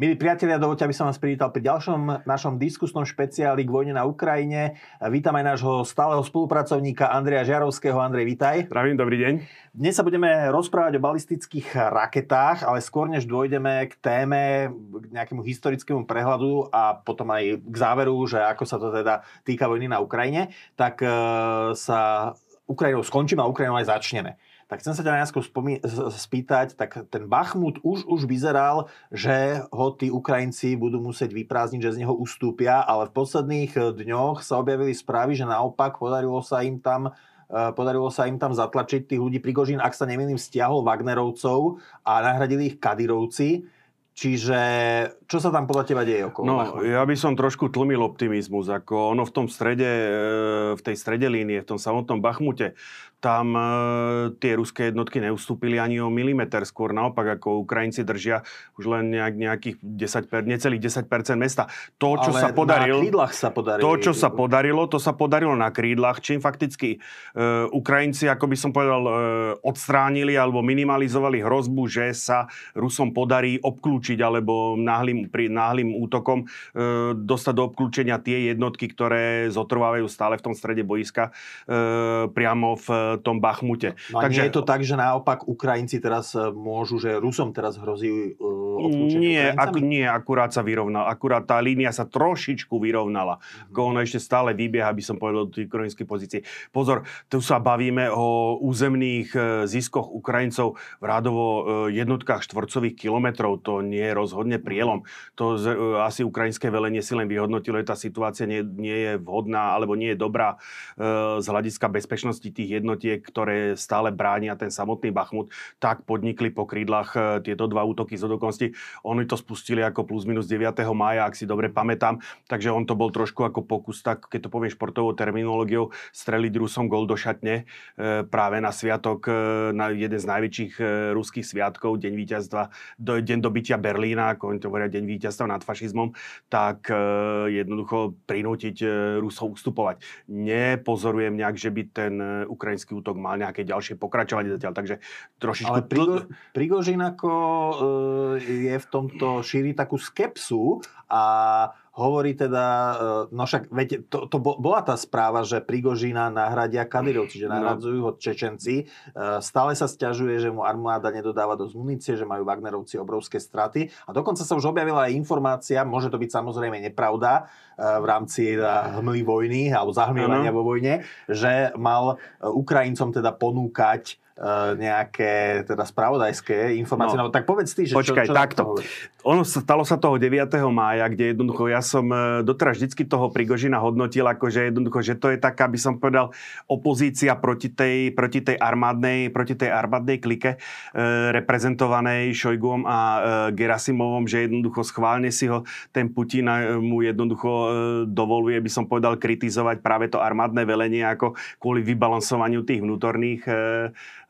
Milí priatelia, dovolte, aby som vás privítal pri ďalšom našom diskusnom špeciáli k vojne na Ukrajine. Vítam aj nášho stáleho spolupracovníka Andreja Žiarovského. Andrej, vítaj. Zdravím, dobrý deň. Dnes sa budeme rozprávať o balistických raketách, ale skôr než dôjdeme k téme, k nejakému historickému prehľadu a potom aj k záveru, že ako sa to teda týka vojny na Ukrajine, tak e, sa Ukrajinou skončíme a Ukrajinou aj začneme. Tak chcem sa ťa najskôr spomí- spýtať, tak ten Bachmut už, už vyzeral, že ho tí Ukrajinci budú musieť vyprázdniť, že z neho ustúpia, ale v posledných eh, dňoch sa objavili správy, že naopak podarilo sa im tam eh, podarilo sa im tam zatlačiť tých ľudí. Prigožín, ak sa nemýlim, stiahol Wagnerovcov a nahradili ich Kadirovci. Čiže čo sa tam podľa teba deje okolo No, Bachmutu? ja by som trošku tlmil optimizmus. Ako ono v tom strede, eh, v tej strede línie, v tom samotnom Bachmute, tam e, tie ruské jednotky neustúpili ani o milimeter. Skôr naopak, ako Ukrajinci držia už len nejak, nejakých 10, per, necelých 10% mesta. To, čo Ale sa podarilo... na sa podarilo. To, čo sa podarilo, to sa podarilo na krídlach, čím fakticky e, Ukrajinci, ako by som povedal, e, odstránili alebo minimalizovali hrozbu, že sa Rusom podarí obklúčiť alebo náhlým, pri náhlým útokom e, dostať do obklúčenia tie jednotky, ktoré zotrvávajú stále v tom strede boiska e, priamo v tom Bachmute. No a Takže, nie je to tak, že naopak Ukrajinci teraz e, môžu, že Rusom teraz hrozí uh, nie, ak, nie, akurát sa vyrovnal. Akurát tá línia sa trošičku vyrovnala. Mm-hmm. Ono ešte stále vybieha, aby som povedal, do tej ukrajinskej pozície. Pozor, tu sa bavíme o územných e, ziskoch Ukrajincov v rádovo jednotkách štvorcových kilometrov. To nie je rozhodne prielom. To z, asi ukrajinské velenie si len vyhodnotilo, že tá situácia nie, nie je vhodná alebo nie je dobrá z hľadiska bezpečnosti tých jednotiek jednotiek, ktoré stále bránia ten samotný Bachmut, tak podnikli po krídlach e, tieto dva útoky z odokonosti. Oni to spustili ako plus minus 9. mája, ak si dobre pamätám, takže on to bol trošku ako pokus, tak keď to poviem športovou terminológiou, streliť Rusom gol do šatne e, práve na sviatok, e, na jeden z najväčších ruských sviatkov, deň víťazstva, deň dobytia Berlína, ako oni to hovoria, deň víťazstva nad fašizmom, tak jednoducho prinútiť Rusov ustupovať. Nepozorujem nejak, že by ten ukrajinský vojenský útok mal nejaké ďalšie pokračovanie zatiaľ, takže trošičku... Ale Prigo, Prigožin ako e, je v tomto šíri takú skepsu a hovorí teda, e, no však, viete, to, to bola tá správa, že Prigožina nahradia Kadirovci, že no. nahradzujú ho Čečenci. E, stále sa stiažuje, že mu armáda nedodáva dosť munície, že majú Wagnerovci obrovské straty. A dokonca sa už objavila aj informácia, môže to byť samozrejme nepravda, e, v rámci hmly vojny alebo zahmlievania vo vojne, že mal Ukrajincom teda ponúkať nejaké teda spravodajské informácie. No, no tak povedz ty, že Počkaj, čo, čo takto. Ono stalo sa toho 9. mája, kde jednoducho ja som eh, doteraz vždycky toho Prigožina hodnotil, ako že jednoducho, že to je taká, by som povedal, opozícia proti tej, proti tej armádnej, proti tej armádnej klike, e, reprezentovanej Šojgom a e, Gerasimovom, že jednoducho schválne si ho ten Putin mu jednoducho e, dovoluje, by som povedal, kritizovať práve to armádne velenie ako kvôli vybalansovaniu tých vnútorných e,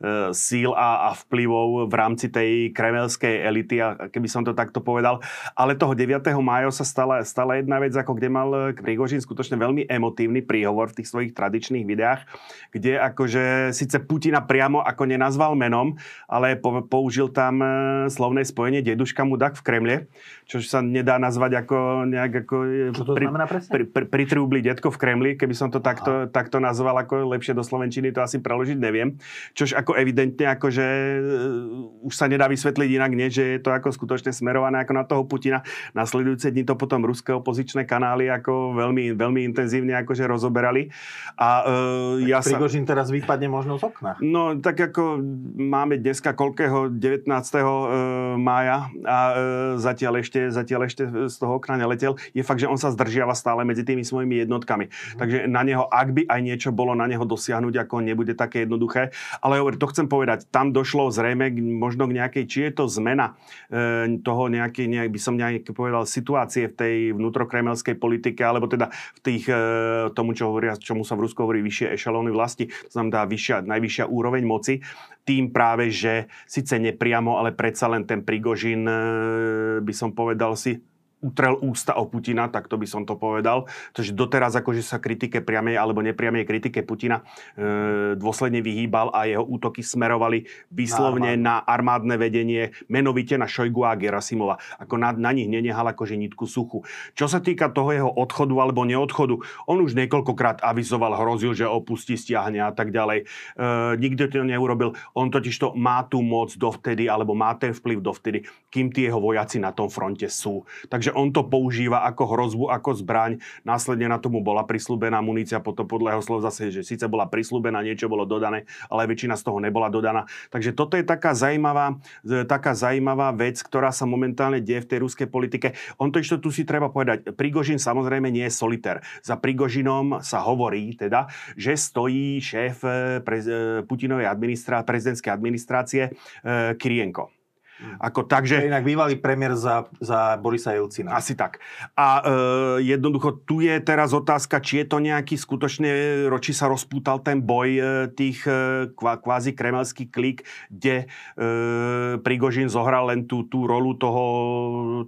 E, síl a, a vplyvov v rámci tej kremelskej elity, a keby som to takto povedal. Ale toho 9. mája sa stala, stala jedna vec, ako kde mal Prigožin skutočne veľmi emotívny príhovor v tých svojich tradičných videách, kde akože síce Putina priamo ako nenazval menom, ale použil tam e, slovné spojenie deduška mudak v Kremle, čo sa nedá nazvať ako nejak ako... E, čo to pri, znamená presne? Pri, pri, pri detko v Kremli, keby som to takto, takto nazval ako lepšie do Slovenčiny, to asi preložiť neviem. Čož ako ako evidentne, ako že uh, už sa nedá vysvetliť inak, nie, že je to ako skutočne smerované ako na toho Putina. Nasledujúce dni to potom ruské opozičné kanály ako veľmi, veľmi intenzívne akože rozoberali. A uh, ja sa... teraz vypadne možno z okna. No, tak ako máme dneska koľkého 19. Uh, mája a uh, zatiaľ ešte, zatiaľ ešte z toho okna neletel. Je fakt, že on sa zdržiava stále medzi tými svojimi jednotkami. Mm. Takže na neho, ak by aj niečo bolo na neho dosiahnuť, ako nebude také jednoduché. Ale hovorí, to chcem povedať, tam došlo zrejme možno k nejakej, či je to zmena e, toho nejakej, nejak, by som nejak povedal, situácie v tej vnútrokremelskej politike, alebo teda v tých, e, tomu, čo hovoria, čomu sa v Rusku hovorí vyššie ešalóny vlasti, to znamená vyššia, najvyššia úroveň moci, tým práve, že síce nepriamo, ale predsa len ten Prigožin, e, by som povedal si, utrel ústa o Putina, tak to by som to povedal. Takže doteraz akože sa kritike priamej alebo nepriamej kritike Putina e, dôsledne vyhýbal a jeho útoky smerovali vyslovne na, na armádne vedenie, menovite na Šojgu a Gerasimova. Ako na, na nich nenehal akože nitku suchu. Čo sa týka toho jeho odchodu alebo neodchodu, on už niekoľkokrát avizoval, hrozil, že opustí, stiahne a tak ďalej. E, nikto to neurobil. On totiž to má tú moc dovtedy, alebo má ten vplyv dovtedy, kým tí jeho vojaci na tom fronte sú. Takže on to používa ako hrozbu, ako zbraň. Následne na tomu bola prislúbená munícia, potom podľa jeho slov zase, že síce bola prislúbená, niečo bolo dodané, ale väčšina z toho nebola dodaná. Takže toto je taká zaujímavá, taká zaujímavá vec, ktorá sa momentálne deje v tej ruskej politike. On to ešte tu si treba povedať, Prigožin samozrejme nie je solitér. Za Prigožinom sa hovorí teda, že stojí šéf eh, pre, eh, Putinovej administrá, prezidentskej administrácie Kirienko. Ako tak, že... Inak bývalý premiér za, za Borisa Jelcina. Asi tak. A e, jednoducho tu je teraz otázka, či je to nejaký skutočne, či sa rozpútal ten boj e, tých e, kvázi kremelský klik, kde e, Prigožin zohral len tú, tú rolu toho,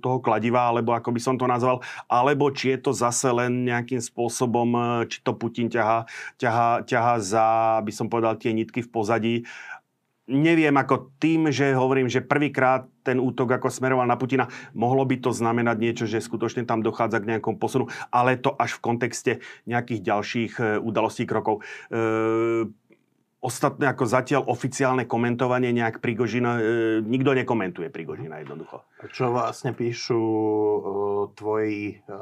toho kladiva, alebo ako by som to nazval, alebo či je to zase len nejakým spôsobom, e, či to Putin ťaha, ťaha, ťaha za, by som povedal, tie nitky v pozadí neviem, ako tým, že hovorím, že prvýkrát ten útok ako smeroval na Putina, mohlo by to znamenať niečo, že skutočne tam dochádza k nejakom posunu, ale to až v kontexte nejakých ďalších e, udalostí, krokov. E, ostatné ako zatiaľ oficiálne komentovanie nejak Prigožina, e, nikto nekomentuje Prigožina jednoducho. Čo vlastne píšu e, tvoji e,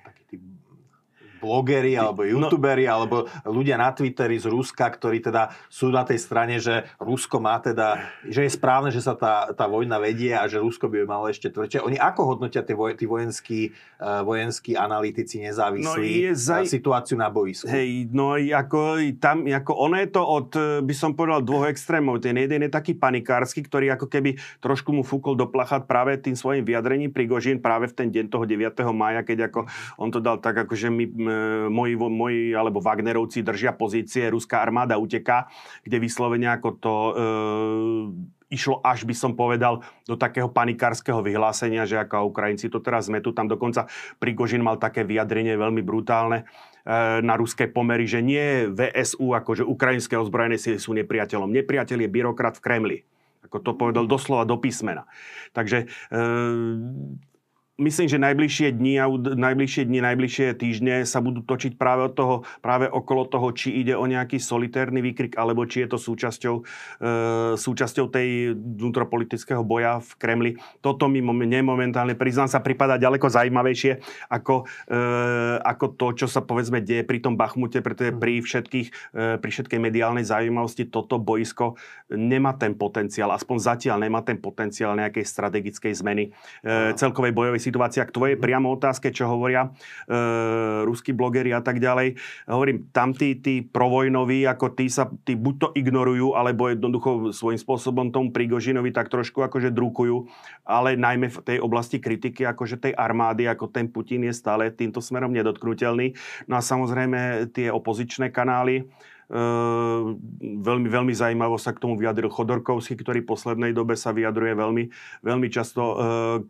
takí tí blogeri alebo no. youtuberi no. alebo ľudia na Twitteri z Ruska, ktorí teda sú na tej strane, že Rusko má teda, že je správne, že sa tá, tá vojna vedie a že Rusko by malo ešte tvrdšie. Oni ako hodnotia tí, voj, tí vojenskí, uh, vojenskí analytici nezávislí no, zaj... situáciu na boisku? Hej, no ako tam, ako ono je to od, by som povedal, dvoch extrémov. Ten jeden je taký panikársky, ktorý ako keby trošku mu fúkol do plachat práve tým svojim vyjadrením Prigožin práve v ten deň toho 9. maja, keď ako on to dal tak, ako že my moji, moji alebo Wagnerovci držia pozície, ruská armáda uteká, kde vyslovene ako to e, išlo až by som povedal do takého panikárskeho vyhlásenia, že ako Ukrajinci to teraz sme tu. Tam dokonca Prigožin mal také vyjadrenie veľmi brutálne e, na ruské pomery, že nie VSU, akože ukrajinské ozbrojené sily sú nepriateľom. Nepriateľ je byrokrat v Kremli. Ako to povedal doslova do písmena. Takže e, myslím, že najbližšie dni a najbližšie dni, najbližšie týždne sa budú točiť práve od toho, práve okolo toho, či ide o nejaký solitérny výkrik, alebo či je to súčasťou, e, súčasťou tej vnútropolitického boja v Kremli. Toto mi nemomentálne, priznám sa, prípada ďaleko zaujímavejšie ako, e, ako to, čo sa povedzme deje pri tom Bachmute, pretože pri všetkých, e, pri všetkej mediálnej zaujímavosti toto boisko nemá ten potenciál, aspoň zatiaľ nemá ten potenciál nejakej strategickej zmeny e, celkovej bojovej situácia. K tvojej priamo otázke, čo hovoria e, ruskí blogeri a tak ďalej. Hovorím, tam tí, tí provojnoví, ako tí sa tí buď to ignorujú, alebo jednoducho svojím spôsobom tomu Prigožinovi tak trošku akože drukujú, ale najmä v tej oblasti kritiky, akože tej armády, ako ten Putin je stále týmto smerom nedotknutelný. No a samozrejme tie opozičné kanály, veľmi, veľmi zaujímavo sa k tomu vyjadril Chodorkovský, ktorý v poslednej dobe sa vyjadruje veľmi, veľmi často ehm,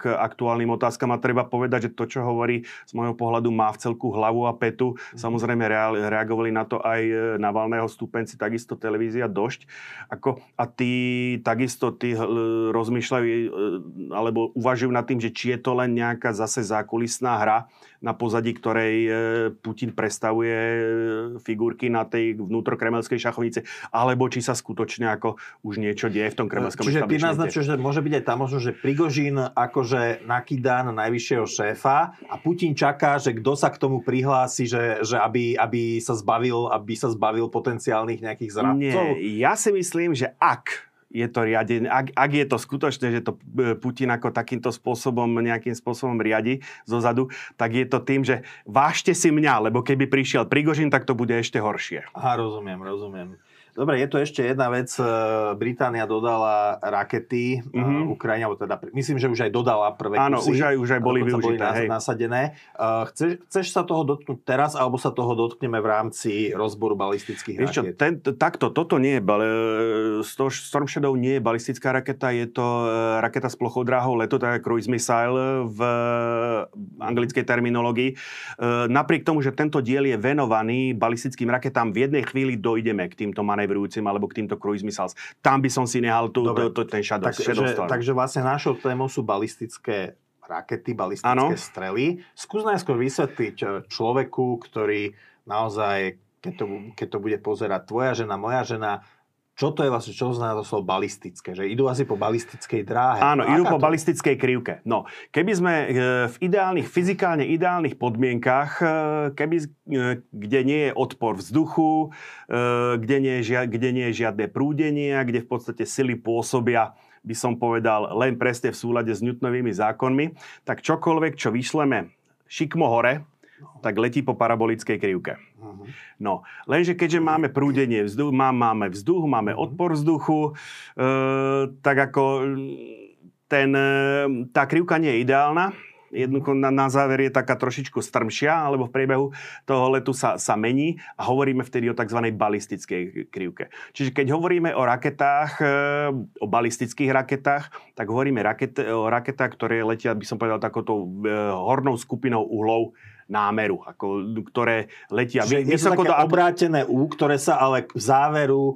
k aktuálnym otázkam a treba povedať, že to, čo hovorí z môjho pohľadu má v celku hlavu a petu. Mhm. Samozrejme reagovali na to aj e, Navalného stúpenci, takisto televízia Došť. Ako, a tí takisto tí rozmýšľajú e, alebo uvažujú nad tým, že či je to len nejaká zase zákulisná hra, na pozadí ktorej e, Putin predstavuje figurky na tej vnútro kremelskej šachovnice, alebo či sa skutočne ako už niečo deje v tom kremelskom Čiže ty naznačuješ, že môže byť aj tam možno, že Prigožín akože nakýda na najvyššieho šéfa a Putin čaká, že kto sa k tomu prihlási, že, že aby, aby, sa zbavil, aby sa zbavil potenciálnych nejakých zradcov? Nie, ja si myslím, že ak je to riadené, ak, ak je to skutočné, že to e, Putin ako takýmto spôsobom, nejakým spôsobom riadi zozadu, tak je to tým, že vážte si mňa, lebo keby prišiel Prigožin, tak to bude ešte horšie. Aha, rozumiem, rozumiem. Dobre, je tu ešte jedna vec. E, Británia dodala rakety mm-hmm. Ukrajine, alebo teda myslím, že už aj dodala prvé Áno, kusy. už aj, už aj boli využité. Boli hej. nasadené. Chceš, chceš sa toho dotknúť teraz, alebo sa toho dotkneme v rámci rozboru balistických Vieš čo? Ten, takto, toto nie je, Storm Shadow nie je balistická raketa, je to raketa s plochou dráhou leto, tak cruise missile v anglickej terminológii. Napriek tomu, že tento diel je venovaný balistickým raketám, v jednej chvíli dojdeme k týmto manévrujúcim alebo k týmto cruise missiles. Tam by som si nehal tu, to, to, ten shadow, tak, shadow že, Takže vlastne našou témou sú balistické rakety, balistické ano. strely. Skús najskôr vysvetliť eh, človeku, ktorý naozaj, keď to, keď to bude pozerať tvoja žena, moja žena, čo to je vlastne, čo znamená to slovo balistické? Že idú asi po balistickej dráhe. Áno, no, idú po to? balistickej krivke. No, keby sme e, v ideálnych, fyzikálne ideálnych podmienkach, e, keby, e, kde nie je odpor vzduchu, kde nie je, kde nie je žiadne prúdenie, kde v podstate sily pôsobia by som povedal len presne v súlade s Newtonovými zákonmi, tak čokoľvek, čo vyšleme šikmo hore, tak letí po parabolickej krivke. Uh-huh. No, lenže keďže máme prúdenie vzduchu, máme vzduch, máme mhm. odpor vzduchu, e, tak ako ten, e, tá krivka nie je ideálna, jednoducho na, na záver je taká trošičku strmšia, alebo v priebehu toho letu sa, sa mení a hovoríme vtedy o tzv. balistickej krivke. Čiže keď hovoríme o raketách, e, o balistických raketách, tak hovoríme raket, o raketách, ktoré letia, by som povedal, takouto e, hornou skupinou uhlov námeru, ako, ktoré letia. Vysoko je to také do... obrátené U, ktoré sa ale v záveru e,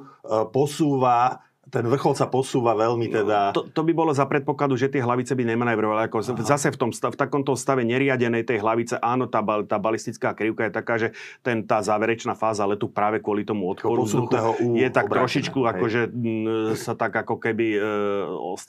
posúva ten vrchol sa posúva veľmi no, teda... To, to by bolo za predpokladu, že tie hlavice by nemanevrovali. Ako Aha. zase v, tom, v takomto stave neriadenej tej hlavice, áno, tá, tá balistická krivka je taká, že ten, tá záverečná fáza letu práve kvôli tomu odporu vzduchu je tak obrátené, trošičku, hej. akože sa tak ako keby e,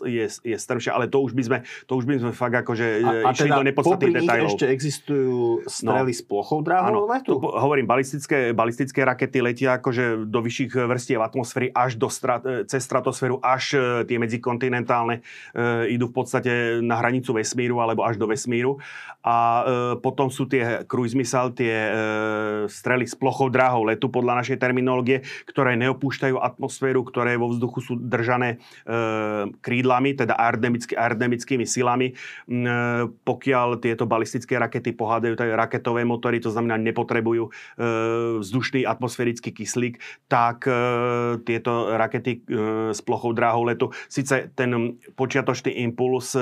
je, je strmšia, ale to už by sme, to už by sme fakt akože a, a išli teda do nepodstatných detailov. ešte existujú strely no. s plochou dráhou letu? Tu, hovorím, balistické, balistické rakety letia akože do vyšších vrstiev atmosféry až do strat, e, cez stratosféru až e, tie medzikontinentálne e, idú v podstate na hranicu vesmíru alebo až do vesmíru. A e, potom sú tie cruise missile, tie strely s plochou dráhou letu podľa našej terminológie, ktoré neopúšťajú atmosféru, ktoré vo vzduchu sú držané krídlami, teda aerodynamický, aerodynamickými silami. Pokiaľ tieto balistické rakety pohádajú raketové motory, to znamená nepotrebujú vzdušný atmosférický kyslík, tak tieto rakety s plochou dráhou letu. Sice ten počiatočný impuls, e,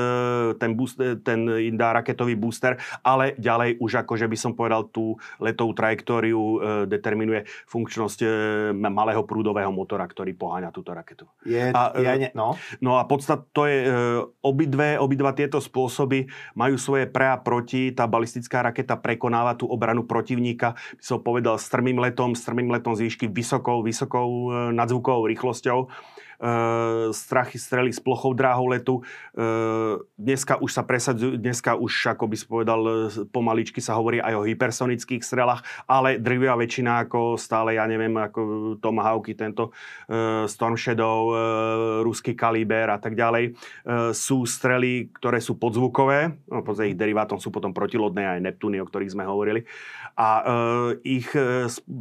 ten, boost, e, ten dá raketový booster, ale ďalej už akože by som povedal tú letovú trajektóriu e, determinuje funkčnosť malého prúdového motora, ktorý poháňa túto raketu. Je, a, je ne, no. no a podstat to je, obidve, obidva tieto spôsoby majú svoje pre a proti. Tá balistická raketa prekonáva tú obranu protivníka, by som povedal, strmým letom, strmým letom z výšky vysokou, vysokou nadzvukovou rýchlosťou strachy strely s plochou dráhou letu. Uh, dneska už sa presadzujú, dneska už, ako by si povedal, pomaličky sa hovorí aj o hypersonických strelách, ale drvia väčšina ako stále, ja neviem, ako Tomahawky, tento Storm Shadow, ruský kaliber a tak ďalej, sú strely, ktoré sú podzvukové, no, podstate ich derivátom sú potom protilodné aj Neptúny, o ktorých sme hovorili, a ich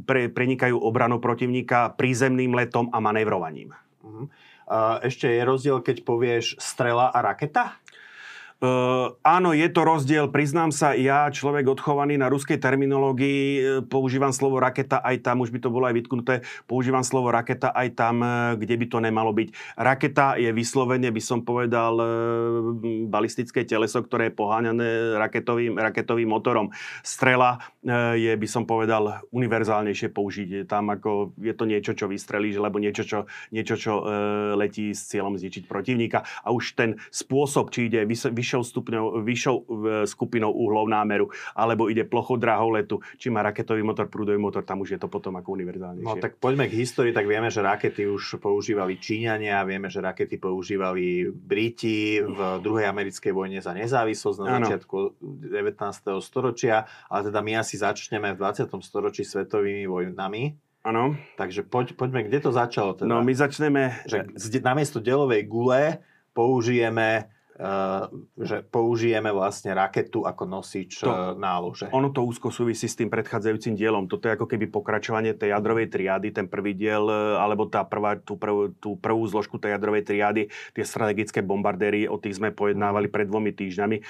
pre, prenikajú obranu protivníka prízemným letom a manévrovaním. Uh-huh. ešte je rozdiel, keď povieš strela a raketa? Uh, áno, je to rozdiel. Priznám sa, ja, človek odchovaný na ruskej terminológii, e, používam slovo raketa aj tam, už by to bolo aj vytknuté, používam slovo raketa aj tam, e, kde by to nemalo byť. Raketa je vyslovene, by som povedal, uh, balistické teleso, ktoré je poháňané raketovým, raketovým motorom. Strela je, by som povedal, univerzálnejšie použitie. Tam ako je to niečo, čo vystrelíš, alebo niečo, čo, niečo, čo letí s cieľom zničiť protivníka. A už ten spôsob, či ide vyš, vyššou, stupňou, vyššou skupinou uhlov námeru, alebo ide plochou dráhou letu, či má raketový motor, prúdový motor, tam už je to potom ako univerzálnejšie. No tak poďme k histórii, tak vieme, že rakety už používali Číňania, vieme, že rakety používali Briti v druhej americkej vojne za nezávislosť na ano. začiatku 19. storočia, ale teda my asi začneme v 20. storočí svetovými vojnami. Áno. Takže poď, poďme, kde to začalo teda? No my začneme... Že namiesto delovej gule použijeme že použijeme vlastne raketu ako nosič to, nálože. Ono to úzko súvisí s tým predchádzajúcim dielom. Toto je ako keby pokračovanie tej jadrovej triády, ten prvý diel, alebo tá prvá, tú, prv, tú prvú zložku tej jadrovej triády, tie strategické bombardéry, o tých sme pojednávali pred dvomi týždňami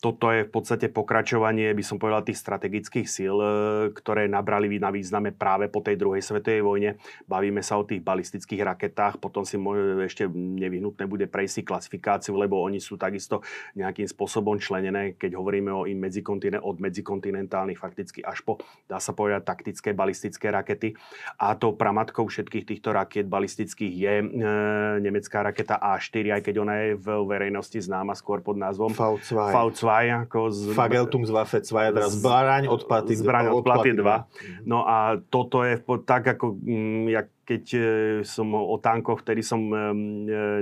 toto je v podstate pokračovanie, by som povedal, tých strategických síl, e, ktoré nabrali na význame práve po tej druhej svetovej vojne. Bavíme sa o tých balistických raketách, potom si ešte nevyhnutné bude prejsť si klasifikáciu, lebo oni sú takisto nejakým spôsobom členené, keď hovoríme o im od medzikontinentálnych fakticky až po, dá sa povedať, taktické balistické rakety. A tou pramatkou všetkých týchto rakiet balistických je e, nemecká raketa A4, aj keď ona je v verejnosti známa skôr pod názvom V2. V2 2, ako z... Fageltum z Waffe 2, teda zbraň od platy, zbraň od platy 2. No a toto je tak, ako mm, jak keď e, som o tankoch, ktorý som e,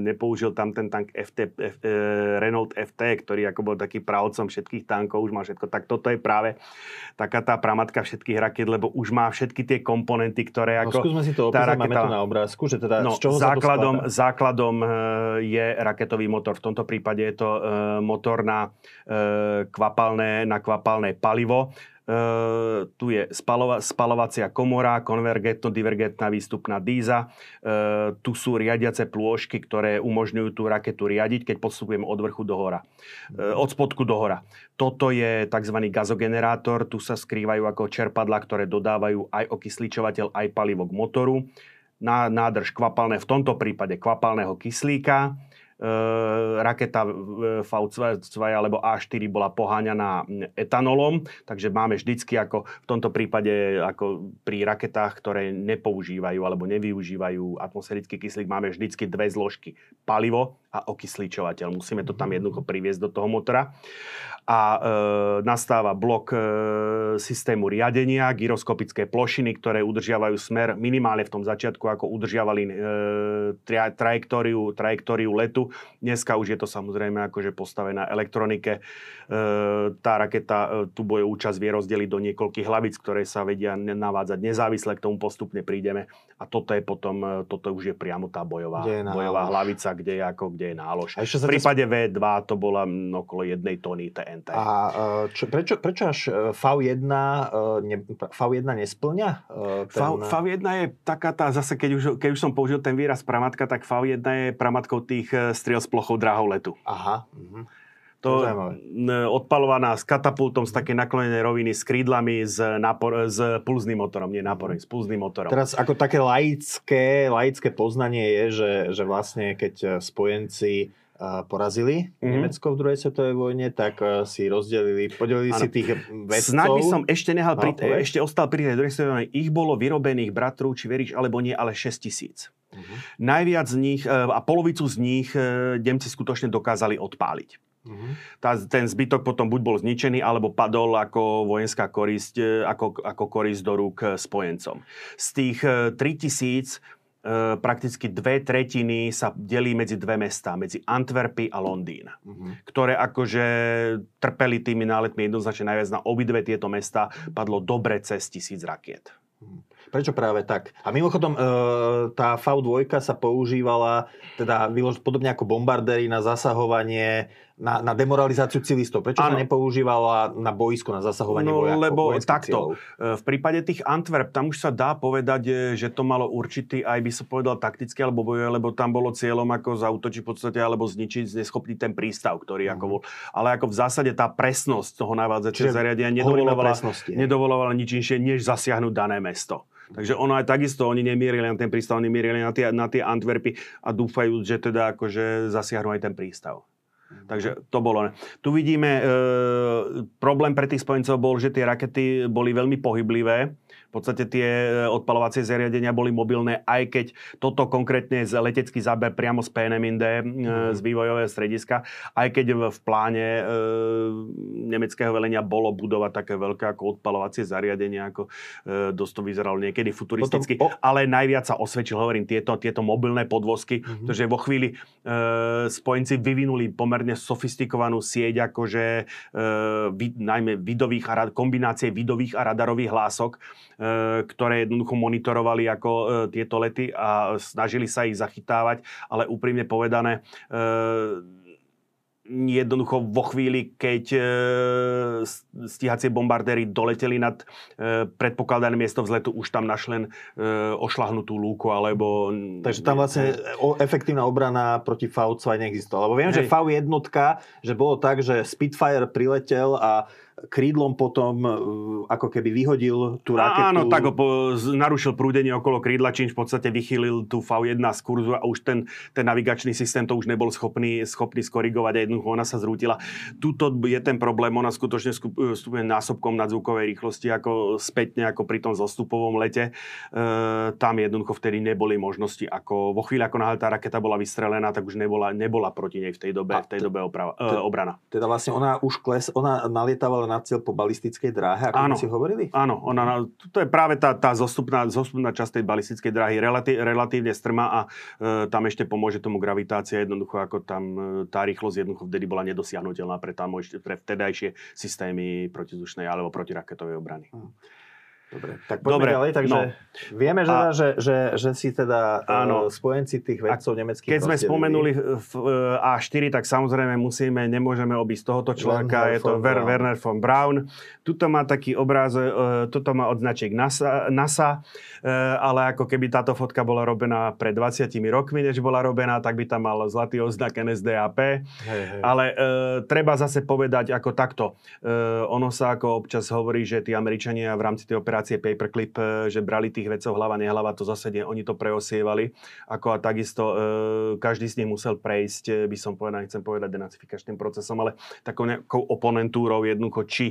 nepoužil tam ten tank FT, F, e, Renault FT, ktorý ako bol taký pravcom všetkých tankov, už má všetko, tak toto je práve taká tá pramatka všetkých raket, lebo už má všetky tie komponenty, ktoré no, ako... No skúsme si to opísať, raketa, máme to na obrázku, že teda no, z čoho základom, sa to základom je raketový motor. V tomto prípade je to motor na kvapalné, na kvapalné palivo Uh, tu je spalova, spalovacia komora, konvergentno-divergentná výstupná díza. Uh, tu sú riadiace plôžky, ktoré umožňujú tú raketu riadiť, keď postupujeme od vrchu do hora. Uh, od spodku do hora. Toto je tzv. gazogenerátor. Tu sa skrývajú ako čerpadla, ktoré dodávajú aj okysličovateľ, aj palivo k motoru. Nádrž kvapalné, v tomto prípade kvapalného kyslíka raketa V2 alebo A4 bola poháňaná etanolom, takže máme vždycky ako v tomto prípade ako pri raketách, ktoré nepoužívajú alebo nevyužívajú atmosférický kyslík, máme vždycky dve zložky. Palivo a okysličovateľ. Musíme to tam jednoducho priviesť do toho motora a e, nastáva blok e, systému riadenia, gyroskopické plošiny, ktoré udržiavajú smer minimálne v tom začiatku, ako udržiavali e, tra, trajektóriu, trajektóriu letu. Dneska už je to samozrejme akože postavené na elektronike. E, tá raketa, e, tu bude účasť vie rozdeliť do niekoľkých hlavic, ktoré sa vedia navádzať nezávisle, k tomu postupne prídeme. A toto je potom, e, toto už je priamo tá bojová, bojová hlavica, kde je, ako, kde je nálož. v prípade V2 to bola okolo jednej tony TN TNT. A e, čo, prečo, prečo až V1, e, ne, V1 nesplňa? Ten... V, V1 je taká tá, zase keď už, keď už som použil ten výraz pramatka, tak V1 je pramatkou tých striel s plochou drahou letu. Aha. Mhm. To odpalovaná s katapultom z také naklonenej roviny, s krídlami, s, nápor, s pulzným motorom, nie náporom, s pulzným motorom. Teraz ako také laické, laické poznanie je, že, že vlastne keď spojenci porazili mm-hmm. Nemecko v druhej svetovej vojne, tak si rozdelili, podelili ano. si tých vedcov. Snáď by som ešte nehal, no, pri, ešte ostal pri tej druhej svetovej vojne. Ich bolo vyrobených bratrov, či veríš alebo nie, ale 6 tisíc. Mm-hmm. Najviac z nich e, a polovicu z nich e, Nemci skutočne dokázali odpáliť. Mm-hmm. Tá, ten zbytok potom buď bol zničený, alebo padol ako vojenská korisť, e, ako, ako korisť do rúk spojencom. Z tých 3000 E, prakticky dve tretiny sa delí medzi dve mesta, medzi Antwerpy a Londýn, uh-huh. ktoré akože trpeli tými náletmi jednoznačne najviac na obidve tieto mesta padlo dobre cez tisíc rakiet. Uh-huh. Prečo práve tak? A mimochodom, e, tá V2 sa používala teda podobne ako bombardéry na zasahovanie, na, na demoralizáciu civilistov. Prečo ano. sa nepoužívala na boisko, na zasahovanie no, vojakov? lebo takto. Cieľov? V prípade tých Antwerp, tam už sa dá povedať, e, že to malo určitý, aj by som povedal taktický alebo boj, lebo tam bolo cieľom ako zautočiť v podstate alebo zničiť, zneschopniť ten prístav, ktorý mm. ako mhm. bol. Ale ako v zásade tá presnosť toho navádzačieho zariadenia nedovolovala, nedovolovala nič inšie, než zasiahnuť dané mesto. Takže ono aj takisto, oni nemierili na ten prístav, oni mierili na tie, na tie Antwerpy a dúfajú, že teda akože zasiahnu aj ten prístav. Takže to bolo. Tu vidíme, e, problém pre tých spojencov bol, že tie rakety boli veľmi pohyblivé v podstate tie e, odpalovacie zariadenia boli mobilné, aj keď toto konkrétne z letecký záber priamo z PNMIND, mm. z vývojového strediska, aj keď v pláne e, nemeckého velenia bolo budovať také veľké ako odpalovacie zariadenie, ako e, dosť to vyzeralo niekedy futuristicky, Potom, o... ale najviac sa osvedčil, hovorím, tieto, tieto mobilné podvozky, mm-hmm. pretože vo chvíli e, spojenci vyvinuli pomerne sofistikovanú sieť, akože e, vid, najmä vidových a, kombinácie vidových a radarových hlások, E, ktoré jednoducho monitorovali ako e, tieto lety a snažili sa ich zachytávať, ale úprimne povedané, e, jednoducho vo chvíli, keď e, stíhacie bombardéry doleteli nad e, predpokladané miesto vzletu, už tam našli len e, ošlahnutú lúku, alebo... Takže tam vlastne o, efektívna obrana proti FAU-2 neexistovala. Lebo viem, Hej. že FAU jednotka, že bolo tak, že Spitfire priletel a krídlom potom e, ako keby vyhodil tú raketu. Áno, tak ho po, narušil prúdenie okolo krídla, čím v podstate vychýlil tú V1 z kurzu a už ten, ten navigačný systém to už nebol schopný, schopný skorigovať a jednoducho ona sa zrútila. Tuto je ten problém, ona skutočne stupuje násobkom nadzvukovej rýchlosti ako spätne ako pri tom zostupovom lete. E, tam jednoducho vtedy neboli možnosti, ako vo chvíli, ako náhle tá raketa bola vystrelená, tak už nebola, nebola proti nej v tej dobe, v tej dobe oprava, e, obrana. Teda vlastne ona už kles, ona nalietávala na cieľ po balistickej dráhe, ako áno, si hovorili? Áno, ona, to je práve tá, tá zostupná, zostupná časť tej balistickej dráhy, relatí, relatívne strma a e, tam ešte pomôže tomu gravitácia, jednoducho ako tam e, tá rýchlosť jednoducho vtedy bola nedosiahnutelná pre, tam, pre vtedajšie systémy protizdušnej alebo protiraketovej obrany. Hmm. Dobre, tak poďme Dobre, ďalej. Takže no. vieme, že, a, že, že, že si teda e, áno, spojenci tých vedcov nemeckých Keď sme spomenuli v, e, A4, tak samozrejme musíme, nemôžeme obísť tohoto človeka, je to Ver, Werner von Braun. Tuto má taký obráz, e, tuto má odznaček NASA, NASA, ale ako keby táto fotka bola robená pred 20 rokmi, než bola robená, tak by tam mal zlatý oznak NSDAP. Hej, hej. Ale e, treba zase povedať ako takto. E, ono sa ako občas hovorí, že tí Američania v rámci tej operácie operácie Paperclip, e, že brali tých vecov hlava, nehlava, to zase nie, oni to preosievali. Ako a takisto e, každý z nich musel prejsť, e, by som povedal, nechcem povedať denacifikačným procesom, ale takou nejakou oponentúrou jednoducho, či,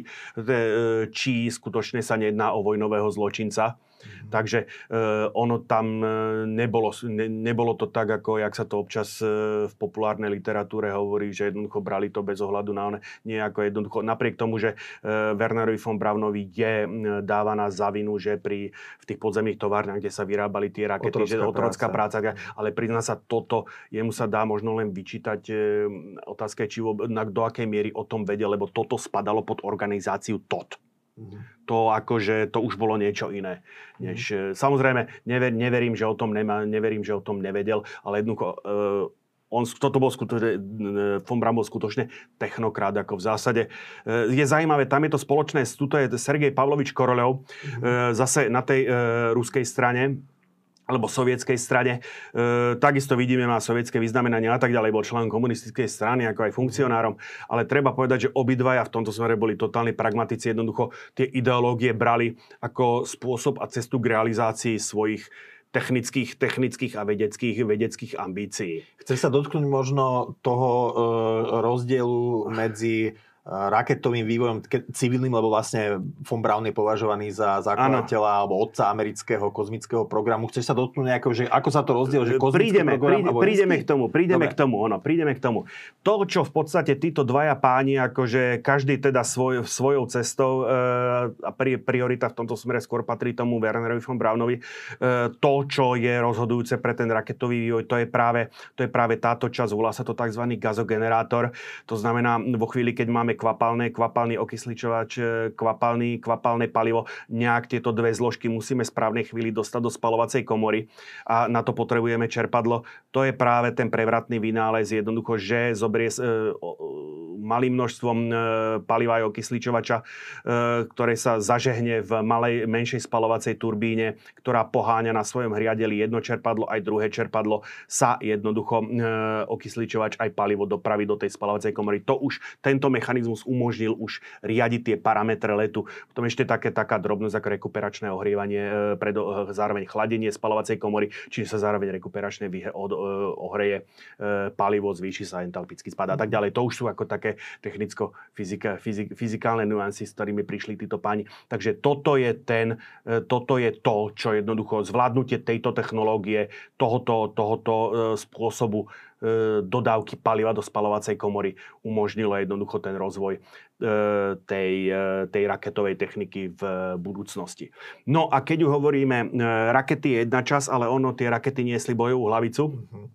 či skutočne sa nejedná o vojnového zločinca, Mm-hmm. Takže uh, ono tam nebolo, ne, nebolo to tak, ako jak sa to občas uh, v populárnej literatúre hovorí, že jednoducho brali to bez ohľadu na one. Nie ako jednoducho. Napriek tomu, že uh, Wernerovi von Braunovi je uh, dávaná za vinu, že pri, v tých podzemných továrniach, kde sa vyrábali tie rakety, otrocká že otrocká práca. práca, ale prizná sa toto, jemu sa dá možno len vyčítať uh, otázka, či na, do akej miery o tom vedel, lebo toto spadalo pod organizáciu TOT. To akože, to už bolo niečo iné. Než, mm. Samozrejme, never, neverím, že o tom nemá, neverím, že o tom nevedel, ale jednoducho, uh, on, toto bol skutočne, von Braun bol skutočne technokrát, ako v zásade. Je zaujímavé, tam je to spoločné, tuto je Sergej Pavlovič Korolev, mm-hmm. zase na tej ruskej strane, alebo sovietskej strane. E, takisto vidíme, má sovietské vyznamenania a tak ďalej, bol člen komunistickej strany, ako aj funkcionárom. Ale treba povedať, že obidvaja v tomto smere boli totálni pragmatici. Jednoducho tie ideológie brali ako spôsob a cestu k realizácii svojich technických, technických a vedeckých, vedeckých ambícií. Chce sa dotknúť možno toho e, rozdielu medzi raketovým vývojom civilným, lebo vlastne von Braun je považovaný za zakladateľa ano. alebo otca amerického kozmického programu. Chceš sa dotknúť nejakého, že ako sa to rozdiel, že kozmický prídeme, program príde, prídeme k tomu, prídeme Dobre. k tomu, ono, prídeme k tomu. To, čo v podstate títo dvaja páni, akože každý teda svoj, svojou cestou e, a pri, priorita v tomto smere skôr patrí tomu Wernerovi von Braunovi, e, to, čo je rozhodujúce pre ten raketový vývoj, to je práve, to je práve táto časť, volá sa to tzv. gazogenerátor. To znamená, vo chvíli, keď máme kvapalné, kvapalný okysličovač, e, kvapalný, kvapalné palivo. Nejak tieto dve zložky musíme správnej chvíli dostať do spalovacej komory a na to potrebujeme čerpadlo. To je práve ten prevratný vynález, jednoducho, že zobrie e, malým množstvom e, paliva aj okysličovača, e, ktoré sa zažehne v malej, menšej spalovacej turbíne, ktorá poháňa na svojom hriadeli jedno čerpadlo, aj druhé čerpadlo, sa jednoducho okysličovač aj palivo dopraví do tej spalovacej komory. To už tento mechanizmus mechanizmus umožnil už riadiť tie parametre letu. Potom ešte také, taká drobnosť ako rekuperačné ohrievanie, e, pred, e, zároveň chladenie spalovacej komory, čiže sa zároveň rekuperačne vyhe, od, e, ohreje palivo, zvýši sa entalpický spad a tak ďalej. To už sú ako také technicko-fyzikálne fyzik, nuancy, s ktorými prišli títo páni. Takže toto je, ten, toto je to, čo jednoducho zvládnutie tejto technológie, tohoto, tohoto spôsobu dodávky paliva do spalovacej komory umožnilo jednoducho ten rozvoj e, tej, e, tej raketovej techniky v budúcnosti. No a keď hovoríme, rakety je jedna čas, ale ono tie rakety niesli bojovú hlavicu. Mm-hmm.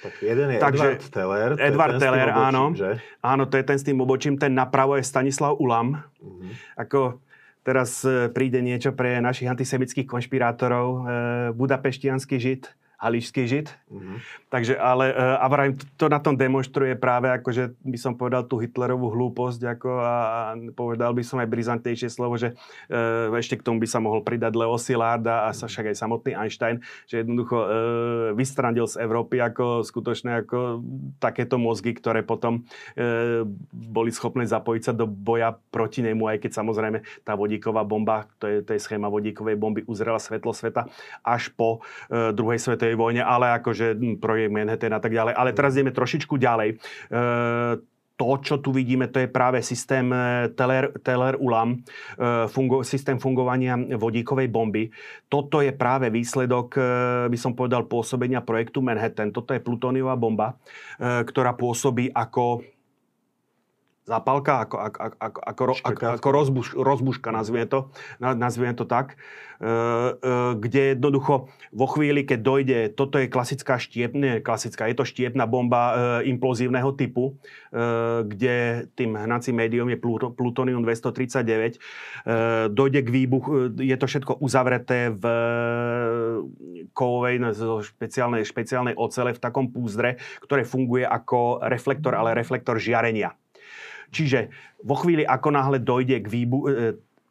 Tak jeden je Takže, Edward Teller. Edward Teller, obočím, áno. Že? Áno, to je ten s tým obočím. Ten napravo je Stanislav Ulam. Mm-hmm. Ako teraz príde niečo pre našich antisemických konšpirátorov. Budapeštianský žid hališský žid. Mm-hmm. Takže, ale uh, Abraham to, to na tom demonstruje práve, akože by som povedal tú Hitlerovú hlúposť, ako a, a povedal by som aj brizantnejšie slovo, že uh, ešte k tomu by sa mohol pridať Leo Szilard a, a však aj samotný Einstein, že jednoducho uh, vystrandil z Európy ako skutočné ako takéto mozgy, ktoré potom uh, boli schopné zapojiť sa do boja proti nemu, aj keď samozrejme tá vodíková bomba, to je, to je schéma vodíkovej bomby, uzrela svetlo sveta až po uh, druhej svetovej svetovej vojne, ale akože hm, projekt Manhattan a tak ďalej. Ale teraz ideme trošičku ďalej. E, to, čo tu vidíme, to je práve systém e, Teller, Teller Ulam, e, fungo, systém fungovania vodíkovej bomby. Toto je práve výsledok, by som povedal, pôsobenia projektu Manhattan. Toto je plutóniová bomba, ktorá pôsobí ako zápalka, ako, ako, ako, ako, ako, ako rozbuš, rozbuška, nazvime to, nazvime to tak, e, e, kde jednoducho vo chvíli, keď dojde, toto je klasická štiep, nie klasická, je to štiepná bomba e, implozívneho typu, kde tým hnacím médium je plutonium 239, dojde k výbuchu, je to všetko uzavreté v kovovej, no, špeciálnej, špeciálnej ocele v takom púzdre, ktoré funguje ako reflektor, ale reflektor žiarenia. Čiže vo chvíli, ako náhle dojde k výbuchu, e,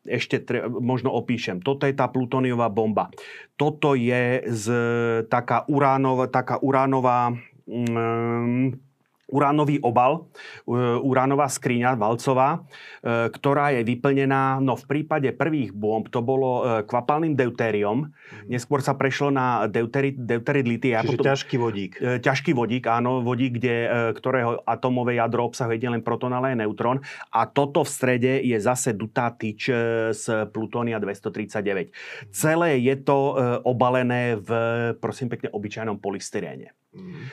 ešte tre, možno opíšem. Toto je tá plutóniová bomba. Toto je z taká uránová, taká uránová um, uránový obal, e, uránová skriňa valcová, e, ktorá je vyplnená, no v prípade prvých bomb to bolo e, kvapalným deutériom, mm. neskôr sa prešlo na deuterid, deuterid litia. Čiže potom, ťažký vodík. Ťažký vodík, áno, vodík, kde, ktorého atomové jadro obsahuje len proton, ale aj neutrón. A toto v strede je zase dutá tyč z plutónia 239. Mm. Celé je to obalené v, prosím pekne, obyčajnom polystyréne. Mm.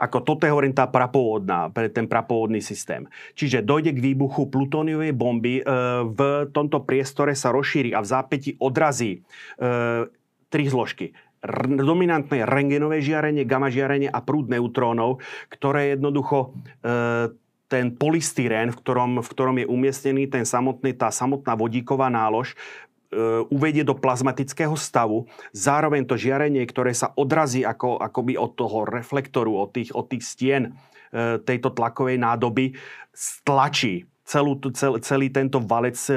Ako toto je, hovorím, tá prapôvodná, ten prapôvodný systém. Čiže dojde k výbuchu plutóniovej bomby, e, v tomto priestore sa rozšíri a v zápäti odrazí e, tri zložky dominantné rengenové žiarenie, gamma žiarenie a prúd neutrónov, ktoré jednoducho e, ten polystyrén, v ktorom, v ktorom je umiestnený ten samotný, tá samotná vodíková nálož, uvedie do plazmatického stavu, zároveň to žiarenie, ktoré sa odrazí ako, akoby od toho reflektoru, od tých, od tých stien e, tejto tlakovej nádoby, stlačí celú, cel, celý tento valec e,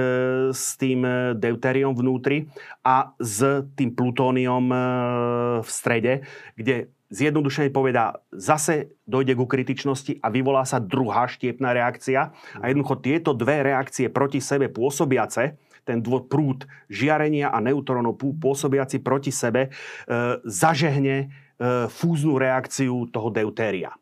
s tým deutériom vnútri a s tým plutóniom v strede, kde zjednodušene povedá, zase dojde ku kritičnosti a vyvolá sa druhá štiepná reakcia. A jednoducho tieto dve reakcie proti sebe pôsobiace, ten prúd žiarenia a neutrónov pôsobiaci proti sebe e, zažehne e, fúznu reakciu toho deutéria.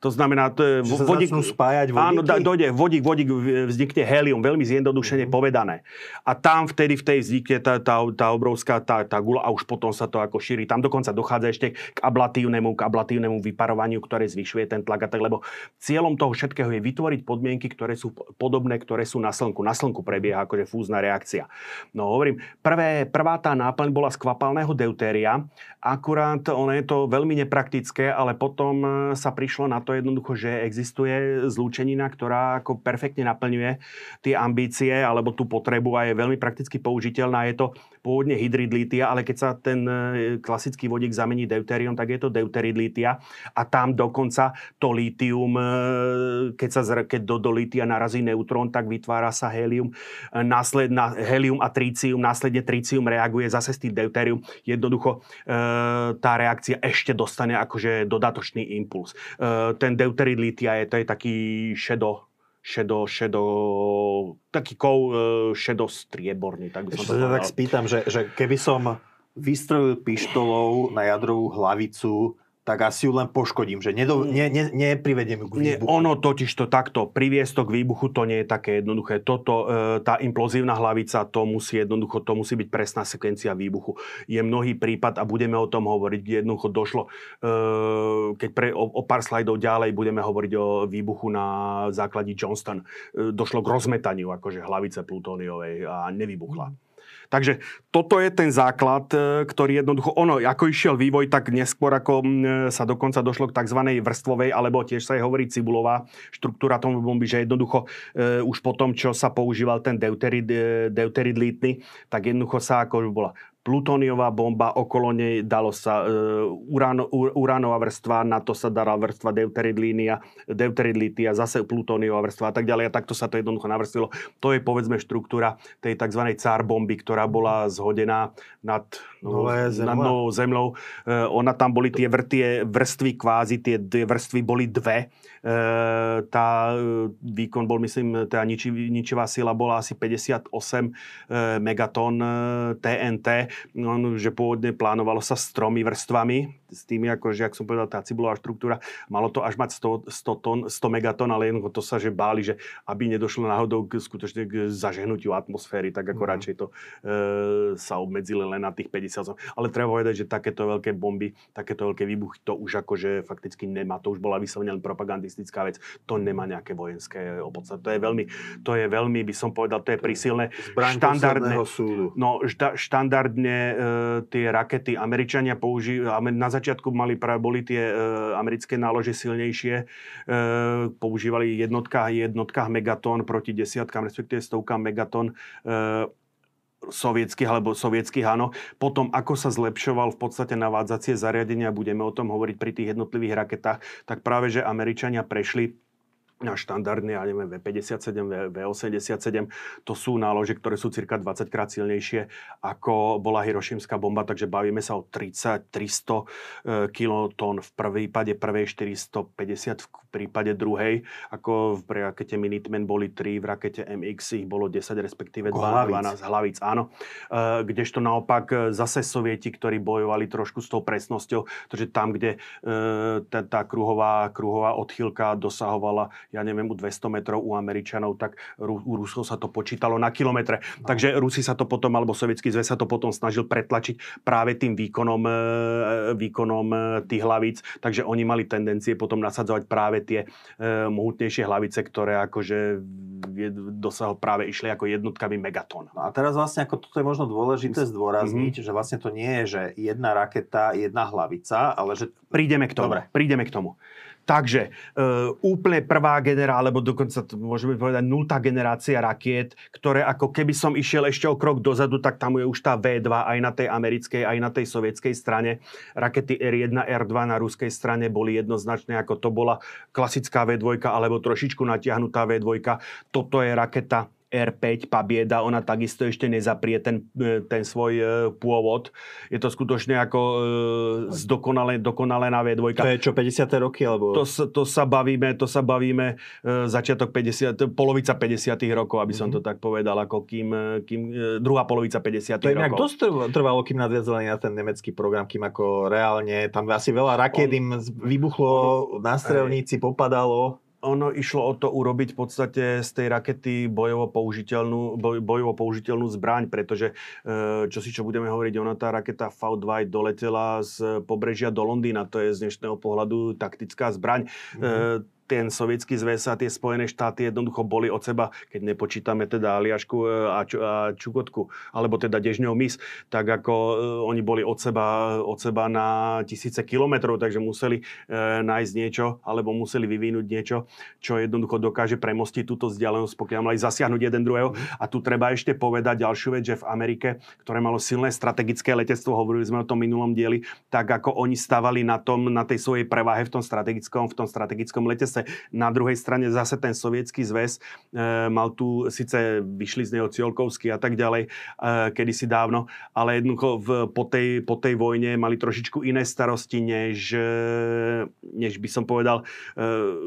To znamená, to je že vodík, sa spájať vodíky? Áno, dojde, vodík, vodík vznikne helium, veľmi zjednodušene mm-hmm. povedané. A tam vtedy v tej vznikne tá, tá, tá obrovská tá, tá gula a už potom sa to ako šíri. Tam dokonca dochádza ešte k ablatívnemu, k ablatívnemu vyparovaniu, ktoré zvyšuje ten tlak a tak, lebo cieľom toho všetkého je vytvoriť podmienky, ktoré sú podobné, ktoré sú na slnku. Na slnku prebieha akože fúzna reakcia. No hovorím, prvé, prvá tá náplň bola z kvapalného deutéria, akurát ono je to veľmi nepraktické, ale potom sa prišlo na to, to jednoducho, že existuje zlúčenina, ktorá ako perfektne naplňuje tie ambície alebo tú potrebu a je veľmi prakticky použiteľná. Je to pôvodne hydrid lítia, ale keď sa ten e, klasický vodík zamení deutérium, tak je to deuterid lítia. A tam dokonca to lítium, e, keď, sa, keď do, do lítia narazí neutrón, tak vytvára sa helium, e, následne na helium a trícium, následne trícium reaguje zase s tým deutérium. Jednoducho tá reakcia ešte dostane akože dodatočný impuls. Ten deuterid litia je, to je taký šedo, šedo, šedo, taký kov e, šedo strieborný. Tak by som Ešte to tak spýtam, že, že keby som vystrelil pištolou na jadrovú hlavicu tak asi ju len poškodím, že nedo, ne, ne, neprivediem ju k výbuchu. Nie, ono totiž to takto, priviesť to k výbuchu, to nie je také jednoduché. Toto, e, tá implozívna hlavica, to musí jednoducho, to musí byť presná sekvencia výbuchu. Je mnohý prípad a budeme o tom hovoriť, kde jednoducho došlo, e, keď pre, o, o pár slajdov ďalej budeme hovoriť o výbuchu na základí Johnston. E, došlo k rozmetaniu akože hlavice plutóniovej a nevybuchla. Mm. Takže toto je ten základ, e, ktorý jednoducho, ono, ako išiel vývoj, tak neskôr ako sa dokonca došlo k tzv. vrstvovej, alebo tiež sa je hovorí cibulová štruktúra tomu bomby, že jednoducho e, už po tom, čo sa používal ten deuterid, e, deuterid lítny, tak jednoducho sa ako bola plutóniová bomba, okolo nej dalo sa uh, uránová vrstva, na to sa dala vrstva deuteridlínia, deuteridlitia, zase plutóniová vrstva a tak ďalej. A takto sa to jednoducho navrstvilo. To je povedzme štruktúra tej tzv. cár bomby, ktorá bola zhodená nad, no, nad novou zemľou. Uh, ona tam boli tie, vr, tie vrstvy kvázi, tie, tie vrstvy boli dve. Uh, tá výkon bol, myslím, tá ničivá sila bola asi 58 megatón TNT, že pôvodne plánovalo sa s tromi vrstvami, s tými, ako, že, ak som povedal, tá cibulová štruktúra, malo to až mať 100, 100, tón, 100 megatón, ale jednoducho to sa, že báli, že aby nedošlo náhodou k, skutočne k zažehnutiu atmosféry, tak ako mm. radšej to e, sa obmedzili len na tých 50. Ale treba povedať, že takéto veľké bomby, takéto veľké výbuchy, to už akože fakticky nemá, to už bola vyslovene len propagandistická vec, to nemá nejaké vojenské opodstatné. To je veľmi, to je veľmi, by som povedal, to je prísilné. Štandardné, súdu. No, šta, štandardne e, tie rakety Američania používajú, na začiatku mali práve, boli tie e, americké nálože silnejšie, e, používali jednotka, jednotkách megatón proti desiatkám, respektíve stovkám megatón e, sovietských alebo sovietských, áno. Potom, ako sa zlepšoval v podstate navádzacie zariadenia, budeme o tom hovoriť pri tých jednotlivých raketách, tak práve, že Američania prešli na štandardne, ja neviem, V57, V87, to sú nálože, ktoré sú cirka 20 krát silnejšie ako bola Hirošimská bomba, takže bavíme sa o 30, 300 kilotón v prípade prvej, 450 v prípade druhej, ako v rakete Minutemen boli 3, v rakete MX ich bolo 10, respektíve 12, 12 hlavíc, áno. E, kdežto naopak e, zase sovieti, ktorí bojovali trošku s tou presnosťou, pretože tam, kde e, tá, tá kruhová, kruhová odchýlka dosahovala ja neviem, u 200 metrov u Američanov, tak u Rusov sa to počítalo na kilometre. No. Takže Rusi sa to potom, alebo Sovietský zväz sa to potom snažil pretlačiť práve tým výkonom, e, výkonom e, tých hlavíc. Takže oni mali tendencie potom nasadzovať práve tie e, mohutnejšie hlavice, ktoré akože dosahol práve išli ako jednotkami megatón. No a teraz vlastne ako toto je možno dôležité zdôrazniť, mm-hmm. že vlastne to nie je, že jedna raketa, jedna hlavica, ale že... Prídeme k tomu. Dobre. Prídeme k tomu. Takže e, úplne prvá generácia, alebo dokonca môžeme povedať nultá generácia rakiet, ktoré ako keby som išiel ešte o krok dozadu, tak tam je už tá V2 aj na tej americkej, aj na tej sovietskej strane. Rakety R1, R2 na ruskej strane boli jednoznačné, ako to bola klasická V2, alebo trošičku natiahnutá V2. Toto je raketa R5 Pabieda, ona takisto ešte nezaprie ten, e, ten svoj e, pôvod. Je to skutočne ako e, zdokonale, dokonale na V2. To je čo, 50. roky? Alebo... To, to sa bavíme, to sa bavíme začiatok 50, polovica 50. rokov, aby som mm-hmm. to tak povedal, ako kým, kým druhá polovica 50. To je nejak dosť trvalo, kým nadviazali na ten nemecký program, kým ako reálne, tam asi veľa raket im vybuchlo na strelníci, popadalo ono išlo o to urobiť v podstate z tej rakety bojovo použiteľnú, boj, bojovo použiteľnú zbraň, pretože e, čo si čo budeme hovoriť, ona tá raketa V2 doletela z pobrežia do Londýna, to je z dnešného pohľadu taktická zbraň. Mm-hmm. Ten sovietský zväz a tie Spojené štáty jednoducho boli od seba, keď nepočítame teda Aliašku e, a, a Čukotku, alebo teda Dežňov mis, tak ako e, oni boli od seba, od seba na tisíce kilometrov, takže museli e, nájsť niečo, alebo museli vyvinúť niečo, čo jednoducho dokáže premostiť túto vzdialenosť, pokiaľ mali zasiahnuť jeden druhého. A tu treba ešte povedať ďalšiu vec, že v Amerike, ktoré malo silné strategické letectvo, hovorili sme o tom minulom dieli, tak ako oni stavali na, tom, na tej svojej preváhe v tom strategickom, v tom strategickom letectve zase na druhej strane zase ten sovietský zväz e, mal tu, síce vyšli z neho Ciolkovský a tak ďalej, e, kedysi dávno, ale jednoducho v, po, tej, po tej vojne mali trošičku iné starosti, než, e, než by som povedal,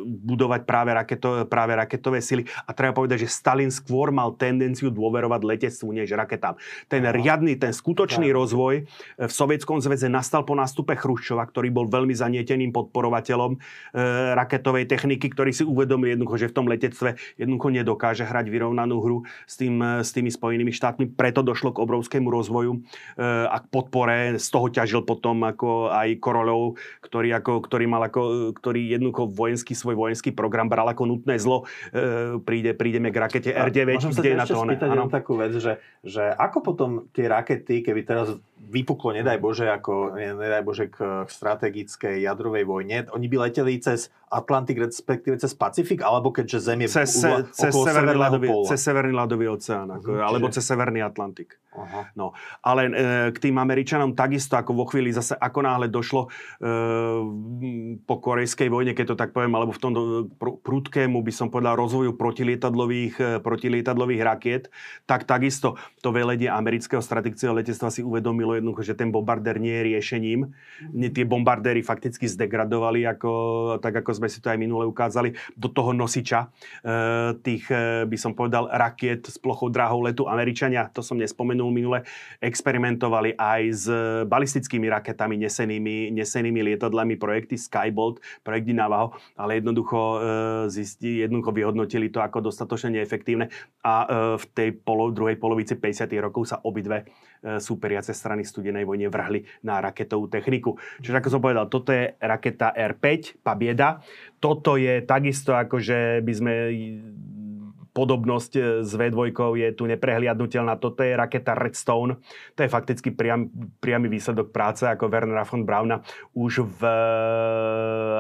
budovať práve, raketo, práve raketové sily. A treba povedať, že Stalin skôr mal tendenciu dôverovať letectvu, než raketám. Ten riadny, ten skutočný tak. rozvoj v Sovietskom zväze nastal po nástupe Chruščova, ktorý bol veľmi zanieteným podporovateľom e, raketovej techniky techniky, ktorí si uvedomili jednoducho, že v tom letectve jednoducho nedokáže hrať vyrovnanú hru s, tým, s tými Spojenými štátmi. Preto došlo k obrovskému rozvoju e, a k podpore. Z toho ťažil potom ako aj Korolov, ktorý, ako, ktorý mal ako, ktorý jednoducho vojenský, svoj vojenský program bral ako nutné zlo. Príde, prídeme k rakete R9, Môžem kde je na to... Spýtať takú vec, že, že ako potom tie rakety, keby teraz vypuklo, nedaj Bože, ako nedaj Bože k strategickej jadrovej vojne, oni by leteli cez Atlantik, respektíve cez Pacifik, alebo keďže Zem je cez, se, cez, severný ľadový, cez Severný ľadový oceán, ako, uh-huh, alebo čiže... cez Severný Atlantik. Aha. No, ale e, k tým Američanom takisto, ako vo chvíli zase, ako náhle došlo e, po korejskej vojne, keď to tak poviem, alebo v tom pr- prudkému, by som povedal, rozvoju protilietadlových, e, protilietadlových rakiet, tak takisto to veledie amerického strategického letectva si uvedomilo jednoducho, že ten bombardér nie je riešením. Tie bombardéry fakticky zdegradovali, ako, tak ako sme si to aj minule ukázali, do toho nosiča e, tých, e, by som povedal, rakiet s plochou dráhou letu Američania, to som nespomenul, spomenul minule, experimentovali aj s balistickými raketami, nesenými, nesenými lietadlami projekty Skybolt, projekt Navaho, ale jednoducho, e, zisti, jednoducho vyhodnotili to ako dostatočne neefektívne a e, v tej polo, druhej polovici 50. rokov sa obidve e, superiace strany studenej vojne vrhli na raketovú techniku. Čiže ako som povedal, toto je raketa R5, Pabieda. Toto je takisto ako, že by sme podobnosť e, s V2 je tu neprehliadnutelná. Toto je raketa Redstone. To je fakticky priam, priamy výsledok práce ako Wernera von Brauna už v e,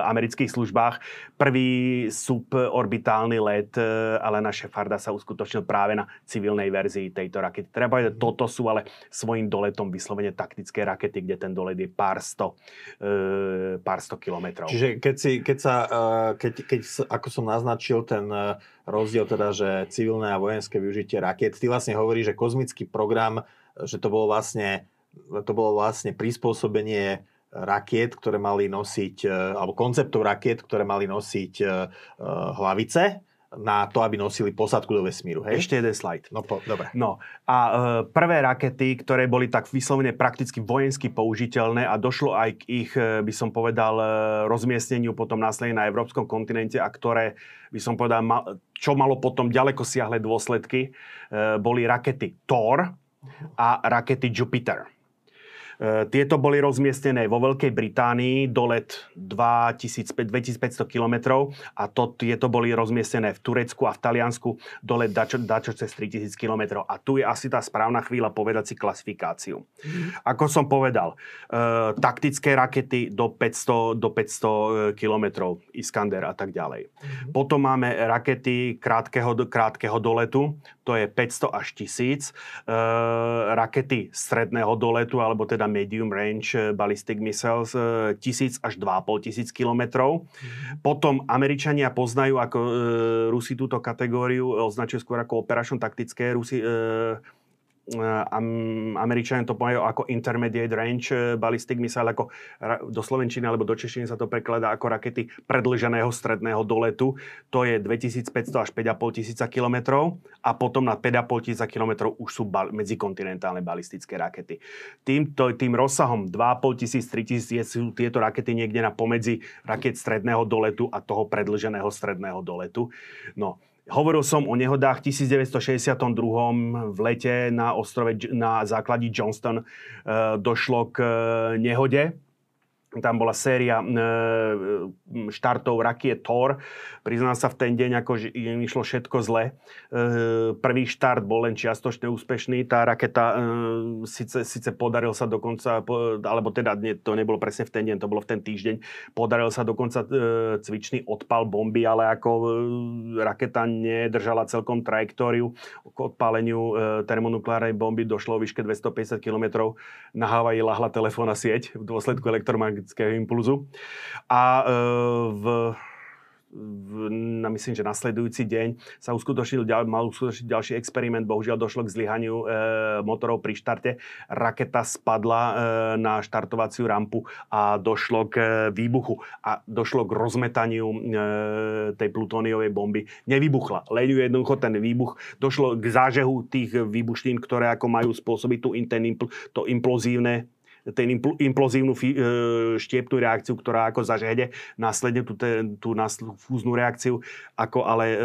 amerických službách. Prvý suborbitálny let e, Alena Shefarda sa uskutočnil práve na civilnej verzii tejto rakety. Treba povedať, toto sú ale svojim doletom vyslovene taktické rakety, kde ten dolet je pár sto, pár sto kilometrov. Čiže keď, si, keď sa, keď, keď, ako som naznačil, ten rozdiel teda, že civilné a vojenské využitie raket. Ty vlastne hovorí, že kozmický program, že to bolo vlastne, to bolo vlastne prispôsobenie rakiet, ktoré mali nosiť, alebo konceptov rakiet, ktoré mali nosiť e, e, hlavice na to, aby nosili posadku do vesmíru. Hej? Ešte jeden slajd. No, po, dobre. No a e, prvé rakety, ktoré boli tak vyslovene prakticky vojensky použiteľné a došlo aj k ich, by som povedal, rozmiestneniu potom následne na európskom kontinente a ktoré, by som povedal, ma, čo malo potom ďaleko siahle dôsledky, e, boli rakety Thor a rakety Jupiter. E, tieto boli rozmiestnené vo Veľkej Británii, dolet 2500 km a to, tieto boli rozmiestnené v Turecku a v Taliansku, dolet dačo, dačo cez 3000 km. A tu je asi tá správna chvíľa povedať si klasifikáciu. Mm. Ako som povedal, e, taktické rakety do 500, do 500 km, Iskander a tak ďalej. Mm. Potom máme rakety krátkeho, krátkeho doletu, to je 500 až 1000. E, rakety stredného doletu, alebo teda medium range eh, ballistic missiles 1000 eh, až 2,5 tisíc kilometrov. Mm. Potom Američania poznajú ako e, Rusi túto kategóriu, označujú skôr ako operačno-taktické. Rusi e, Američania to pomajú ako intermediate range eh, ballistic missile, ako do Slovenčiny alebo do Češtiny sa to prekladá ako rakety predlženého stredného doletu. To je 2500 až 5500 tisíca kilometrov a potom na 5500 tisíca kilometrov už sú bal- medzikontinentálne balistické rakety. Týmto, tým rozsahom 2500 tisíc, 3000 sú tieto rakety niekde na pomedzi raket stredného doletu a toho predlženého stredného doletu. No, Hovoril som o nehodách 1962 v lete na ostrove na základí Johnston. E, došlo k e, nehode tam bola séria e, štartov rakiet Thor. Priznám sa v ten deň, ako im išlo všetko zle. E, prvý štart bol len čiastočne úspešný. Tá raketa e, síce, síce podaril sa dokonca, alebo teda to nebolo presne v ten deň, to bolo v ten týždeň, podaril sa dokonca cvičný odpal bomby, ale ako raketa nedržala celkom trajektóriu k odpáleniu termonukleárnej bomby došlo o výške 250 km. Na Havaji lahla telefónna sieť v dôsledku elektromagnetického elektrického impulzu. A e, v v, na, myslím, že nasledujúci deň sa uskutočnil, mal uskutočniť ďalší experiment. Bohužiaľ došlo k zlyhaniu e, motorov pri štarte. Raketa spadla e, na štartovaciu rampu a došlo k e, výbuchu a došlo k rozmetaniu e, tej plutóniovej bomby. Nevybuchla, len jednoducho ten výbuch. Došlo k zážehu tých výbušnín, ktoré ako majú spôsobiť tú, to implozívne ten implozívnu e, štiepnú reakciu, ktorá ako zažehde následne tú, tú fúznu reakciu, ako ale e,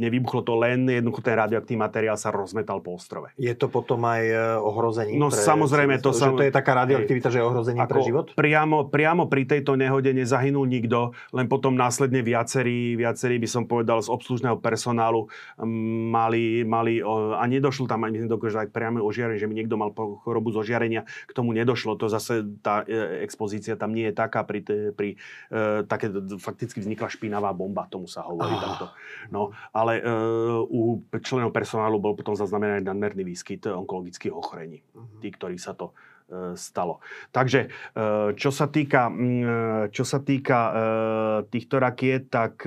nevybuchlo to len, jednoducho ten radioaktívny materiál sa rozmetal po ostrove. Je to potom aj e, ohrozenie? No pre, samozrejme. To sa, to je taká radioaktivita, že je ohrozenie pre život? Priamo, priamo pri tejto nehode nezahynul nikto, len potom následne viacerí, viacerí by som povedal z obslužného personálu mali, mali a nedošlo tam ani dokonca aj priame ožiarenie, že mi niekto mal chorobu zo žiarenia, k tomu nedošlo to zase tá e, expozícia tam nie je taká, pri, pri e, také fakticky vznikla špinavá bomba, tomu sa hovorí ah. tamto. No, ale e, u členov personálu bol potom zaznamenaný nadmerný výskyt onkologických ochorení. Uh-huh. Tí, ktorí sa to e, stalo. Takže e, čo sa týka, čo sa týka týchto rakiet, tak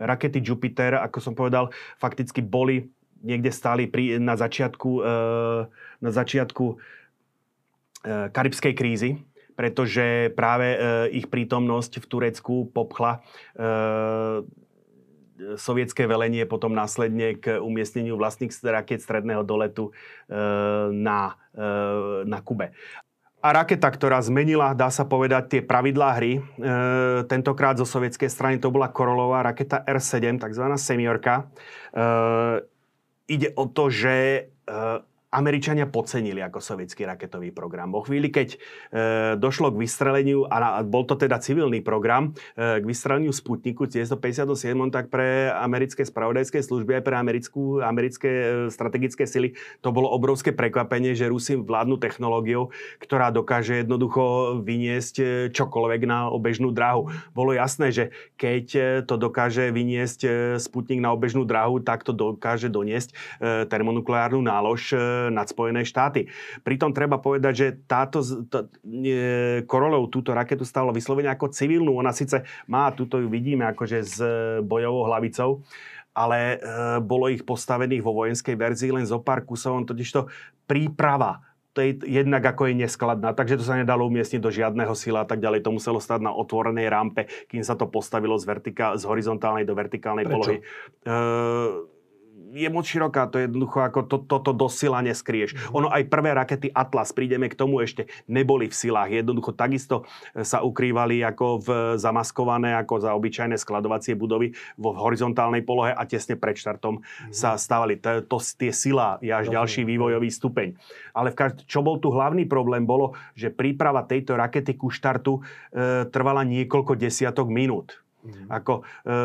rakety Jupiter, ako som povedal, fakticky boli niekde stáli pri, na začiatku, na začiatku karibskej krízy, pretože práve eh, ich prítomnosť v Turecku popchla sovietské velenie potom následne k umiestneniu vlastných raket stredného doletu na, na Kube. A raketa, ktorá zmenila, dá sa povedať, tie pravidlá hry, e, tentokrát zo sovietskej strany to bola Korolová raketa R7, takzvaná semiorka. E, ide o to, že Američania podcenili ako sovietský raketový program. Vo chvíli, keď e, došlo k vystreleniu, a bol to teda civilný program, e, k vystreleniu Sputniku 1957, tak pre americké spravodajské služby aj pre americkú, americké e, strategické sily to bolo obrovské prekvapenie, že Rusi vládnu technológiou, ktorá dokáže jednoducho vyniesť e, čokoľvek na obežnú dráhu. Bolo jasné, že keď e, to dokáže vyniesť e, Sputnik na obežnú dráhu, tak to dokáže doniesť termonukleárnu nálož nad Spojené štáty. Pritom treba povedať, že táto tá, e, Korolov túto raketu stalo vyslovene ako civilnú. Ona síce má, túto ju vidíme akože s bojovou hlavicou, ale e, bolo ich postavených vo vojenskej verzii len zo pár kusov, totižto príprava to je jednak ako je neskladná, takže to sa nedalo umiestniť do žiadneho sila a tak ďalej. To muselo stať na otvorenej rampe, kým sa to postavilo z, vertika- z horizontálnej do vertikálnej Prečo? polohy. E, je moc široká, to je jednoducho ako to, toto do sila neskrieš. Mm-hmm. Ono aj prvé rakety Atlas, prídeme k tomu ešte, neboli v silách. Jednoducho takisto e, sa ukrývali ako v zamaskované, ako za obyčajné skladovacie budovy vo horizontálnej polohe a tesne pred štartom mm-hmm. sa stávali. To, to, tie sila je až Dobre. ďalší vývojový stupeň. Ale v každ- čo bol tu hlavný problém, bolo, že príprava tejto rakety ku štartu e, trvala niekoľko desiatok minút. Mm. Ako e,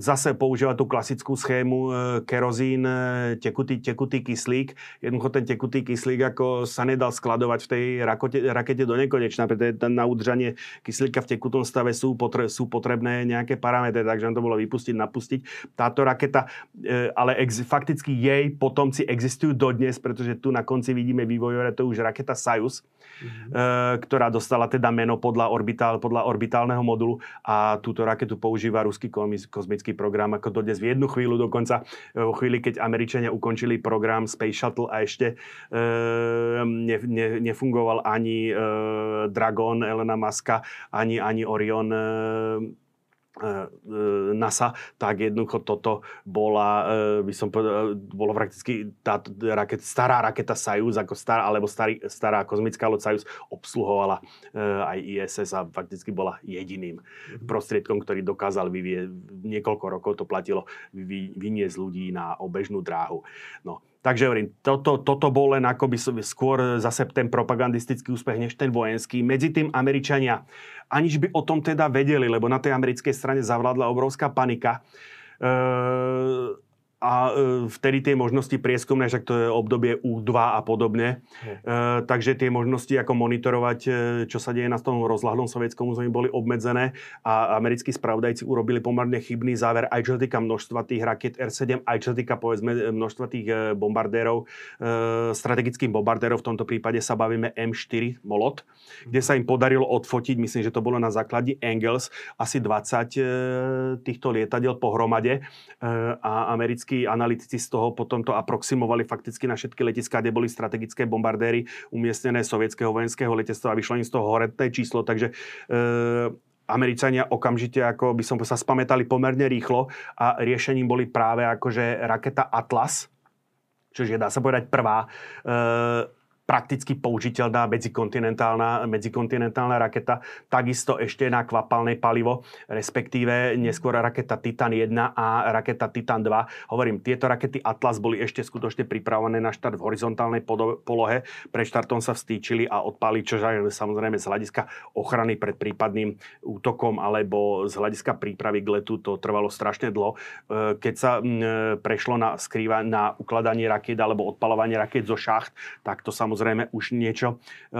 zase používať tú klasickú schému e, kerozín, e, tekutý, tekutý kyslík. Jednoducho ten tekutý kyslík ako sa nedal skladovať v tej rakote, rakete do nekonečna, pretože na udržanie kyslíka v tekutom stave sú, potre, sú potrebné nejaké parametre, takže to bolo vypustiť, napustiť. Táto raketa, e, ale ex, fakticky jej potomci existujú dodnes, pretože tu na konci vidíme vývojové, to už raketa Soyuz, mm. e, ktorá dostala teda meno podľa, orbitál, podľa orbitálneho modulu a túto raketu používa ruský kozmický program ako dodnes v jednu chvíľu dokonca, e, vo chvíli, keď Američania ukončili program Space Shuttle a ešte e, ne, ne, nefungoval ani Dragon Elena Muska, ani, ani Orion NASA, tak jednoducho toto bola, e, by som povedal, bolo prakticky tá raket, stará raketa Soyuz, ako stará, alebo starý, stará kozmická loď Soyuz obsluhovala aj ISS a fakticky bola jediným mhm. prostriedkom, ktorý dokázal vyvieť, niekoľko rokov to platilo, vyniesť ľudí na obežnú dráhu. No, Takže hovorím, toto, toto bol len akoby skôr zase ten propagandistický úspech, než ten vojenský. Medzi tým Američania, aniž by o tom teda vedeli, lebo na tej americkej strane zavládla obrovská panika, e, a e, vtedy tie možnosti prieskumné, však to je obdobie U2 a podobne, e, takže tie možnosti ako monitorovať, e, čo sa deje na tom rozlahlom sovietskom území, boli obmedzené a americkí spravodajci urobili pomerne chybný záver, aj čo sa týka množstva tých raket R7, aj čo sa týka povedzme množstva tých e, bombardérov, e, strategických bombardérov, v tomto prípade sa bavíme M4 Molot, kde sa im podarilo odfotiť, myslím, že to bolo na základe Engels, asi 20 e, týchto lietadiel pohromade a americkí americkí analytici z toho potom to aproximovali fakticky na všetky letiská, kde boli strategické bombardéry umiestnené sovietského vojenského letectva a vyšlo im z toho horetné číslo. Takže e, Američania okamžite, ako by som sa spamätali pomerne rýchlo a riešením boli práve akože raketa Atlas, čiže dá sa povedať prvá e, prakticky použiteľná medzikontinentálna, medzikontinentálna raketa, takisto ešte na kvapalné palivo, respektíve neskôr raketa Titan 1 a raketa Titan 2. Hovorím, tieto rakety Atlas boli ešte skutočne pripravené na štart v horizontálnej polohe. Pre štartom sa vstýčili a odpali, čo samozrejme z hľadiska ochrany pred prípadným útokom alebo z hľadiska prípravy k letu to trvalo strašne dlho. E, keď sa prešlo na, skrýva, na ukladanie raket alebo odpalovanie raket zo šacht, tak to samozrejme samozrejme už niečo e,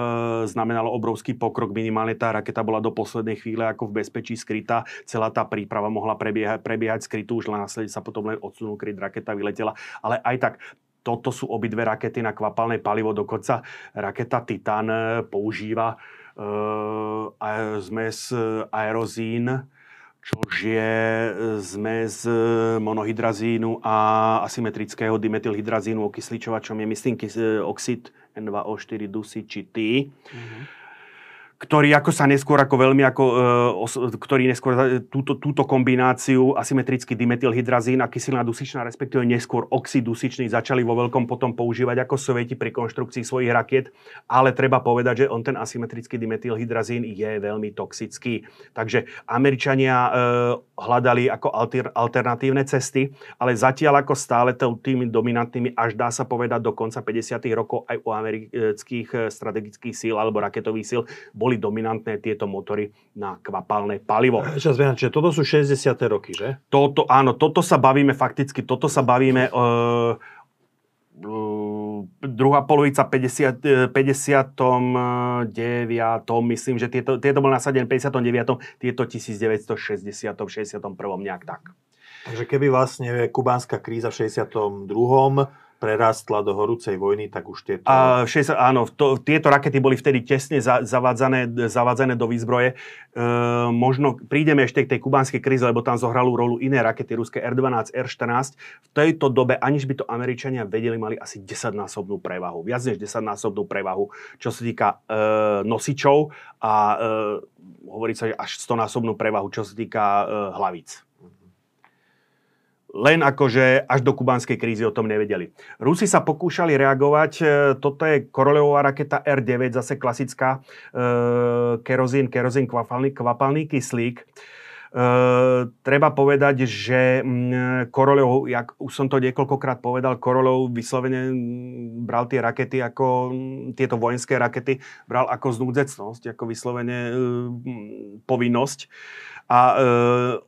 znamenalo obrovský pokrok. Minimálne tá raketa bola do poslednej chvíle ako v bezpečí skrytá. Celá tá príprava mohla prebiehať, prebiehať skrytú, už následne sa potom len odsunul, keď raketa vyletela. Ale aj tak toto sú obidve rakety na kvapalné palivo. Dokonca raketa Titan e, používa uh, zmes aerozín, čož je zmes monohydrazínu a asymetrického dimethylhydrazínu okysličovačom je myslím oxid N2O4 dusičitý. Mm-hmm ktorý ako sa neskôr ako veľmi ako, e, ktorý neskôr túto, túto kombináciu asymetrický dimethylhydrazín a kyselina dusičná, respektíve neskôr oxid dusičný začali vo veľkom potom používať ako sovieti pri konštrukcii svojich rakiet, ale treba povedať, že on ten asymetrický dimethylhydrazín je veľmi toxický. Takže Američania e, hľadali ako alter, alternatívne cesty, ale zatiaľ ako stále tými dominantnými, až dá sa povedať do konca 50. rokov aj u amerických e, strategických síl alebo raketových síl boli dominantné tieto motory na kvapalné palivo. Čas, čiže toto sú 60. roky, že? Toto, áno, toto sa bavíme fakticky, toto sa bavíme... Uh, druhá polovica 50, 59. myslím, že tieto, tieto boli nasadené v 59. Tieto 1960. 61. nejak tak. Takže keby vlastne kubánska kríza v 62 prerástla do horúcej vojny, tak už tieto... A, 60, áno, to, tieto rakety boli vtedy tesne za, zavádzané, zavádzané do výzbroje. E, možno prídeme ešte k tej kubánskej kríze, lebo tam zohrali rolu iné rakety, ruské R-12, R-14. V tejto dobe, aniž by to Američania vedeli, mali asi 10-násobnú prevahu. Viac než 10-násobnú prevahu, čo sa týka e, nosičov a e, hovorí sa, že až 100-násobnú prevahu, čo sa týka e, hlavíc len akože až do kubanskej krízy o tom nevedeli. Rusi sa pokúšali reagovať, e, toto je Koroleová raketa R9, zase klasická, e, kerozín, kerozín, kvapalný, kvapalný kyslík. E, treba povedať, že mm, Korolov, jak už som to niekoľkokrát povedal, Korolov vyslovene bral tie rakety ako, tieto vojenské rakety, bral ako znúdzecnosť, ako vyslovene e, povinnosť a e,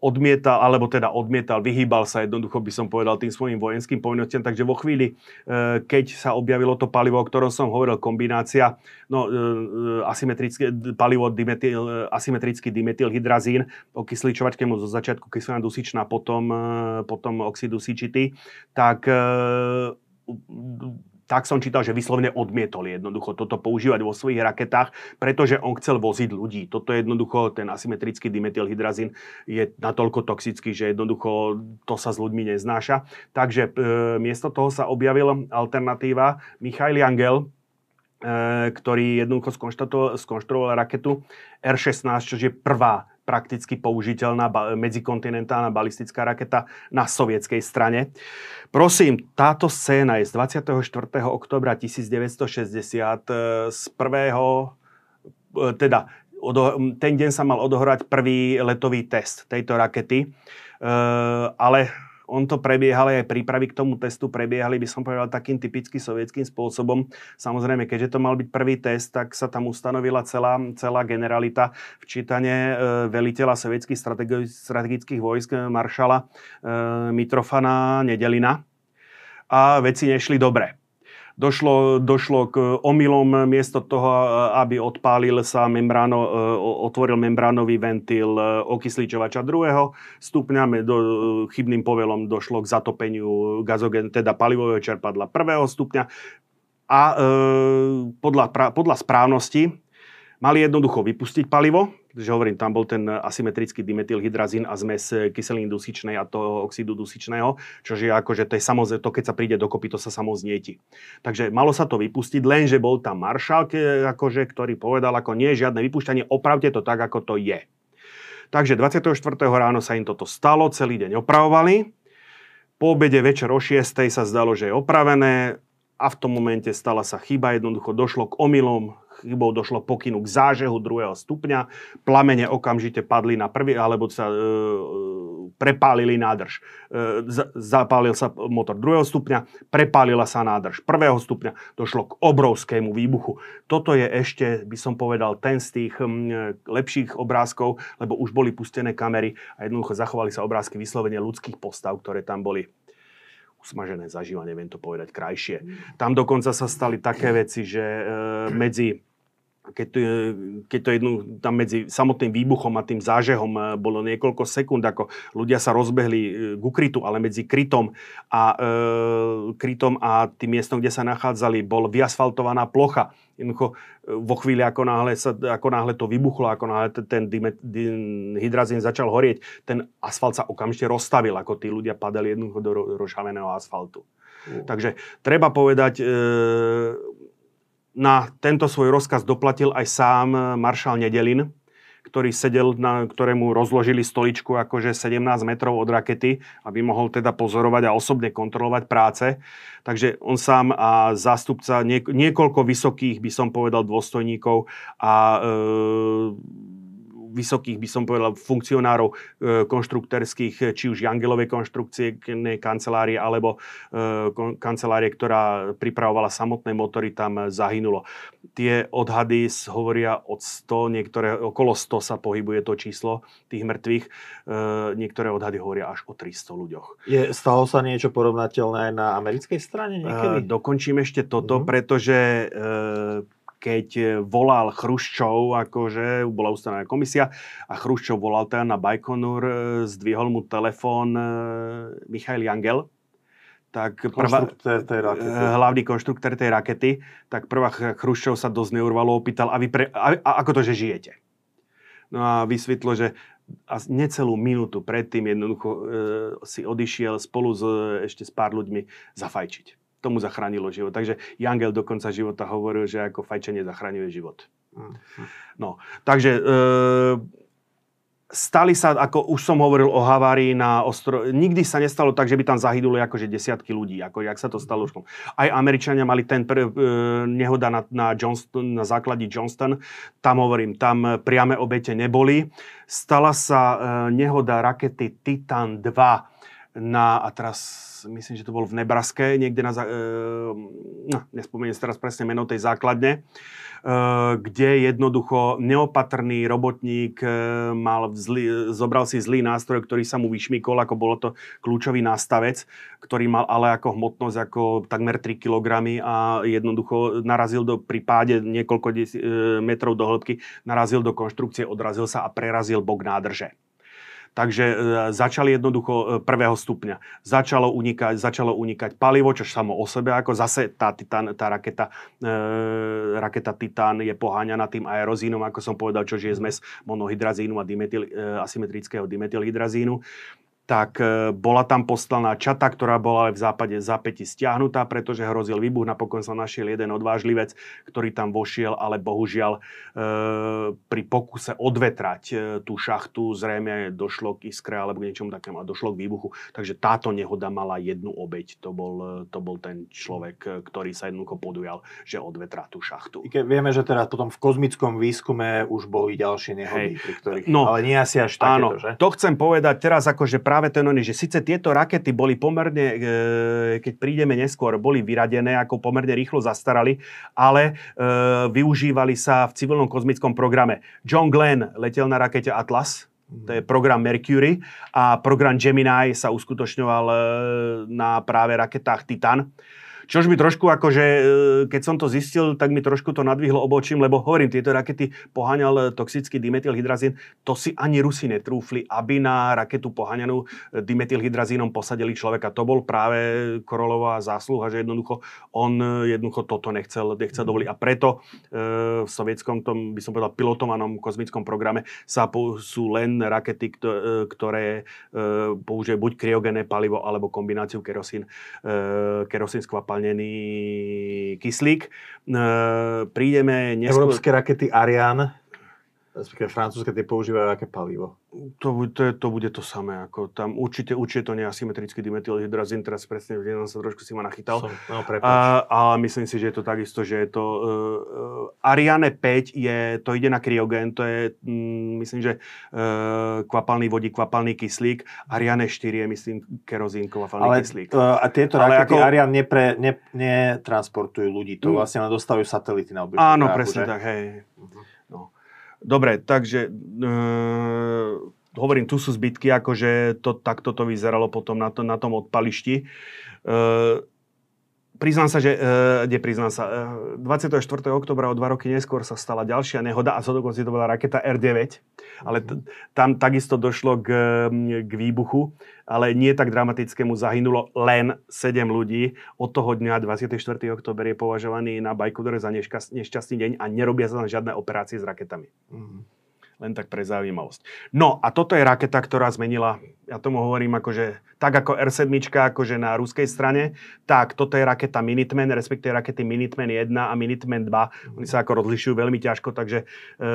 odmietal, alebo teda odmietal, vyhýbal sa jednoducho, by som povedal, tým svojim vojenským povinnostiam. Takže vo chvíli, e, keď sa objavilo to palivo, o ktorom som hovoril, kombinácia, no, e, e asymetrické palivo, dimetyl, asymetrický dimethylhydrazín, okysličovačkému zo začiatku kyselina dusičná, potom, e, potom oxid dusičitý, tak e, tak som čítal, že vyslovne odmietol jednoducho toto používať vo svojich raketách, pretože on chcel voziť ľudí. Toto je jednoducho, ten asymetrický dimethylhydrazín je natoľko toxický, že jednoducho to sa s ľuďmi neznáša. Takže e, miesto toho sa objavila alternatíva Michail Jangel, e, ktorý jednoducho skonštruoval raketu R-16, čo je prvá prakticky použiteľná medzikontinentálna balistická raketa na sovietskej strane. Prosím, táto scéna je z 24. oktobra 1960 e, z prvého, e, teda ten deň sa mal odohrať prvý letový test tejto rakety, e, ale on to prebiehal, aj prípravy k tomu testu prebiehali, by som povedal, takým typicky sovietským spôsobom. Samozrejme, keďže to mal byť prvý test, tak sa tam ustanovila celá, celá generalita včítanie e, veliteľa sovietských strategických vojsk e, maršala e, Mitrofana Nedelina. A veci nešli dobre došlo, došlo k omylom miesto toho, aby odpálil sa membráno, e, otvoril membránový ventil e, okysličovača druhého stupňa, do, chybným povelom došlo k zatopeniu gazogen, teda palivového čerpadla prvého stupňa. A e, podľa, podľa správnosti mali jednoducho vypustiť palivo, že hovorím, tam bol ten asymetrický dimethylhydrazín a zmes kyseliny dusičnej a toho oxidu dusičného, čo je akože to je samozrejme, to keď sa príde dokopy, to sa samo znieti. Takže malo sa to vypustiť, lenže bol tam maršal, akože, ktorý povedal, ako nie je žiadne vypušťanie, opravte to tak, ako to je. Takže 24. ráno sa im toto stalo, celý deň opravovali. Po obede večer o 6. sa zdalo, že je opravené a v tom momente stala sa chyba, jednoducho došlo k omylom, chybou došlo pokynu k zážehu druhého stupňa, plamene okamžite padli na prvý, alebo sa e, prepálili nádrž. E, zapálil sa motor druhého stupňa, prepálila sa nádrž prvého stupňa, došlo k obrovskému výbuchu. Toto je ešte, by som povedal, ten z tých m, lepších obrázkov, lebo už boli pustené kamery a jednoducho zachovali sa obrázky vyslovene ľudských postav, ktoré tam boli usmažené zaživa, neviem to povedať krajšie. Tam dokonca sa stali také veci, že e, medzi keď to, keď to jednu, tam medzi samotným výbuchom a tým zážehom e, bolo niekoľko sekúnd, ako ľudia sa rozbehli e, ku krytu, ale medzi krytom a, e, krytom a tým miestom, kde sa nachádzali, bol vyasfaltovaná plocha. Jednoducho e, vo chvíli, ako náhle, sa, ako náhle to vybuchlo, ako náhle ten, ten hydrazín začal horieť, ten asfalt sa okamžite rozstavil, ako tí ľudia padali jednoducho do rozhaveného asfaltu. Uh. Takže treba povedať, e, na tento svoj rozkaz doplatil aj sám eh, maršal Nedelin, ktorý sedel, na ktorému rozložili stoličku akože 17 metrov od rakety, aby mohol teda pozorovať a osobne kontrolovať práce. Takže on sám a zástupca niekoľko vysokých, by som povedal, dôstojníkov a e, vysokých, by som povedal, funkcionárov e, konštruktérských, či už Jangelovej konštrukcie kancelárie, alebo e, kancelárie, ktorá pripravovala samotné motory, tam zahynulo. Tie odhady hovoria od 100, niektoré okolo 100 sa pohybuje to číslo tých mŕtvych. E, niektoré odhady hovoria až o 300 ľuďoch. Je, stalo sa niečo porovnateľné aj na americkej strane niekedy? Dokončím ešte toto, uh-huh. pretože keď e, volal Chruščov, akože bola ustanovená komisia a Chruščov volal teda na Bajkonur, e, zdvihol mu telefón e, Michail Jangel, tak prvá, tej rakety. hlavný konštruktor tej rakety, tak prvá Chruščov sa dosť neurvalo, opýtal, a, vy pre, a, a ako to, že žijete? No a vysvetlo, že a necelú minútu predtým jednoducho e, si odišiel spolu s, ešte s pár ľuďmi zafajčiť tomu zachránilo život. Takže Jangel do konca života hovoril, že ako fajčenie zachraňuje život. Mhm. No, takže e, stali sa, ako už som hovoril o havárii na ostro... Nikdy sa nestalo tak, že by tam zahynulo akože desiatky ľudí, ako jak sa to stalo už. Aj Američania mali ten pr- e, nehoda na, na, Johnston, na základi Johnston. Tam hovorím, tam priame obete neboli. Stala sa e, nehoda rakety Titan 2 na, a teraz myslím, že to bol v Nebraske, niekde na, e, no, nespomeniem si teraz presne meno tej základne, e, kde jednoducho neopatrný robotník e, mal zlý, zobral si zlý nástroj, ktorý sa mu vyšmikol, ako bolo to kľúčový nástavec, ktorý mal ale ako hmotnosť ako takmer 3 kg a jednoducho narazil do, pri páde niekoľko desi, e, metrov do hĺbky, narazil do konštrukcie, odrazil sa a prerazil bok nádrže. Takže e, začali jednoducho e, prvého stupňa. Začalo unikať, začalo unikať palivo, čo samo o sebe, ako zase tá, titán, tá raketa, e, raketa Titán je poháňaná tým aerozínom, ako som povedal, čo je zmes monohydrazínu a dimetyl, e, asymetrického dimetylhydrazínu tak e, bola tam postavená čata, ktorá bola ale v západe zápäti stiahnutá, pretože hrozil výbuch. Napokon sa našiel jeden odvážlivec, ktorý tam vošiel, ale bohužiaľ e, pri pokuse odvetrať e, tú šachtu zrejme došlo k iskre alebo k niečomu takému a došlo k výbuchu. Takže táto nehoda mala jednu obeď. To bol, to bol ten človek, ktorý sa jednoducho podujal, že odvetrá tú šachtu. I keď vieme, že teraz potom v kozmickom výskume už boli ďalšie nehody, Hej. pri ktorých... No, ale nie asi až takéto, áno, že? to chcem povedať teraz akože práve ten oni, že síce tieto rakety boli pomerne, e, keď prídeme neskôr, boli vyradené, ako pomerne rýchlo zastarali, ale e, využívali sa v civilnom kozmickom programe. John Glenn letel na rakete Atlas, to je program Mercury a program Gemini sa uskutočňoval e, na práve raketách Titan. Čož mi trošku akože, e, keď som to zistil, tak mi trošku to nadvihlo obočím, lebo hovorím, tieto rakety poháňal toxický dimetylhydrazín, to si ani Rusi netrúfli, aby na raketu poháňanú e, dimetylhydrazínom posadili človeka. To bol práve Korolová zásluha, že jednoducho on e, jednoducho toto nechcel, nechcel mhm. dovoliť. A preto e, v sovietskom, tom by som povedal, pilotovanom kozmickom programe sa po, sú len rakety, ktoré e, použije buď kryogénne palivo, alebo kombináciu kerosín, e, kerosín skvapal spalnený kyslík. Prídeme neskôr... Európske rakety Ariane respektíve francúzske, tie používajú aké palivo? To, to, to bude to samé. Ako tam určite, určite to nie asymetrický teraz presne v sa trošku si ma nachytal. Som, no, a, ale myslím si, že je to takisto, že je to... Uh, uh, Ariane 5 je, to ide na kryogén, to je, um, myslím, že uh, kvapalný vodík, kvapalný kyslík. Ariane 4 je, myslím, kerozín, kvapalný ale, kyslík. Uh, a tieto ale rakety ako... Ariane nepre, ne, netransportujú ľudí, to mm. vlastne len dostávajú satelity na obyčku. Áno, presne že? tak, hej. Uh-huh. Dobre, takže e, hovorím, tu sú zbytky, akože to, takto to vyzeralo potom na, to, na tom odpališti. E, Priznám sa, že... Uh, kde priznám sa? Uh, 24. oktobra o dva roky neskôr sa stala ďalšia nehoda a dokonca to bola raketa R9, ale t- tam takisto došlo k, k výbuchu, ale nie tak dramatickému. Zahynulo len 7 ľudí. Od toho dňa 24. október je považovaný na Bajkodore za nešťastný deň a nerobia sa žiadne operácie s raketami. Mm-hmm. Len tak pre zaujímavosť. No a toto je raketa, ktorá zmenila, ja tomu hovorím akože, tak ako R7 akože na ruskej strane, tak toto je raketa Minuteman, respektíve rakety Minuteman 1 a Minuteman 2. Oni sa ako rozlišujú veľmi ťažko, takže e,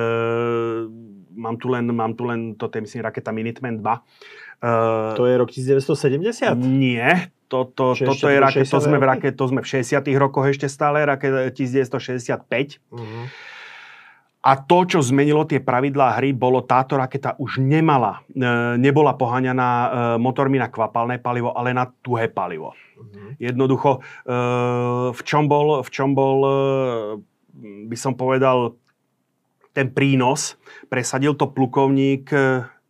mám, tu len, mám tu len, toto je myslím raketa Minuteman 2. E, to je rok 1970? Nie, toto, toto je raket, to, sme v raket, to sme v 60 rokoch ešte stále, raket 1965. Uh-huh. A to, čo zmenilo tie pravidlá hry, bolo táto raketa už nemala, e, nebola poháňaná e, motormi na kvapalné palivo, ale na tuhé palivo. Uh-huh. Jednoducho, e, v čom bol, v čom bol by som povedal, ten prínos, presadil to plukovník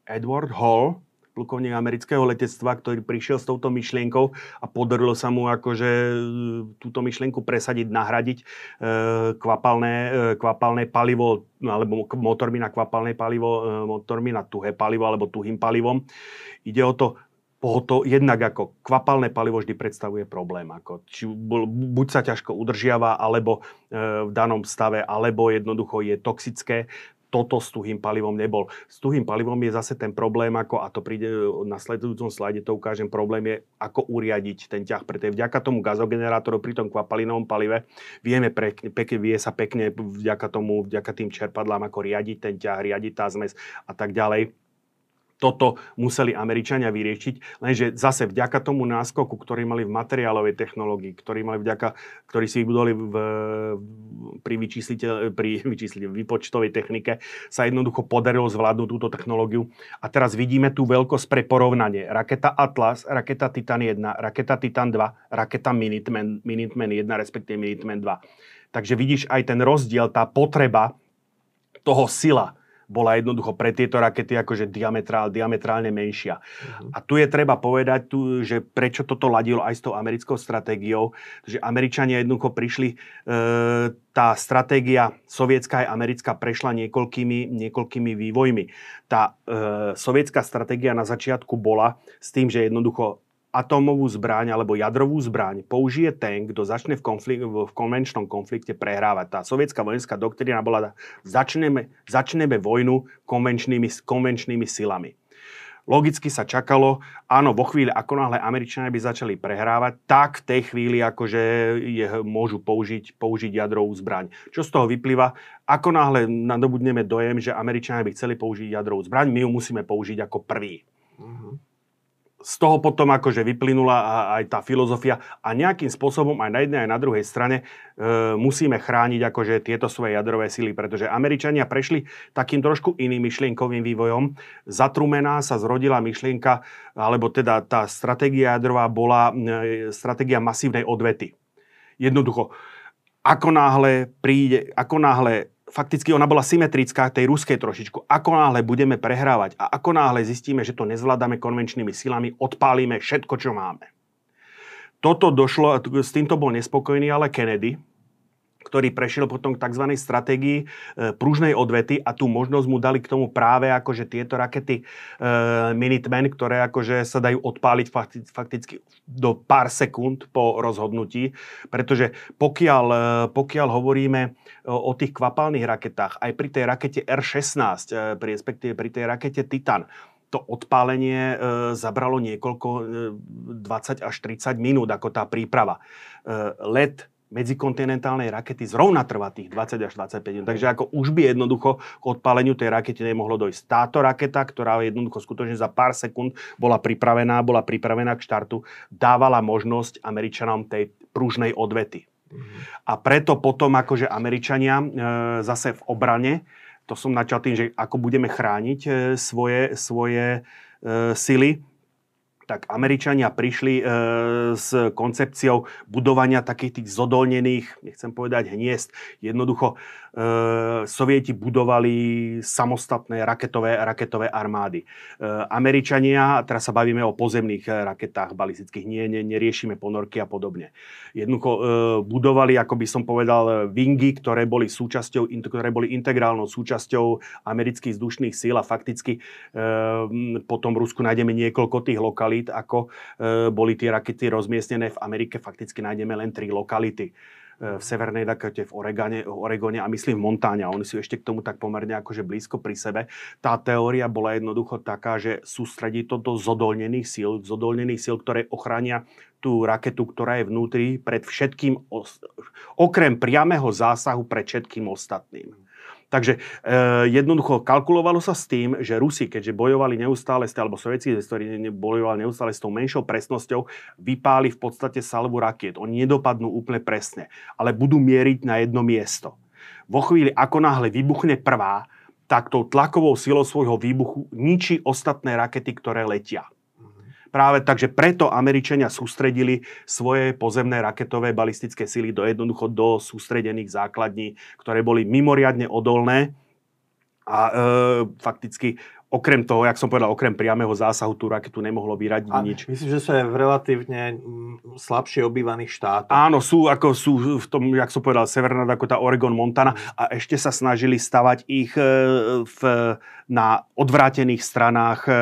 Edward Hall, plukovník amerického letectva, ktorý prišiel s touto myšlienkou a podarilo sa mu akože e, túto myšlienku presadiť, nahradiť e, kvapalné, e, kvapalné palivo alebo motormi na kvapalné palivo, motormi na tuhé palivo alebo tuhým palivom. Ide o to, to jednak ako kvapalné palivo vždy predstavuje problém. Ako, či buď sa ťažko udržiava, alebo e, v danom stave, alebo jednoducho je toxické toto s tuhým palivom nebol. S tuhým palivom je zase ten problém, ako, a to príde na sledujúcom slajde, to ukážem, problém je, ako uriadiť ten ťah. Preto vďaka tomu gazogenerátoru pri tom kvapalinovom palive vieme pekne, pekne, vie sa pekne vďaka tomu, vďaka tým čerpadlám, ako riadiť ten ťah, riadiť tá zmes a tak ďalej toto museli Američania vyriešiť, lenže zase vďaka tomu náskoku, ktorý mali v materiálovej technológii, ktorý mali vďaka, ktorý si vybudoli v, pri, vyčísliteľ, pri vyčísliteľ, výpočtovej technike, sa jednoducho podarilo zvládnuť túto technológiu. A teraz vidíme tú veľkosť pre porovnanie. Raketa Atlas, raketa Titan 1, raketa Titan 2, raketa Minuteman, Minuteman 1, respektíve Minuteman 2. Takže vidíš aj ten rozdiel, tá potreba toho sila, bola jednoducho pre tieto rakety akože diametrál, diametrálne menšia. Uh-huh. A tu je treba povedať, tu, že prečo toto ladilo aj s tou americkou stratégiou, že Američania jednoducho prišli, e, tá stratégia sovietská aj americká prešla niekoľkými, niekoľkými vývojmi. Tá e, sovietská stratégia na začiatku bola s tým, že jednoducho atómovú zbraň alebo jadrovú zbraň použije ten, kto začne v, konflik- v konvenčnom konflikte prehrávať. Tá sovietská vojenská doktrína bola, začneme, začneme vojnu konvenčnými, konvenčnými silami. Logicky sa čakalo, áno, vo chvíli, ako náhle Američania by začali prehrávať, tak v tej chvíli akože je, môžu použiť, použiť jadrovú zbraň. Čo z toho vyplýva? Ako náhle nadobudneme dojem, že Američania by chceli použiť jadrovú zbraň, my ju musíme použiť ako prvý. Uh-huh z toho potom akože vyplynula aj tá filozofia a nejakým spôsobom aj na jednej aj na druhej strane e, musíme chrániť akože tieto svoje jadrové sily, pretože Američania prešli takým trošku iným myšlienkovým vývojom. Zatrumená sa zrodila myšlienka, alebo teda tá stratégia jadrová bola e, stratégia masívnej odvety. Jednoducho, ako náhle príde, ako náhle fakticky ona bola symetrická tej ruskej trošičku. Ako náhle budeme prehrávať a ako náhle zistíme, že to nezvládame konvenčnými silami, odpálime všetko, čo máme. Toto došlo, s týmto bol nespokojný ale Kennedy, ktorý prešiel potom k tzv. stratégii e, pružnej odvety a tú možnosť mu dali k tomu práve akože tieto rakety e, Minutemen, ktoré akože sa dajú odpáliť fakticky do pár sekúnd po rozhodnutí, pretože pokiaľ, e, pokiaľ hovoríme o, o tých kvapalných raketách, aj pri tej rakete R-16, e, pri, respektíve pri tej rakete Titan, to odpálenie e, zabralo niekoľko, e, 20 až 30 minút ako tá príprava. E, let medzikontinentálnej rakety zrovna trvá tých 20 až 25 minút. Takže ako už by jednoducho k odpáleniu tej rakety nemohlo dojsť. Táto raketa, ktorá jednoducho skutočne za pár sekúnd bola pripravená, bola pripravená k štartu, dávala možnosť Američanom tej pružnej odvety. Mm-hmm. A preto potom akože Američania e, zase v obrane, to som načal tým, že ako budeme chrániť e, svoje, svoje e, sily, tak Američania prišli e, s koncepciou budovania takých tých zodolnených, nechcem povedať hniezd, jednoducho e, Sovieti budovali samostatné raketové, raketové armády. E, Američania, teraz sa bavíme o pozemných e, raketách balistických, nie, nie, neriešime ponorky a podobne. Jednoducho e, budovali, ako by som povedal, vingy, ktoré boli súčasťou, ktoré boli integrálnou súčasťou amerických vzdušných síl a fakticky e, potom v Rusku nájdeme niekoľko tých lokalít, lokalít, ako e, boli tie rakety rozmiestnené v Amerike. Fakticky nájdeme len tri lokality e, v Severnej Dakota, v Oregone, Oregone a myslím v Montáne. Oni sú ešte k tomu tak pomerne akože blízko pri sebe. Tá teória bola jednoducho taká, že sústredí to do zodolnených síl, zodolnených síl, ktoré ochránia tú raketu, ktorá je vnútri pred všetkým, okrem priamého zásahu pred všetkým ostatným. Takže e, jednoducho kalkulovalo sa s tým, že Rusi, keďže bojovali neustále, alebo sovietskí ktorí bojovali neustále s tou menšou presnosťou, vypáli v podstate salvu rakiet. Oni nedopadnú úplne presne, ale budú mieriť na jedno miesto. Vo chvíli, ako náhle vybuchne prvá, tak tou tlakovou silou svojho výbuchu ničí ostatné rakety, ktoré letia. Práve takže preto Američania sústredili svoje pozemné raketové balistické sily do jednoducho do sústredených základní, ktoré boli mimoriadne odolné a e, fakticky okrem toho, jak som povedal, okrem priamého zásahu tú raketu nemohlo vyradiť a nič. Myslím, že sú v relatívne slabšie obývaných štátoch. Áno, sú, ako sú v tom, jak som povedal, Severná Dakota, Oregon, Montana a ešte sa snažili stavať ich e, v, na odvrátených stranách e,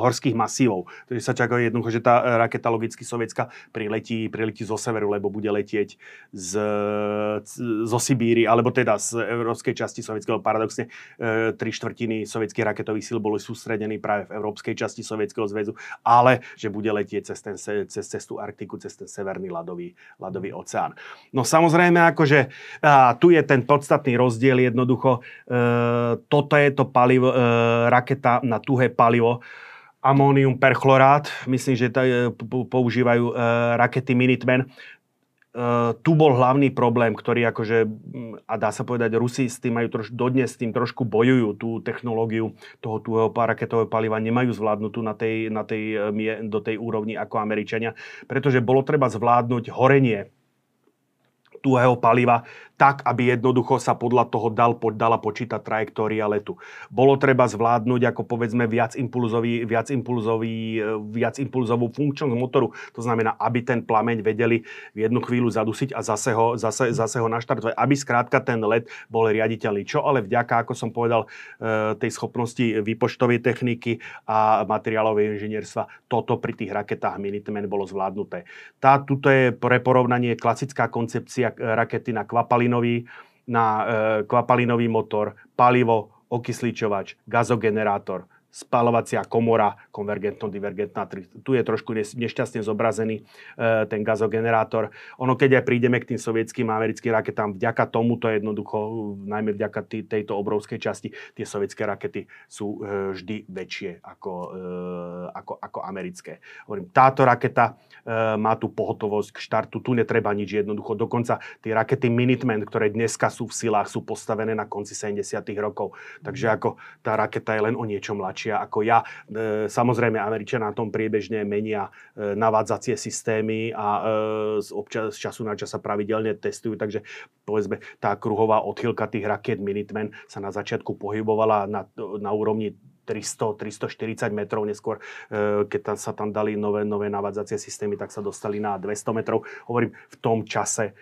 horských masívov. Takže sa čaká jednoducho, že tá raketa logicky sovietská priletí, priletí zo severu, lebo bude letieť z, zo Sibíry, alebo teda z európskej časti sovietského paradoxne e, tri štvrtiny sovietských raketových raketových síl boli sústredení práve v európskej časti Sovietskeho zväzu, ale že bude letieť cez, ten, cez cestu Arktiku, cez ten severný ľadový, ľadový oceán. No samozrejme, akože a, tu je ten podstatný rozdiel jednoducho. E, toto je to palivo, e, raketa na tuhé palivo, amónium perchlorát, myslím, že t- používajú e, rakety Minuteman. Uh, tu bol hlavný problém, ktorý akože, mm, a dá sa povedať, Rusi s tým majú troš, dodnes s tým trošku bojujú, tú technológiu toho tuhého raketového paliva nemajú zvládnutú na tej, na tej, e, do tej úrovni ako Američania, pretože bolo treba zvládnuť horenie tuhého paliva tak, aby jednoducho sa podľa toho dal, dala počítať trajektória letu. Bolo treba zvládnuť ako povedzme viac, impulzový, viac, impulzový, e, viac impulzovú funkčnosť motoru. To znamená, aby ten plameň vedeli v jednu chvíľu zadusiť a zase ho, zase, zase ho naštartovať. Aby skrátka ten let bol riaditeľný. Čo ale vďaka, ako som povedal, e, tej schopnosti výpočtovej techniky a materiálovej inžinierstva, toto pri tých raketách Minuteman bolo zvládnuté. Tá, tuto je pre porovnanie klasická koncepcia rakety na kvapali kvapalinový, na e, kvapalinový motor, palivo, okysličovač, gazogenerátor, spalovacia komora, konvergentno-divergentná. Tu je trošku nešťastne zobrazený e, ten gazogenerátor. Ono, keď aj prídeme k tým sovietským a americkým raketám, vďaka tomuto jednoducho, najmä vďaka tý, tejto obrovskej časti, tie sovietské rakety sú e, vždy väčšie ako, e, ako, ako americké. Hovorím, táto raketa e, má tú pohotovosť k štartu, tu netreba nič jednoducho. Dokonca tie rakety Minuteman, ktoré dneska sú v silách, sú postavené na konci 70. rokov. Takže ako tá raketa je len o niečo mladšia lepšia ako ja. E, samozrejme, Američania na tom priebežne menia e, navádzacie systémy a e, z, občas, z času na čas sa pravidelne testujú, takže povedzme, tá kruhová odchylka tých raket Minuteman sa na začiatku pohybovala na, na úrovni 300, 340 metrov, neskôr, keď tam sa tam dali nové, nové navádzacie systémy, tak sa dostali na 200 metrov. Hovorím, v tom čase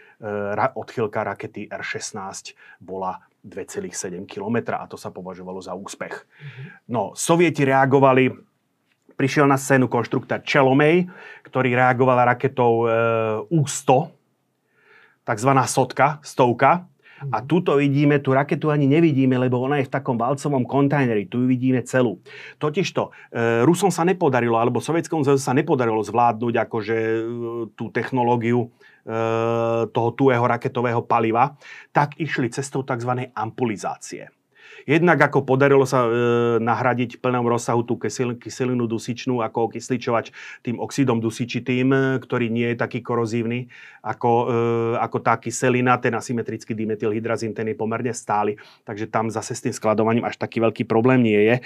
odchylka rakety R-16 bola 2,7 km a to sa považovalo za úspech. No, sovieti reagovali, prišiel na scénu konštruktor Čelomej, ktorý reagoval raketou e, U-100, takzvaná sotka, stovka, a tuto vidíme, tú raketu ani nevidíme, lebo ona je v takom valcovom kontajneri. Tu ju vidíme celú. Totižto, e, Rusom sa nepodarilo, alebo Sovietskom zväzu sa nepodarilo zvládnuť akože e, tú technológiu e, toho tuého raketového paliva, tak išli cestou tzv. ampulizácie. Jednak ako podarilo sa e, nahradiť v plnom rozsahu tú kyselinu, kyselinu dusičnú ako okysličovač tým oxidom dusičitým, e, ktorý nie je taký korozívny ako, e, ako tá kyselina, ten asymetrický dimethylhydrazín, ten je pomerne stály, takže tam zase s tým skladovaním až taký veľký problém nie je.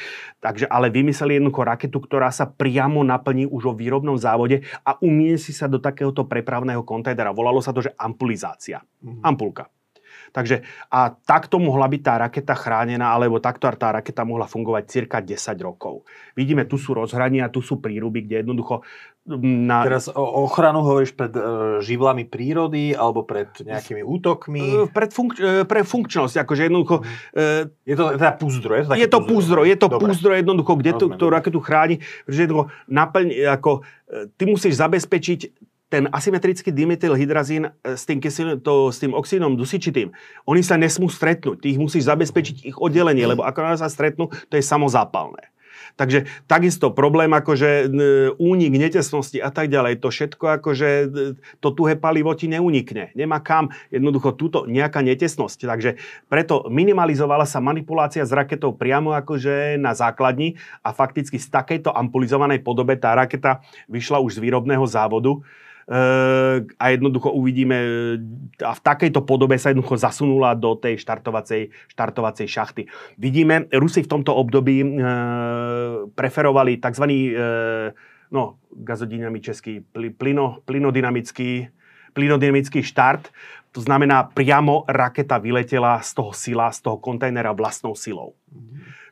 Takže ale vymysleli jednoducho raketu, ktorá sa priamo naplní už vo výrobnom závode a umiestni sa do takéhoto prepravného kontajnera. Volalo sa to, že ampulizácia. Mm-hmm. Ampulka. Takže a takto mohla byť tá raketa chránená, alebo takto tá raketa mohla fungovať cirka 10 rokov. Vidíme, tu sú rozhrania, tu sú príruby, kde jednoducho na... Teraz o ochranu hovoríš pred e, živlami prírody alebo pred nejakými útokmi? E, pred funk- e, pre funkčnosť, akože jednoducho... Mm. E, je to teda púzdro? Je to, je to púzdro, je to púzdro jednoducho, kde to, tú raketu chráni, pretože jednoducho naplň, ako, e, ty musíš zabezpečiť ten asymetrický dimethylhydrazín e, s tým, kyselin, to, s tým oxidom dusičitým, oni sa nesmú stretnúť. Ty ich musíš zabezpečiť ich oddelenie, lebo ako sa stretnú, to je samozápalné. Takže takisto problém akože únik netesnosti a tak ďalej, to všetko akože to tuhé palivo ti neunikne. Nemá kam jednoducho túto nejaká netesnosť. Takže preto minimalizovala sa manipulácia s raketou priamo akože na základni a fakticky z takejto ampulizovanej podobe tá raketa vyšla už z výrobného závodu a jednoducho uvidíme a v takejto podobe sa jednoducho zasunula do tej štartovacej, štartovacej šachty. Vidíme, Rusi v tomto období e, preferovali tzv. E, no, gazodynamický, plino, plynodynamický, plynodynamický štart. To znamená, priamo raketa vyletela z toho sila, z toho kontajnera vlastnou silou.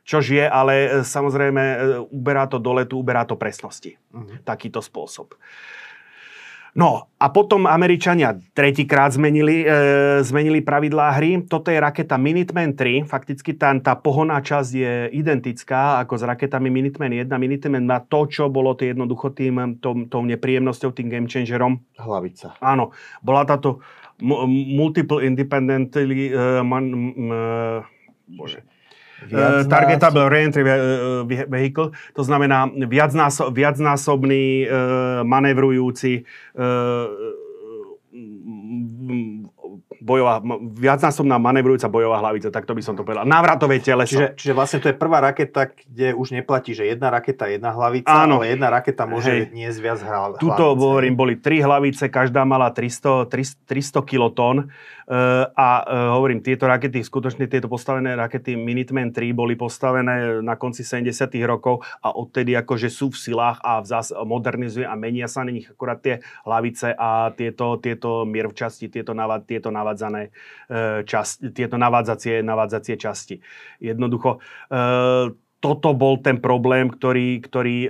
Čož je, ale samozrejme, e, uberá to do letu, uberá to presnosti. Uh-huh. Takýto spôsob. No a potom Američania tretíkrát zmenili, e, zmenili pravidlá hry. Toto je raketa Minuteman 3. Fakticky tá, tá pohoná časť je identická ako s raketami Minuteman 1. Minuteman má to, čo bolo to jednoducho tým, tom, tou nepríjemnosťou, tým game changerom. Hlavica. Áno. Bola táto multiple independently uh, man, uh, bože, Uh, targetable Reentry Vehicle, to znamená viacnásob, viacnásobný uh, manevrujúci uh, bojová, viacnásobná manevrujúca bojová hlavica, tak to by som to povedal. Návratové teleso. Čiže, čiže vlastne to je prvá raketa, kde už neplatí, že jedna raketa, jedna hlavica, Áno. ale jedna raketa môže Hej. niesť viac hlavice. Tuto, hovorím, boli tri hlavice, každá mala 300, 300, 300 kilotón. Uh, a uh, hovorím, tieto rakety, skutočne tieto postavené rakety Minuteman 3 boli postavené na konci 70 rokov a odtedy akože sú v silách a zás modernizuje a menia sa na nich akurát tie hlavice a tieto, tieto miervčasti, tieto, navad, tieto navádzané uh, časti, tieto navádzacie, navádzacie časti. Jednoducho, uh, toto bol ten problém, ktorý, ktorý e,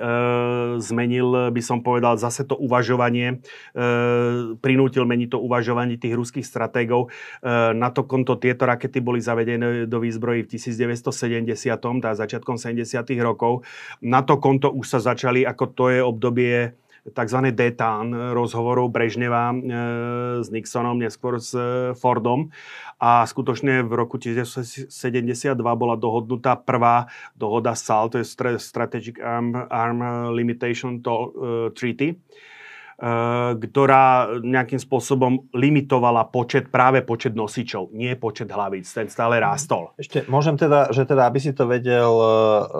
zmenil, by som povedal, zase to uvažovanie, e, prinútil meniť to uvažovanie tých ruských stratégov. E, na to konto tieto rakety boli zavedené do výzbrojí v 1970, teda začiatkom 70. rokov. Na to konto už sa začali, ako to je obdobie tzv. detán rozhovorov Brežneva e, s Nixonom, neskôr s e, Fordom. A skutočne v roku 1972 bola dohodnutá prvá dohoda SAL, to je Strategic Arm, Arm Limitation uh, Treaty ktorá nejakým spôsobom limitovala počet, práve počet nosičov, nie počet hlavíc, ten stále rástol. Ešte môžem teda, že teda, aby si to vedel uh,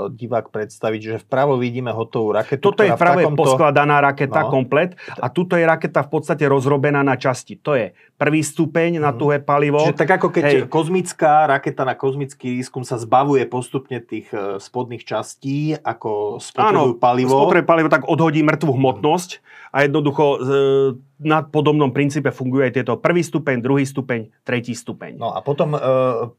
divák predstaviť, že vpravo vidíme hotovú raketu. Toto je práve takomto... poskladaná raketa no. komplet a tuto je raketa v podstate rozrobená na časti. To je prvý stupeň na mhm. tuhé palivo. Čiže tak ako keď Hej. kozmická raketa na kozmický výskum sa zbavuje postupne tých eh, spodných častí, ako spotrebujú palivo. Áno, palivo, tak odhodí mŕtvú hmotnosť a jednoducho e, na podobnom princípe fungujú aj tieto prvý stupeň, druhý stupeň, tretí stupeň. No a potom e,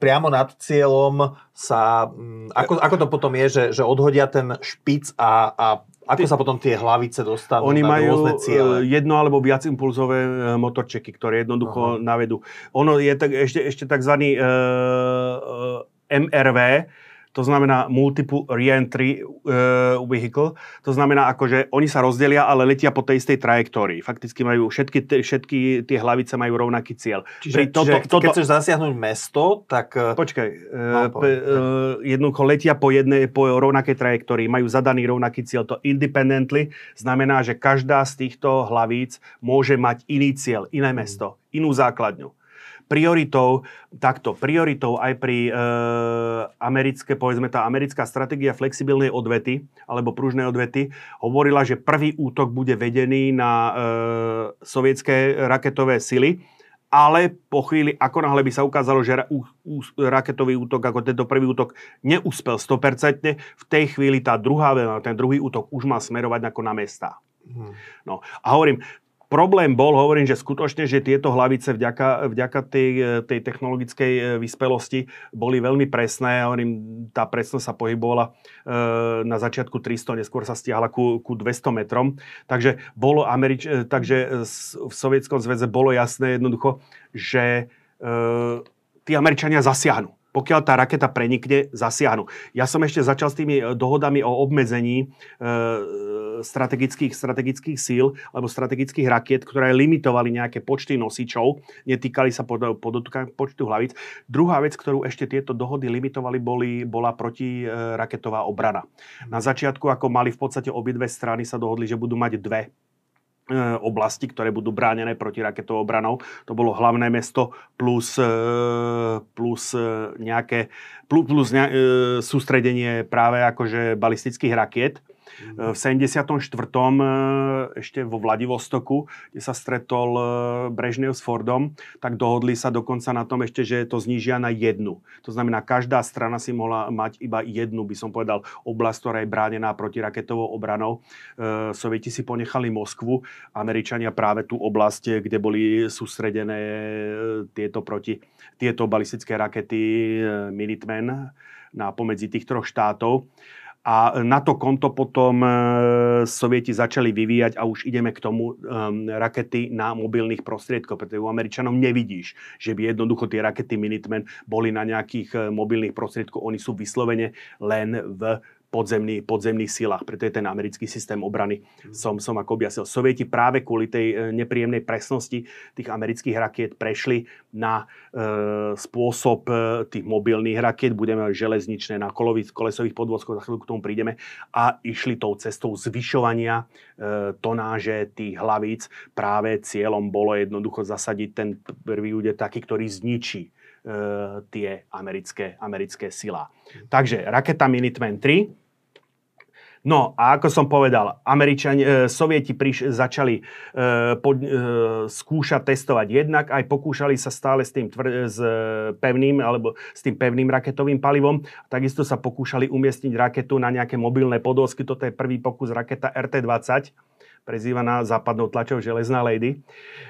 priamo nad cieľom sa, m, ako, ako to potom je, že, že odhodia ten špic a, a ako sa potom tie hlavice dostanú Oni na majú rôzne ciele? E, jedno alebo viac impulzové e, motorčeky, ktoré jednoducho Aha. navedú. Ono je tak, ešte, ešte tzv. Uh, MRV, to znamená Multiple Reentry uh, Vehicle, to znamená ako, že oni sa rozdelia, ale letia po tej istej trajektórii. Fakticky majú, všetky, t- všetky tie hlavice majú rovnaký cieľ. Čiže, toto, čiže toto, keď chceš zasiahnuť mesto, tak... Eh, Počkaj, no, uh, uh, jednoducho letia po, jednej, po rovnakej trajektórii, majú zadaný rovnaký cieľ. To independently znamená, že každá z týchto hlavíc môže mať iný cieľ, iné mesto, inú základňu. Prioritou, takto, prioritou aj pri e, americké, povedzme tá americká stratégia flexibilnej odvety, alebo pružnej odvety, hovorila, že prvý útok bude vedený na e, sovietské raketové sily, ale po chvíli, ako náhle by sa ukázalo, že ra, ú, ú, raketový útok, ako tento prvý útok neúspel 100%, v tej chvíli tá druhá, ten druhý útok už má smerovať ako na mesta. Hmm. No a hovorím, Problém bol, hovorím, že skutočne, že tieto hlavice vďaka, vďaka tej, tej technologickej e, vyspelosti boli veľmi presné. Hovorím, tá presnosť sa pohybovala e, na začiatku 300, neskôr sa stiahla ku, ku 200 metrom. Takže, bolo Američ- e, takže v Sovietskom zväze bolo jasné jednoducho, že e, tí Američania zasiahnu pokiaľ tá raketa prenikne, zasiahnu. Ja som ešte začal s tými dohodami o obmedzení e, strategických, strategických síl alebo strategických rakiet, ktoré limitovali nejaké počty nosičov, netýkali sa pod, počtu hlavíc. Druhá vec, ktorú ešte tieto dohody limitovali, boli, bola protiraketová obrana. Na začiatku, ako mali v podstate obidve strany, sa dohodli, že budú mať dve E, oblasti, ktoré budú bránené proti raketovou obranou. To bolo hlavné mesto plus, e, plus e, nejaké plus, plus ne, sústredenie práve akože balistických rakiet. Mhm. V 74. Eh, ešte vo Vladivostoku, kde sa stretol eh, Brežnev s Fordom, tak dohodli sa dokonca na tom ešte, že to znížia na jednu. To znamená, každá strana si mohla mať iba jednu, by som povedal, oblasť, ktorá je bránená protiraketovou obranou. Eh, Sovieti si ponechali Moskvu, Američania práve tú oblasť, kde boli sústredené tieto, proti, tieto balistické rakety Minuteman na pomedzi tých troch štátov. A na to konto potom e, Sovieti začali vyvíjať a už ideme k tomu um, rakety na mobilných prostriedkoch, pretože u Američanov nevidíš, že by jednoducho tie rakety Minuteman boli na nejakých e, mobilných prostriedkoch. Oni sú vyslovene len v podzemný, podzemných silách. Preto je ten americký systém obrany, som, som ako objasnil. Sovieti práve kvôli tej e, nepríjemnej presnosti tých amerických rakiet prešli na e, spôsob e, tých mobilných rakiet. Budeme železničné na kolových, kolesových podvozkoch, za chvíľu k tomu prídeme. A išli tou cestou zvyšovania e, tonáže tých hlavíc. Práve cieľom bolo jednoducho zasadiť ten prvý úder taký, ktorý zničí tie americké, americké sila. Takže raketa Minuteman 3, No a ako som povedal, Američani, e, Sovieti priš, začali e, pod, e, skúšať testovať jednak, aj pokúšali sa stále s tým tvr, s pevným alebo s tým pevným raketovým palivom. Takisto sa pokúšali umiestniť raketu na nejaké mobilné podvozky. Toto je prvý pokus raketa RT-20 prezývaná západnou tlačou Železná lady,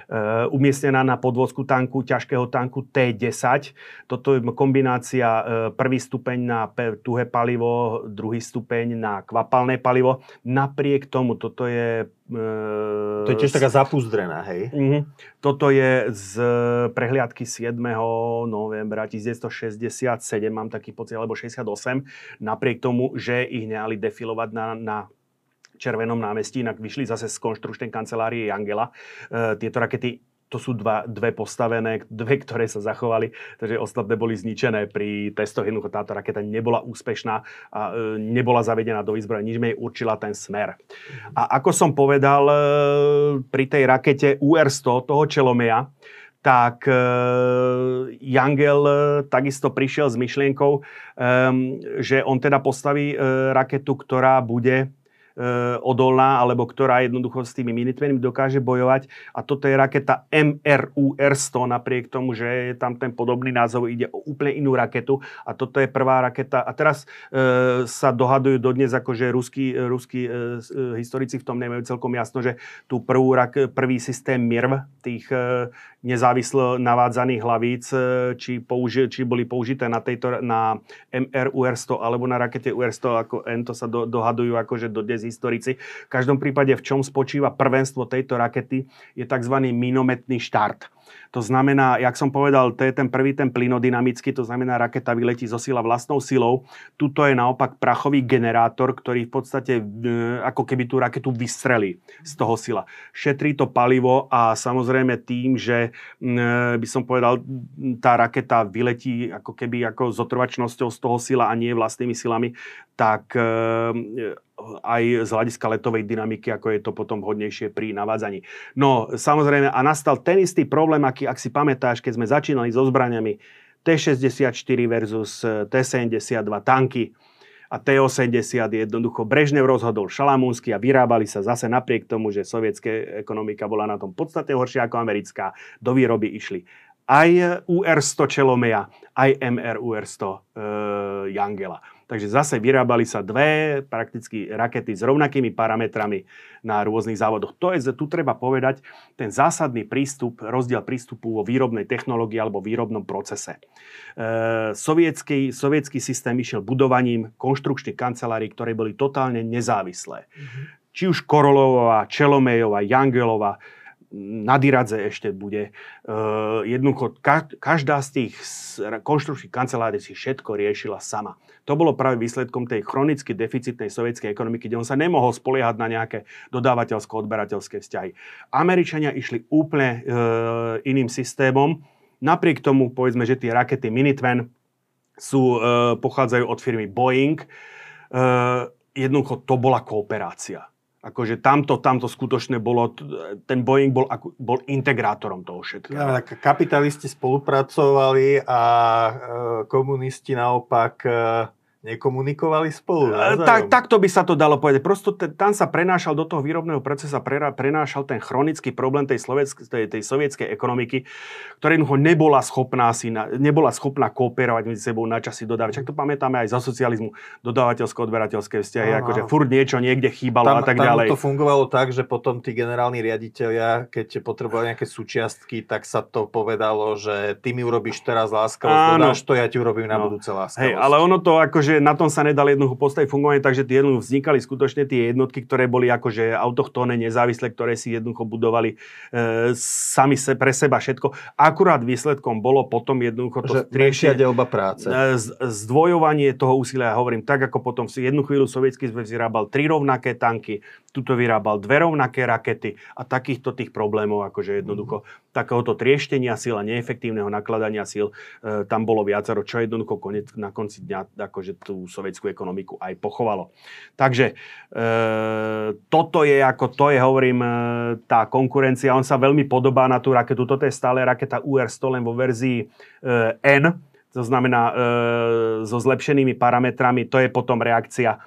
uh, umiestnená na podvozku tanku, ťažkého tanku T-10. Toto je kombinácia uh, prvý stupeň na tuhé palivo, druhý stupeň na kvapalné palivo. Napriek tomu, toto je Uh, to je tiež taká zapuzdrená, hej? Uh, toto je z prehliadky 7. novembra 1967, mám taký pocit, alebo 68. Napriek tomu, že ich nehali defilovať na, na Červenom námestí, inak vyšli zase z konštručnej kancelárie Angela. E, tieto rakety to sú dva, dve postavené, dve, ktoré sa zachovali, takže ostatné boli zničené pri testoch. Jednoducho táto raketa nebola úspešná a e, nebola zavedená do výzbroja, nič mi určila ten smer. A ako som povedal, e, pri tej rakete UR-100, toho Čelomea, tak e, Jangel e, takisto prišiel s myšlienkou, e, že on teda postaví e, raketu, ktorá bude odolná, alebo ktorá jednoducho s tými Minutemenmi dokáže bojovať. A toto je raketa MRUR-100, napriek tomu, že je tam ten podobný názov, ide o úplne inú raketu. A toto je prvá raketa. A teraz e, sa dohadujú dodnes, ako že ruskí, ruskí e, historici v tom nemajú celkom jasno, že tú prvú, prvý systém MIRV, tých e, nezávislo navádzaných hlavíc, či, použi, či boli použité na, tejto, na MRUR-100 alebo na rakete UR-100, ako N, to sa do, dohadujú akože dodnes historici. V každom prípade, v čom spočíva prvenstvo tejto rakety, je tzv. minometný štart. To znamená, jak som povedal, to je ten prvý ten plynodynamický, to znamená, raketa vyletí zo sila vlastnou silou. Tuto je naopak prachový generátor, ktorý v podstate e, ako keby tú raketu vystrelí z toho sila. Šetrí to palivo a samozrejme tým, že e, by som povedal, tá raketa vyletí ako keby ako s otrvačnosťou z toho sila a nie vlastnými silami, tak e, aj z hľadiska letovej dynamiky, ako je to potom vhodnejšie pri navádzaní. No, samozrejme, a nastal ten istý problém, aký, ak si pamätáš, keď sme začínali so zbraniami T-64 versus T-72 tanky a T-80 jednoducho Brežnev rozhodol šalamúnsky a vyrábali sa zase napriek tomu, že sovietská ekonomika bola na tom podstate horšia ako americká, do výroby išli aj UR-100 Čelomeja, aj MR UR-100 e, Jangela. Takže zase vyrábali sa dve prakticky rakety s rovnakými parametrami na rôznych závodoch. To je, tu treba povedať, ten zásadný prístup, rozdiel prístupu vo výrobnej technológii alebo výrobnom procese. E, sovietský, sovietský systém išiel budovaním konštrukčných kancelárií, ktoré boli totálne nezávislé. Mm-hmm. Či už Korolová, Čelomejová, Jangelová, Nadiradze ešte bude. Uh, jednoducho, každá z tých konštrukčných kancelárií si všetko riešila sama. To bolo práve výsledkom tej chronicky deficitnej sovietskej ekonomiky, kde on sa nemohol spoliehať na nejaké dodávateľsko-odberateľské vzťahy. Američania išli úplne uh, iným systémom. Napriek tomu, povedzme, že tie rakety Minuteman sú, uh, pochádzajú od firmy Boeing. Uh, jednoducho, to bola kooperácia Akože tamto, tamto skutočne bolo, ten Boeing bol, bol integrátorom toho všetkého. Ja, tak kapitalisti spolupracovali a e, komunisti naopak e, nekomunikovali spolu. E, tak, takto by sa to dalo povedať. Prosto te, tam sa prenášal do toho výrobného procesa, prera, prenášal ten chronický problém tej, slovensk, tej, tej sovietskej ekonomiky, ktorá jednoducho nebola schopná, si na, nebola schopná kooperovať medzi sebou na časy dodávať. Čak to pamätáme aj za socializmu, dodávateľsko-odberateľské vzťahy, Aha. akože furt niečo niekde chýbalo tam, a tak tam ďalej. to fungovalo tak, že potom tí generálni riaditeľia, keď potrebovali nejaké súčiastky, tak sa to povedalo, že ty mi urobíš teraz láskavosť, dodáš to, ja ti urobím na no. budúce láskavosť. Hej, ale ono to akože na tom sa nedal jednoducho postaviť fungovanie, takže tie jednoducho vznikali skutočne tie jednotky, ktoré boli akože autochtónne, nezávislé, ktoré si jednoducho budovali e, sami se, pre seba všetko. Akurát výsledkom bolo potom jednoducho to striešie, delba práce. E, zdvojovanie toho úsilia, ja hovorím, tak ako potom si jednu chvíľu sovietský zväz vyrábal tri rovnaké tanky, tuto vyrábal dve rovnaké rakety a takýchto tých problémov, akože jednoducho mm. takéhoto trieštenia síl a neefektívneho nakladania síl, e, tam bolo viacero, čo jednoducho konec, na konci dňa akože tú sovietskú ekonomiku aj pochovalo. Takže e, toto je, ako to je, hovorím, e, tá konkurencia, on sa veľmi podobá na tú raketu, toto je stále raketa UR-100 len vo verzii e, N, to znamená e, so zlepšenými parametrami, to je potom reakcia e,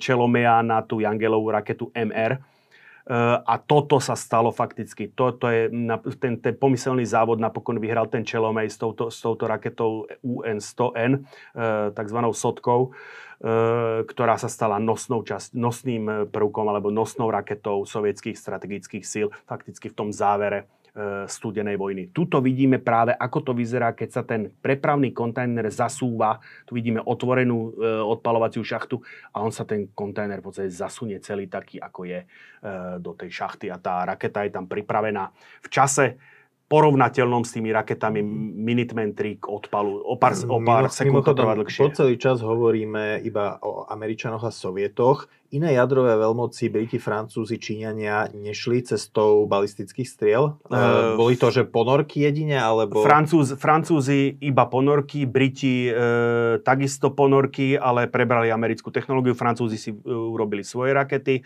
Čelomea na tú Jangelovú raketu MR. A toto sa stalo fakticky. Toto je, ten, ten pomyselný závod napokon vyhral ten Čelomej s touto, s touto raketou UN-100N, e, takzvanou sotkou, e, ktorá sa stala nosnou časť, nosným prvkom alebo nosnou raketou sovietských strategických síl fakticky v tom závere studenej vojny. Tuto vidíme práve, ako to vyzerá, keď sa ten prepravný kontajner zasúva. Tu vidíme otvorenú e, odpalovaciu šachtu a on sa ten kontajner v podstate zasunie celý taký, ako je e, do tej šachty a tá raketa je tam pripravená v čase, porovnateľnom s tými raketami Minuteman 3 k odpalu. O pár, o pár sekúnd to trvá dlhšie. Po celý čas hovoríme iba o Američanoch a Sovietoch. Iné jadrové veľmoci, Briti, Francúzi, Číňania nešli cestou balistických striel? Uh, Boli to, že ponorky jedine, alebo... Francúz, Francúzi iba ponorky, Briti e, takisto ponorky, ale prebrali americkú technológiu. Francúzi si e, urobili svoje rakety. E,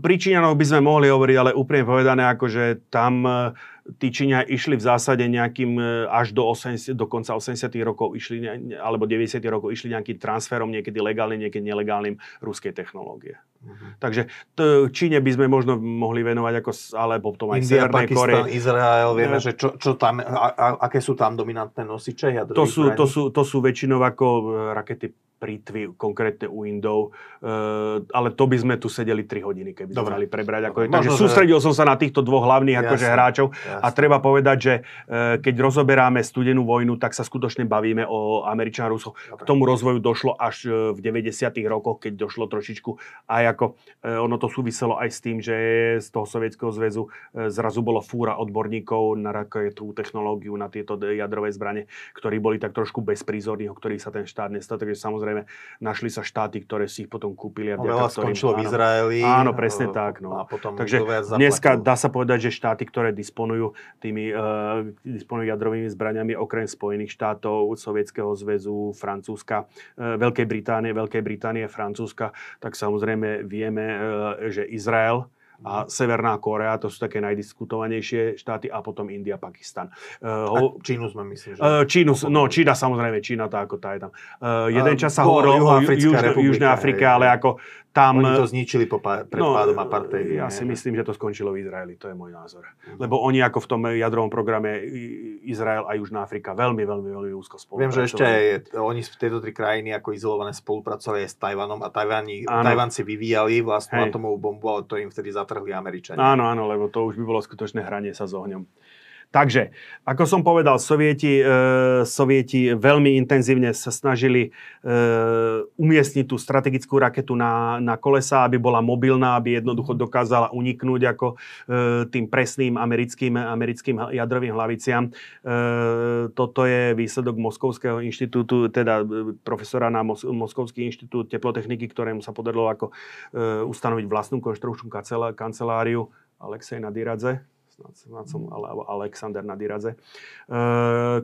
pri Číňanoch by sme mohli hovoriť, ale úplne povedané, akože tam e, tí Číňa išli v zásade nejakým e, až do, 80, do konca 80 rokov išli, alebo 90 rokov išli nejakým transferom, niekedy legálnym, niekedy nelegálnym ruskej technológie. Uh-huh. Takže t- Číne by sme možno mohli venovať, ako, ale potom aj India, Severnej Kore. Izrael, vieme, že čo, čo tam, a, a, aké sú tam dominantné nosiče to sú, to, sú, to sú väčšinou ako e, rakety prítvy, konkrétne u Indov, uh, ale to by sme tu sedeli 3 hodiny, keby sme mali prebrať. Ako je. Takže že... sústredil som sa na týchto dvoch hlavných akože hráčov jasne. A treba povedať, že uh, keď rozoberáme studenú vojnu, tak sa skutočne bavíme o Američan Ruso. K tomu rozvoju došlo až uh, v 90. rokoch, keď došlo trošičku aj ako, uh, ono to súviselo aj s tým, že z toho Sovietskeho zväzu zrazu bolo fúra odborníkov na raketu technológiu, na tieto jadrové zbranie, ktorí boli tak trošku bezprízorní, o ktorých sa ten štát nestal. Takže samozrejme našli sa štáty, ktoré si ich potom kúpili. A no, veľa ktorým, skončilo v Izraeli. Áno, presne tak. No. A potom Takže dneska dá sa povedať, že štáty, ktoré disponujú tými uh, disponujú jadrovými zbraniami okrem Spojených štátov, Sovietskeho zväzu, Francúzska, uh, Veľkej Británie, Veľkej Británie, Francúzska, tak samozrejme vieme, uh, že Izrael a Severná Korea, to sú také najdiskutovanejšie štáty a potom India, Pakistan. Uh, a Čínu sme myslím, že... Čínu, no Čína samozrejme, Čína tá ako tá je tam. Uh, jeden čas sa hovorilo o Južnej Afrike, ale ako tam... Oni to zničili po pá- pred no, pádom apartheidu. Ja si myslím, že to skončilo v Izraeli, to je môj názor. Uh-huh. Lebo oni ako v tom jadrovom programe Izrael a Južná Afrika veľmi, veľmi, veľmi úzko spolupracujú. Viem, že ešte aj, oni v tejto tri krajiny ako izolované spolupracovali aj s Tajvanom a Tajvani, Tajvanci vyvíjali vlastnú Hej. atomovú bombu, ale to im vtedy zatrhli Američania. Áno, áno, lebo to už by bolo skutočné hranie sa s ohňom. Takže, ako som povedal, sovieti, e, sovieti veľmi intenzívne sa snažili e, umiestniť tú strategickú raketu na, na kolesa, aby bola mobilná, aby jednoducho dokázala uniknúť ako e, tým presným americkým, americkým jadrovým hlaviciam. E, toto je výsledok Moskovského inštitútu, teda e, profesora na Mos- Moskovský inštitút teplotechniky, ktorému sa podarilo ako e, ustanoviť vlastnú konštrukčnú kanceláriu Alexej Nadiradze, snad som, alebo Alexander Nadiradze, e,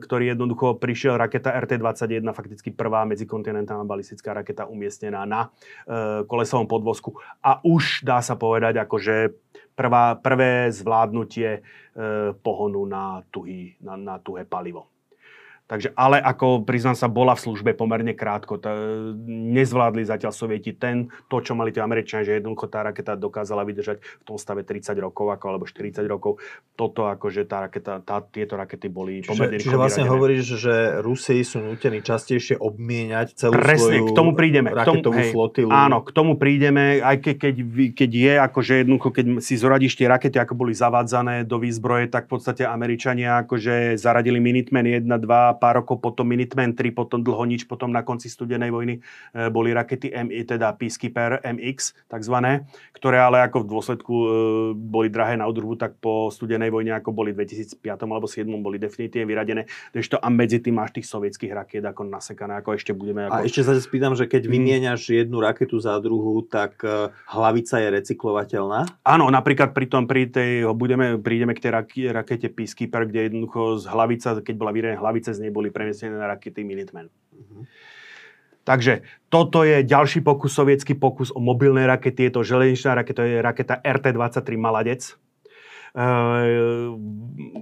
ktorý jednoducho prišiel raketa RT-21, fakticky prvá medzikontinentálna balistická raketa umiestnená na e, kolesovom podvozku. A už dá sa povedať, akože prvá, prvé zvládnutie e, pohonu na, tuhý, na, na tuhé palivo. Takže, ale ako priznám sa, bola v službe pomerne krátko. Tá, nezvládli zatiaľ sovieti ten, to, čo mali tie Američania, že jednoducho tá raketa dokázala vydržať v tom stave 30 rokov ako, alebo 40 rokov. Toto akože tá raketa, tá, tieto rakety boli čiže, pomerne Čiže vlastne vyradené. hovoríš, že Rusi sú nútení častejšie obmieniať celú Presne, svoju k tomu prídeme. k tomu, flotilu. Áno, k tomu prídeme, aj ke, keď, keď je, akože jednoducho, keď si zoradíš tie rakety, ako boli zavádzané do výzbroje, tak v podstate Američania akože zaradili Minuteman 1, 2, pár rokov potom Minuteman 3, potom dlho nič, potom na konci studenej vojny e, boli rakety MI, teda Peacekeeper MX takzvané, ktoré ale ako v dôsledku e, boli drahé na udržbu, tak po studenej vojne ako boli v 2005 alebo 2007 boli definitívne vyradené. to a medzi tým máš tých sovietských rakiet ako nasekané, ako ešte budeme... Ako... A ešte sa spýtam, že keď mm. vymieňaš jednu raketu za druhú, tak e, hlavica je recyklovateľná? Áno, napríklad pri tom, pri tej, budeme, prídeme k tej rakete Peacekeeper, kde jednoducho z hlavica, keď bola vyradená hlavice, z nej boli pre premiestnené na rakety Minuteman. Uh-huh. Takže toto je ďalší pokus, sovietský pokus o mobilné rakety. Je to železničná raketa, to je raketa RT-23 Maladec. E,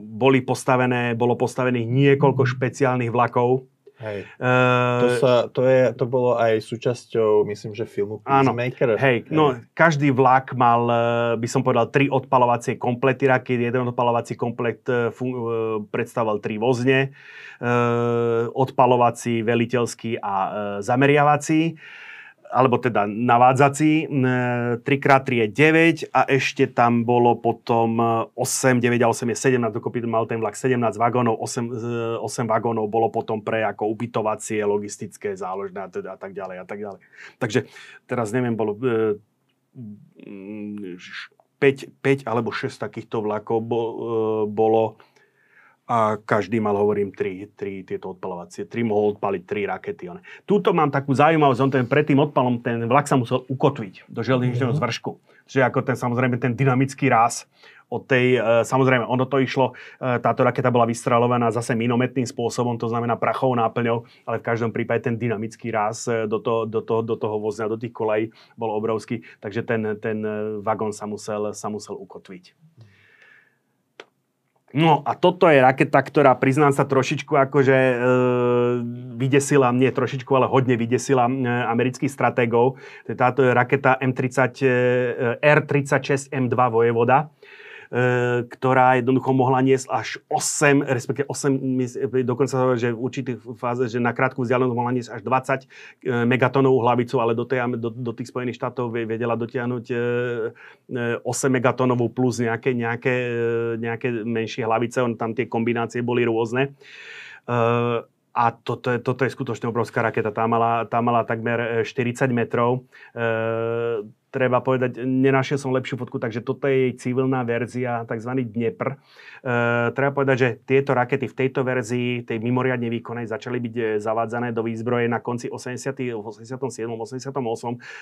boli postavené, bolo postavených niekoľko špeciálnych vlakov, Hej. Uh, to, sa, to, je, to bolo aj súčasťou, myslím, že filmu Peacemaker. Áno, hej, hej. no každý vlak mal, eh, by som povedal, tri odpalovacie komplety raket. Jeden odpalovací komplet eh, fun, predstavoval tri vozne, uh, odpalovací, veliteľský a uh, zameriavací alebo teda navádzací, 3x3 je 9 a ešte tam bolo potom 8, 9 a 8 je 17, dokopy mal ten vlak 17 vagónov, 8, 8 vagónov bolo potom pre ako ubytovacie, logistické, záložné a, teda a tak ďalej a tak ďalej. Takže teraz neviem, bolo 5, e, 5 alebo 6 takýchto vlakov e, bolo a každý mal, hovorím, tri, tri tieto odpalovacie. Tri mohol odpaliť tri rakety. One. Tuto mám takú zaujímavosť, on ten pred tým odpalom, ten vlak sa musel ukotviť do železničného mm-hmm. zvršku. Čiže ako ten, samozrejme, ten dynamický ráz od tej, e, samozrejme, ono to išlo, e, táto raketa bola vystrelovaná zase minometným spôsobom, to znamená prachou náplňou, ale v každom prípade ten dynamický ráz e, do toho, do toho, do toho vozňa, do tých kolejí bol obrovský, takže ten, ten vagón sa musel, sa musel ukotviť. No a toto je raketa, ktorá priznám sa trošičku akože e, vydesila, nie trošičku, ale hodne vydesila e, amerických stratégov. Táto je raketa M30, e, R36 M2 Vojevoda. E, ktorá jednoducho mohla niesť až 8, respektíve 8, dokonca že v určitých fáze, že na krátku vzdialenosť mohla niesť až 20 e, megatónovú hlavicu, ale do, tej, do, do tých Spojených štátov vedela dotiahnuť 8 e, megatónovú plus nejaké, nejaké, nejaké menšie hlavice, on, tam tie kombinácie boli rôzne. A toto je, toto je skutočne obrovská raketa. Tá mala, tá mala takmer 40 metrov treba povedať, nenašiel som lepšiu fotku, takže toto je jej civilná verzia, tzv. Dnepr. E, treba povedať, že tieto rakety v tejto verzii, tej mimoriadne výkonnej, začali byť e, zavádzané do výzbroje na konci 80. 87. 88.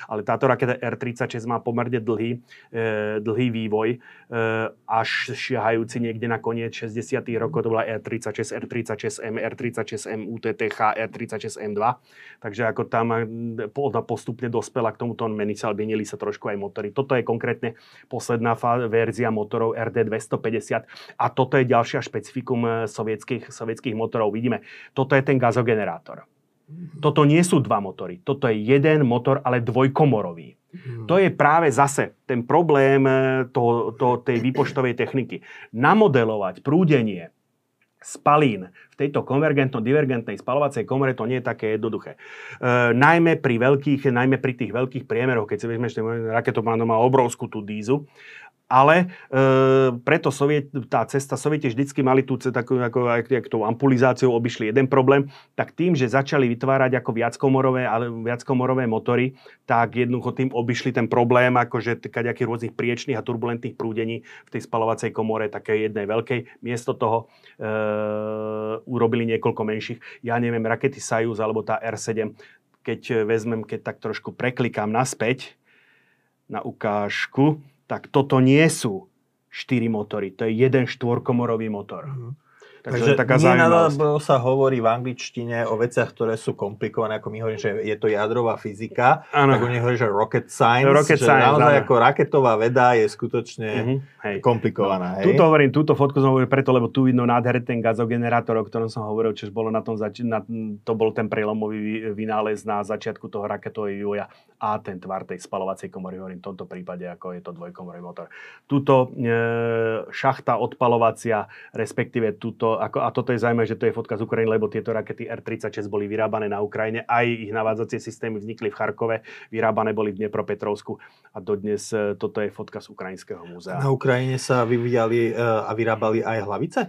Ale táto raketa R-36 má pomerne dlhý, e, dlhý vývoj, e, až šiahajúci niekde na koniec 60. rokov. To bola R-36, R-36M, R-36M, UTTH, R-36M2. Takže ako tam postupne dospela k tomuto menili sa trošku aj motory. Toto je konkrétne posledná verzia motorov RD250 a toto je ďalšia špecifikum eh, sovietských, sovietských motorov. Vidíme, toto je ten gazogenerátor. Toto nie sú dva motory. Toto je jeden motor, ale dvojkomorový. Hmm. To je práve zase ten problém eh, to, to, tej výpočtovej techniky. Namodelovať prúdenie spalín v tejto konvergentno-divergentnej spalovacej komore to nie je také jednoduché. E, najmä pri veľkých, najmä pri tých veľkých priemeroch, keď si vezmeš, že raketoplán má obrovskú tú dízu, ale e, preto Soviet, tá cesta, Sovieti vždycky mali tú takú, ako, ako, tou ampulizáciou obišli jeden problém, tak tým, že začali vytvárať ako viackomorové, ale viackomorové motory, tak jednoducho tým obišli ten problém, akože kaďakých rôznych priečných a turbulentných prúdení v tej spalovacej komore, také jednej veľkej. Miesto toho e, urobili niekoľko menších, ja neviem, rakety Sajus alebo tá R7, keď vezmem, keď tak trošku preklikám naspäť na ukážku, tak toto nie sú štyri motory. To je jeden štvorkomorový motor. Mm-hmm. Takže, Takže taká nie sa hovorí v angličtine o veciach, ktoré sú komplikované, ako my hovoríme, že je to jadrová fyzika, ano. tak oni hovorí, že rocket science, rocket že science, naozaj ano. ako raketová veda je skutočne uh-huh. Hej. komplikovaná. No. Hej? Tuto hovorím, túto fotku som hovoril preto, lebo tu vidno nádherný ten gazogenerátor, o ktorom som hovoril, čo bolo na tom zači- na, to bol ten prelomový vynález na začiatku toho raketového vývoja a ten tvar tej spalovacej komory, hovorím v tomto prípade, ako je to dvojkomorový motor. Tuto e, šachta odpalovacia, respektíve tuto ako, a toto je zaujímavé, že to je fotka z Ukrajiny, lebo tieto rakety R-36 boli vyrábané na Ukrajine, aj ich navádzacie systémy vznikli v Charkove, vyrábané boli v Dnepropetrovsku a dodnes e, toto je fotka z Ukrajinského múzea. Na Ukrajine sa vyvíjali e, a vyrábali aj hlavice?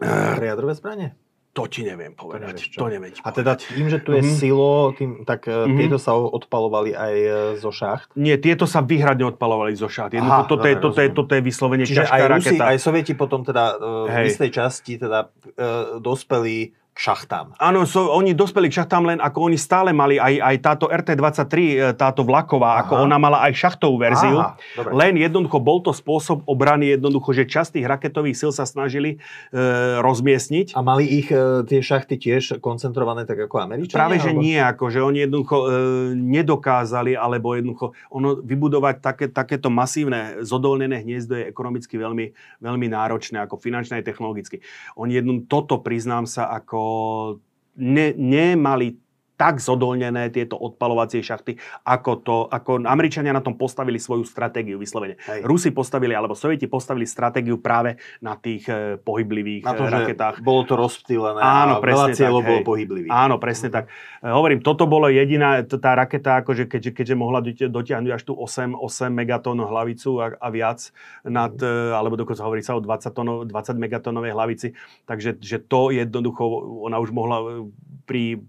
Pre jadrové zbranie? To ti neviem povedať. To, to neviem A teda tým, že tu je mm-hmm. silo, tým, tak mm-hmm. tieto sa odpalovali aj e, zo šacht? Nie, tieto sa výhradne odpalovali zo šacht. Aha, toto, je, toto, je, toto je vyslovene Čiže aj Rusi, raketa. aj Sovieti potom teda Hej. v istej časti teda uh, dospeli šachtám. Áno, so, oni dospeli k šachtám, len ako oni stále mali aj, aj táto RT-23, e, táto vlaková, Aha. ako ona mala aj šachtovú verziu. Aha, len jednoducho bol to spôsob obrany, jednoducho, že časť tých raketových sil sa snažili e, rozmiestniť. A mali ich e, tie šachty tiež koncentrované tak ako Američania? Práve, že alebo? nie, ako, že oni jednoducho e, nedokázali, alebo jednoducho ono, vybudovať také, takéto masívne zodolnené hniezdo je ekonomicky veľmi, veľmi náročné, ako finančné a technologicky. Oni jednoducho toto, priznám sa, ako nemali tak zodolnené tieto odpalovacie šachty, ako to, ako Američania na tom postavili svoju stratégiu vyslovene. Hej. Rusi postavili, alebo Sovieti postavili stratégiu práve na tých e, pohyblivých na to, e, raketách. bolo to rozptýlené Áno, a presne veľa cieľov bolo pohyblivých. Áno, presne mm. tak. E, hovorím, toto bolo jediná, tá raketa, akože keďže, keďže mohla dotiahnuť až tú 8, 8 megatón hlavicu a, a viac, nad, mm. alebo dokonca hovorí sa o 20, tónov, 20 megatónovej hlavici, takže že to jednoducho, ona už mohla pri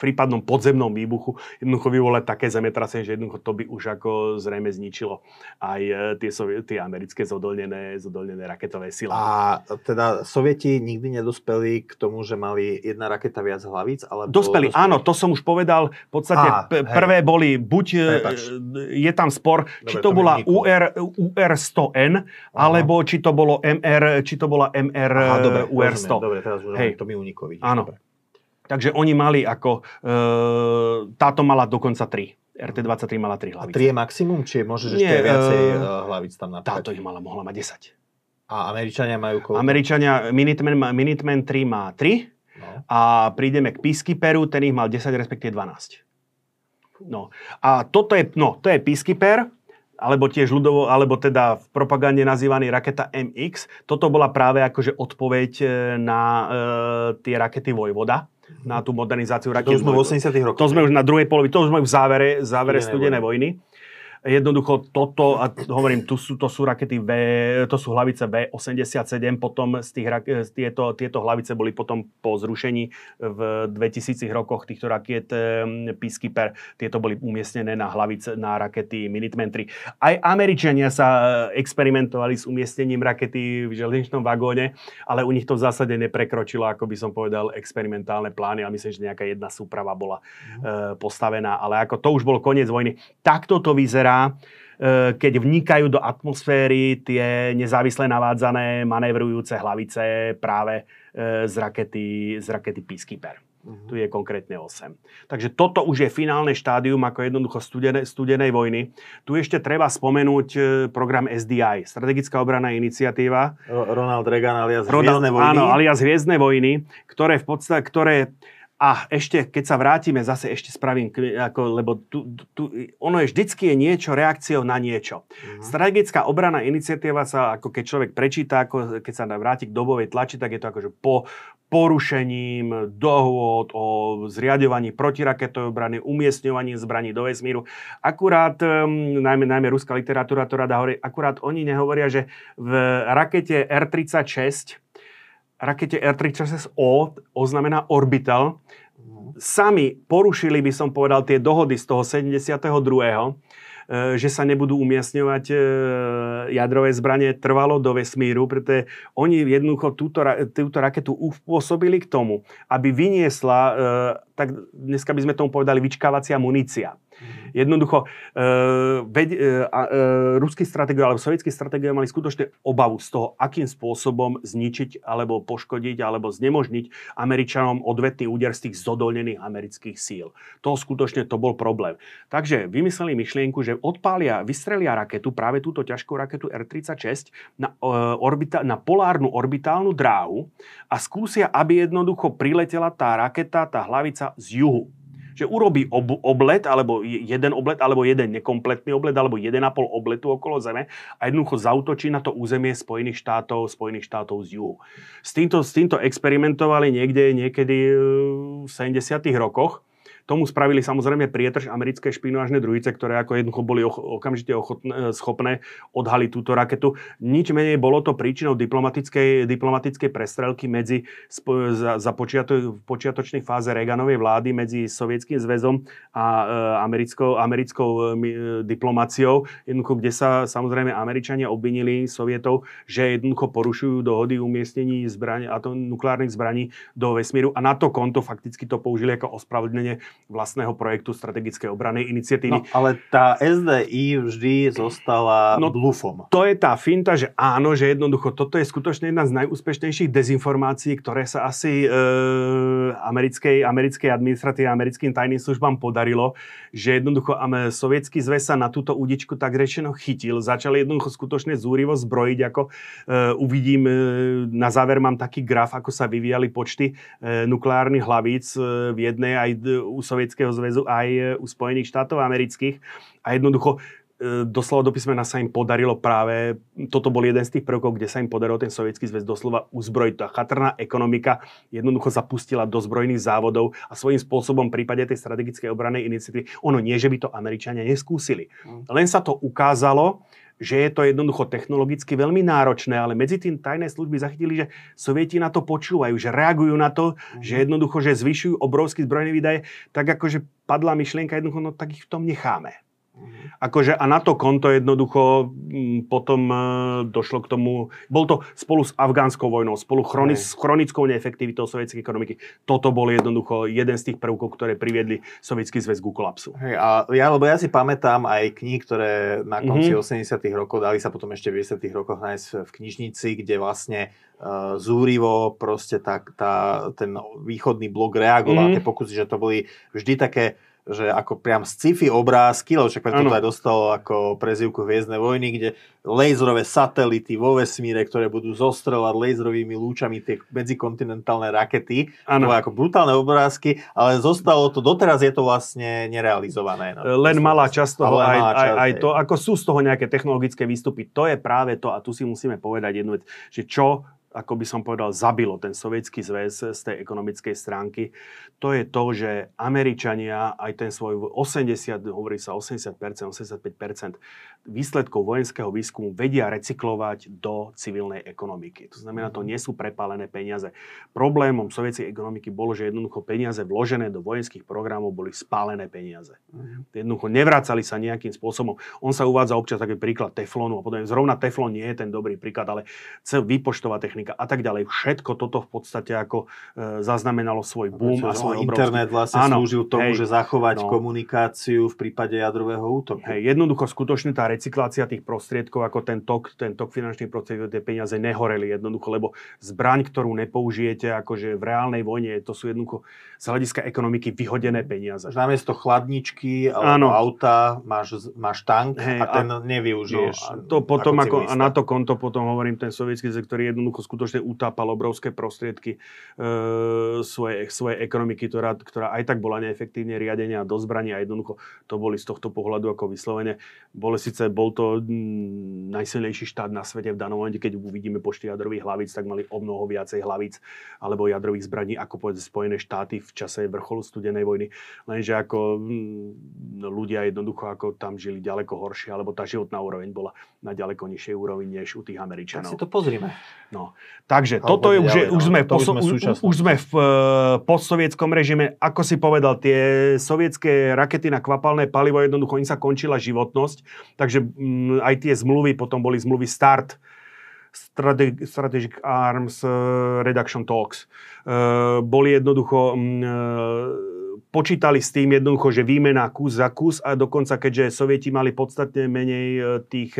prípadnom podzemnom výbuchu jednoducho vyvolať také zemetrasenie, že jednoducho to by už ako zrejme zničilo aj e, tie, tie americké zodolnené, zodolnené raketové sily. A teda Sovieti nikdy nedospeli k tomu, že mali jedna raketa viac hlavíc? Ale dospeli, dospeli, áno, to som už povedal. V podstate Á, p- prvé boli, buď e, Prepač. je tam spor, Dobre, či to, to bola UR, UR100N, Aha. alebo či to bolo MR, či to bola MR Aha, dobre, UR100. Dobre, teraz už Hej. to mi uniklo. Vidíš, áno. Dobre. Takže oni mali ako, e, táto mala dokonca 3. RT-23 mala 3 hlavice. A 3 je maximum? Či môžeš ešte Nie, viacej uh, hlavic tam napríklad? Táto ich mala, mohla mať 10. A Američania majú koľko? Američania, Minuteman, Minuteman 3 má 3 no. a prídeme k Peacekeeperu, ten ich mal 10, respektíve 12. No. A toto je, no, to je Peacekeeper, alebo tiež ľudovo, alebo teda v propagande nazývaný raketa MX. Toto bola práve akože odpoveď e, na e, tie rakety Vojvoda na tú modernizáciu raket. To sme v 80 rokoch. To sme už na druhej polovi, to už sme v závere, závere studenej vojny. Jednoducho toto, a hovorím, tu sú, to sú rakety V, to sú hlavice V87, potom z tých, z tieto, tieto hlavice boli potom po zrušení v 2000 rokoch týchto rakiet Peacekeeper, tieto boli umiestnené na hlavice, na rakety Minuteman 3. Aj Američania sa experimentovali s umiestnením rakety v železničnom vagóne, ale u nich to v zásade neprekročilo, ako by som povedal, experimentálne plány a myslím, že nejaká jedna súprava bola mm. postavená, ale ako to už bol koniec vojny. Takto to vyzerá vyzerá, keď vnikajú do atmosféry tie nezávisle navádzané manévrujúce hlavice práve e, z rakety, z rakety Peacekeeper. Uh-huh. Tu je konkrétne 8. Takže toto už je finálne štádium ako jednoducho studenej, studenej vojny. Tu ešte treba spomenúť e, program SDI, Strategická obranná iniciatíva. Ronald Reagan alias Ronald, Hviezdne vojny. Áno, alias Hviezdne vojny, ktoré v podstate, ktoré a ešte, keď sa vrátime, zase ešte spravím, ako, lebo tu, tu, ono je vždycky je niečo reakciou na niečo. Mm-hmm. Strategická obrana iniciatíva sa, ako keď človek prečíta, ako keď sa vráti k dobovej tlači, tak je to akože po porušením dohôd o zriadovaní protiraketovej obrany, umiestňovaní zbraní do vesmíru. Akurát, um, najmä, najmä ruská literatúra to rada hovorí, akurát oni nehovoria, že v rakete R-36 rakete R-36O, oznamená Orbital, sami porušili, by som povedal, tie dohody z toho 72 e, že sa nebudú umiestňovať e, jadrové zbranie trvalo do vesmíru, pretože oni jednoducho túto, túto raketu upôsobili k tomu, aby vyniesla, e, tak dneska by sme tomu povedali, vyčkávacia munícia. Mhm. Jednoducho, e, veď, e, e, ruskí stratégovia alebo sovietskí stratégovia mali skutočne obavu z toho, akým spôsobom zničiť alebo poškodiť alebo znemožniť Američanom odvetný úder z tých zodolnených amerických síl. To skutočne to bol problém. Takže vymysleli myšlienku, že odpália, vystrelia raketu, práve túto ťažkú raketu R-36 na, e, orbita, na polárnu orbitálnu dráhu a skúsia, aby jednoducho priletela tá raketa, tá hlavica z juhu že urobí ob, oblet, alebo jeden oblet, alebo jeden nekompletný oblet, alebo 1,5 obletu okolo Zeme a jednoducho zautočí na to územie Spojených štátov, Spojených štátov z juhu. S týmto, s týmto experimentovali niekde, niekedy v 70. rokoch Tomu spravili samozrejme prietrž americké špinoážne družice, ktoré ako jednoducho boli okamžite ochotné, schopné odhaliť túto raketu. Nič menej bolo to príčinou diplomatickej, diplomatickej prestrelky medzi za, za počiato, v počiatočnej fáze Reaganovej vlády medzi Sovietským zväzom a e, americkou, americkou e, diplomáciou, jednoducho, kde sa samozrejme Američania obvinili Sovietov, že jednoducho porušujú dohody umiestnení zbraň, atom, nukleárnych zbraní do vesmíru a na to konto fakticky to použili ako ospravedlnenie vlastného projektu strategickej obrany iniciatívy. No, ale tá SDI vždy zostala no, blufom. To je tá finta, že áno, že jednoducho toto je skutočne jedna z najúspešnejších dezinformácií, ktoré sa asi e, americkej, americkej administratíve, americkým tajným službám podarilo, že jednoducho sovietský zväz sa na túto údičku tak rečeno chytil. Začali jednoducho skutočne zúrivo zbrojiť, ako e, uvidím, e, na záver mám taký graf, ako sa vyvíjali počty e, nukleárnych hlavíc e, v jednej aj u Sovietskeho zväzu, aj e, u Spojených štátov amerických. A jednoducho e, doslova do písmena sa im podarilo práve, toto bol jeden z tých prvkov, kde sa im podarilo ten sovietský zväz doslova uzbrojiť. Tá chatrná ekonomika jednoducho zapustila do zbrojných závodov a svojím spôsobom v prípade tej strategickej obranej iniciatívy, ono nie, že by to Američania neskúsili. Mm. Len sa to ukázalo, že je to jednoducho technologicky veľmi náročné, ale medzi tým tajné služby zachytili, že Sovieti na to počúvajú, že reagujú na to, mm-hmm. že jednoducho, že zvyšujú obrovský zbrojný výdaje, tak akože padla myšlienka jednoducho, no tak ich v tom necháme. Akože a na to konto jednoducho m, potom e, došlo k tomu, bol to spolu s afgánskou vojnou, spolu chroni, s chronickou neefektivitou sovietskej ekonomiky. Toto bol jednoducho jeden z tých prvkov, ktoré priviedli sovietský zväz ku kolapsu. Hej, a ja, lebo ja si pamätám aj knihy, ktoré na konci mm-hmm. 80 rokov dali sa potom ešte v 90 rokoch nájsť v knižnici, kde vlastne uh, zúrivo proste tak, tá, ten východný blok reagoval mm-hmm. tie pokusy, že to boli vždy také že ako priam sci-fi obrázky, lebo však preto to aj dostalo ako prezivku Hviezdne vojny, kde laserové satelity vo vesmíre, ktoré budú zostreľovať laserovými lúčami tie medzikontinentálne rakety. Ano. To ako brutálne obrázky, ale zostalo to, doteraz je to vlastne nerealizované. No. Len malá časť toho, aj, malá časť, aj, aj to, ako sú z toho nejaké technologické výstupy, to je práve to, a tu si musíme povedať jednu vec, že čo ako by som povedal, zabilo ten sovietský zväz z tej ekonomickej stránky, to je to, že Američania aj ten svoj 80, hovorí sa 80%, 85% výsledkov vojenského výskumu vedia recyklovať do civilnej ekonomiky. To znamená, to nie sú prepálené peniaze. Problémom sovietskej ekonomiky bolo, že jednoducho peniaze vložené do vojenských programov boli spálené peniaze. Mhm. Jednoducho nevracali sa nejakým spôsobom. On sa uvádza občas taký príklad teflónu a potom zrovna teflón nie je ten dobrý príklad, ale výpočtová technika a tak ďalej. Všetko toto v podstate ako e, zaznamenalo svoj boom a svoj. Internet vlastne Áno, slúžil tomu, hej, že zachovať no, komunikáciu v prípade jadrového útoku. Hej, jednoducho skutočne tá recyklácia tých prostriedkov, ako ten tok, ten tok finančných prostriedkov, tie peniaze nehoreli jednoducho, lebo zbraň, ktorú nepoužijete akože v reálnej vojne, to sú jednoducho z hľadiska ekonomiky vyhodené peniaze. Namiesto chladničky alebo Áno. auta máš, máš tank hey, a ten a, nevyužiješ. No, a to potom ako, ako a na to konto potom hovorím ten sovietský ktorý jednoducho skutočne utápal obrovské prostriedky e, svojej, svojej ekonomiky, ktorá, ktorá aj tak bola neefektívne riadenia do zbrania a jednoducho to boli z tohto pohľadu ako vyslovene. Boli síce, bol to mm, najsilnejší štát na svete v danom momente, keď uvidíme počty jadrových hlavíc, tak mali o mnoho viacej hlavíc alebo jadrových zbraní ako povedzme Spojené štáty v čase vrcholu studenej vojny. Lenže ako hm, ľudia jednoducho ako tam žili ďaleko horšie, alebo tá životná úroveň bola na ďaleko nižšej úrovni než u tých Američanov. Tak si to pozrime. No. Takže alebo toto je už, no, už, sme, poso, už, už sme v uh, postsovietskom režime. Ako si povedal, tie sovietské rakety na kvapalné palivo, jednoducho im sa končila životnosť, takže um, aj tie zmluvy, potom boli zmluvy START, Strategic Arms eh, Reduction Talks. Eh, boli jednoducho mm, eh, počítali s tým jednoducho, že výmena kus za kus a dokonca, keďže Sovieti mali podstatne menej tých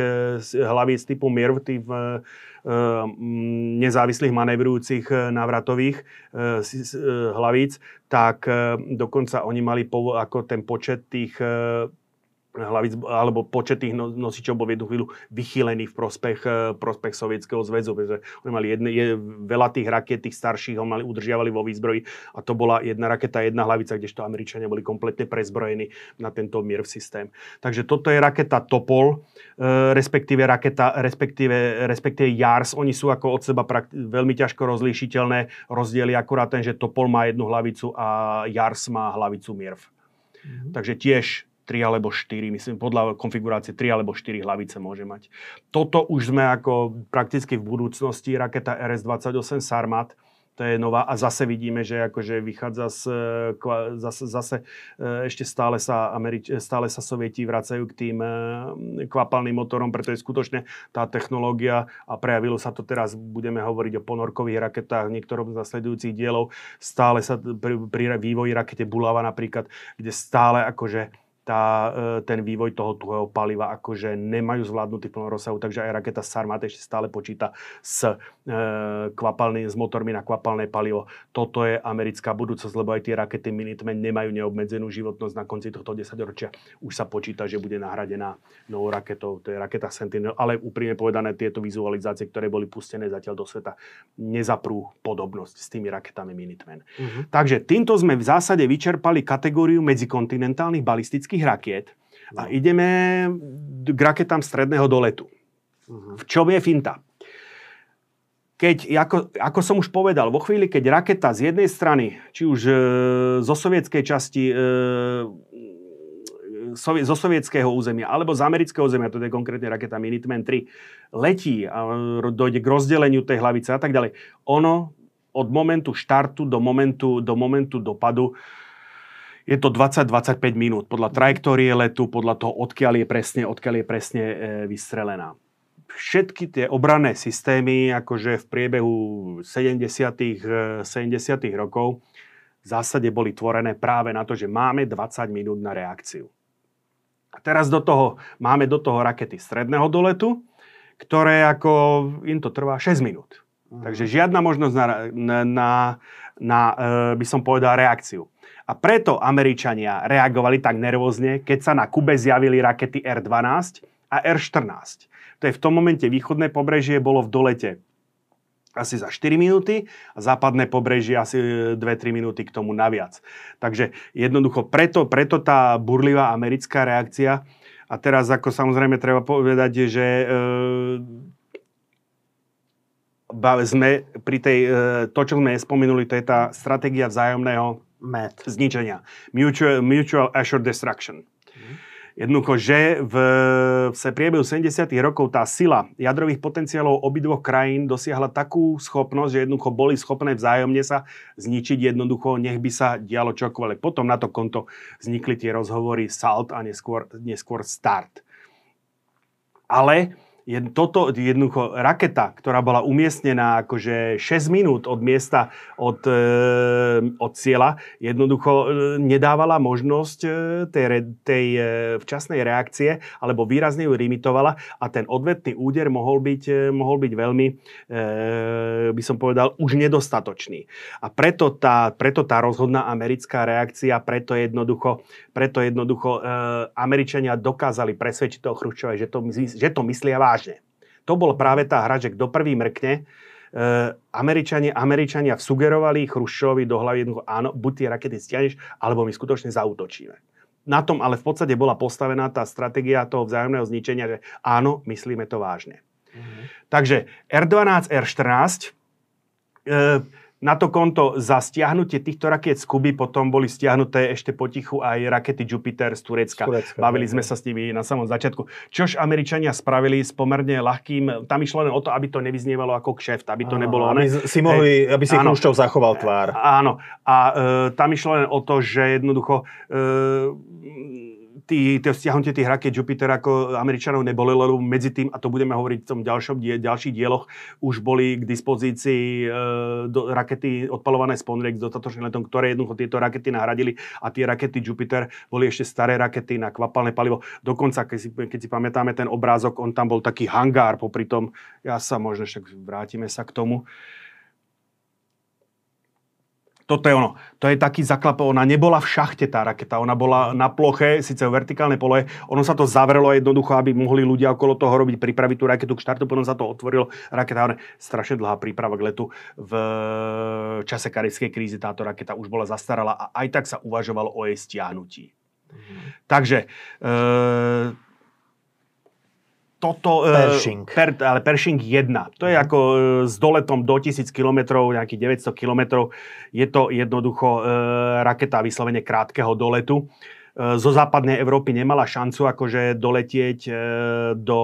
hlavíc typu MIRV, tých mm, nezávislých manevrujúcich návratových hlavíc, tak dokonca oni mali ako ten počet tých hlavic, alebo počet tých no, nosičov bol v jednu chvíľu vychýlený v prospech, eh, prospech Sovietskeho zväzu, pretože oni mali jedne, je, veľa tých raket, tých starších, ho mali, udržiavali vo výzbroji a to bola jedna raketa, jedna hlavica, kdežto Američania boli kompletne prezbrojení na tento MIRV systém. Takže toto je raketa Topol, e, respektíve raketa, respektíve, respektíve JARS. Oni sú ako od seba prakt- veľmi ťažko rozlíšiteľné. Rozdiely akurát ten, že Topol má jednu hlavicu a JARS má hlavicu MIRV. Mm-hmm. Takže tiež 3 alebo 4, myslím, podľa konfigurácie 3 alebo 4 hlavice môže mať. Toto už sme ako prakticky v budúcnosti, raketa RS-28 Sarmat, to je nová a zase vidíme, že akože vychádza z, zase, zase e, ešte stále sa, Američ, stále sa sovieti vracajú k tým e, kvapalným motorom, pretože skutočne tá technológia a prejavilo sa to teraz, budeme hovoriť o ponorkových raketách v niektorom z nasledujúcich dielov, stále sa pri, pri vývoji rakete Bulava napríklad, kde stále akože tá, e, ten vývoj toho tuhého paliva akože nemajú zvládnutý plnú rozsahu, takže aj raketa Sarmat ešte stále počíta s e, kvapalný, s motormi na kvapalné palivo. Toto je americká budúcnosť, lebo aj tie rakety Minuteman nemajú neobmedzenú životnosť na konci tohto desaťročia. Už sa počíta, že bude nahradená novou raketou, to je raketa Sentinel, ale úprimne povedané, tieto vizualizácie, ktoré boli pustené zatiaľ do sveta, nezaprú podobnosť s tými raketami Minuteman. Uh-huh. Takže týmto sme v zásade vyčerpali kategóriu medzikontinentálnych balistických amerických rakiet a no. ideme k raketám stredného doletu. Uh-huh. V čom je finta? Keď, ako, ako som už povedal, vo chvíli, keď raketa z jednej strany, či už e, zo sovietskej časti, e, sovie, zo sovietského územia, alebo z amerického územia, to je konkrétne raketa Minuteman 3, letí a dojde k rozdeleniu tej hlavice a tak ďalej, ono od momentu štartu do momentu, do momentu dopadu je to 20-25 minút podľa trajektórie letu, podľa toho, odkiaľ je presne, odkiaľ je presne e, vystrelená. Všetky tie obranné systémy, akože v priebehu 70. 70. E, rokov, v zásade boli tvorené práve na to, že máme 20 minút na reakciu. A teraz do toho, máme do toho rakety stredného doletu, ktoré ako, im to trvá 6 minút. Mhm. Takže žiadna možnosť na, na, na, na e, by som povedal, reakciu. A preto Američania reagovali tak nervózne, keď sa na Kube zjavili rakety R-12 a R-14. To je v tom momente východné pobrežie bolo v dolete asi za 4 minúty a západné pobrežie asi 2-3 minúty k tomu naviac. Takže jednoducho preto, preto tá burlivá americká reakcia. A teraz ako samozrejme treba povedať, že e, sme pri tej, e, to, čo sme spomenuli, to je tá stratégia vzájomného Met. zničenia. Mutual, mutual assured destruction. Jednoducho, že v, v priebehu 70. rokov tá sila jadrových potenciálov obidvoch krajín dosiahla takú schopnosť, že jednoducho boli schopné vzájomne sa zničiť jednoducho, nech by sa dialo čokoľvek. Potom na to konto vznikli tie rozhovory SALT a neskôr, neskôr START. Ale je toto jednoducho raketa, ktorá bola umiestnená akože 6 minút od miesta, od, e, od cieľa, jednoducho e, nedávala možnosť e, tej, tej včasnej reakcie, alebo výrazne ju limitovala a ten odvetný úder mohol byť, mohol byť veľmi, by som povedal, už nedostatočný. A preto tá, preto tá rozhodná americká reakcia, preto jednoducho, preto jednoducho Američania dokázali presvedčiť toho Chruščova, že to, že to myslia vážne to bol práve tá hra, že kto prvý mrkne, Uh, Američania, Američania sugerovali Chruščovi do hlavy jednoducho, áno, buď tie rakety stiahneš, alebo my skutočne zautočíme. Na tom ale v podstate bola postavená tá stratégia toho vzájomného zničenia, že áno, myslíme to vážne. Uh-huh. Takže R12, R14, uh, na to konto za stiahnutie týchto raket z Kuby potom boli stiahnuté ešte potichu aj rakety Jupiter z Turecka. Z Turecka Bavili sme sa s nimi na samom začiatku. Čož Američania spravili s pomerne ľahkým, tam išlo len o to, aby to nevyznievalo ako kšeft, aby to nebolo... Aby, si mohli, aby si Chruščov zachoval tvár. Áno. A e, tam išlo len o to, že jednoducho e, tý, to stiahnutie tých raket Jupiter ako Američanov neboli, lebo medzi tým, a to budeme hovoriť v tom ďalšom, die, ďalších dieloch, už boli k dispozícii e, do, rakety odpalované z Ponrex dostatočným letom, ktoré jednoducho tieto rakety nahradili a tie rakety Jupiter boli ešte staré rakety na kvapalné palivo. Dokonca, keď si, keď si pamätáme ten obrázok, on tam bol taký hangár popri tom, ja sa možno však vrátime sa k tomu toto je ono. To je taký zaklap, ona nebola v šachte tá raketa, ona bola na ploche, síce v vertikálnej pole, ono sa to zavrelo jednoducho, aby mohli ľudia okolo toho robiť, pripraviť tú raketu k štartu, potom sa to otvorilo, raketa, strašne dlhá príprava k letu. V čase karibskej krízy táto raketa už bola zastarala a aj tak sa uvažovalo o jej stiahnutí. Mm-hmm. Takže e, toto... E, Pershing. Per, ale Pershing 1. To je mhm. ako e, s doletom do 1000 km, nejakých 900 km. Je to jednoducho e, raketa vyslovene krátkeho doletu. Zo západnej Európy nemala šancu akože doletieť do,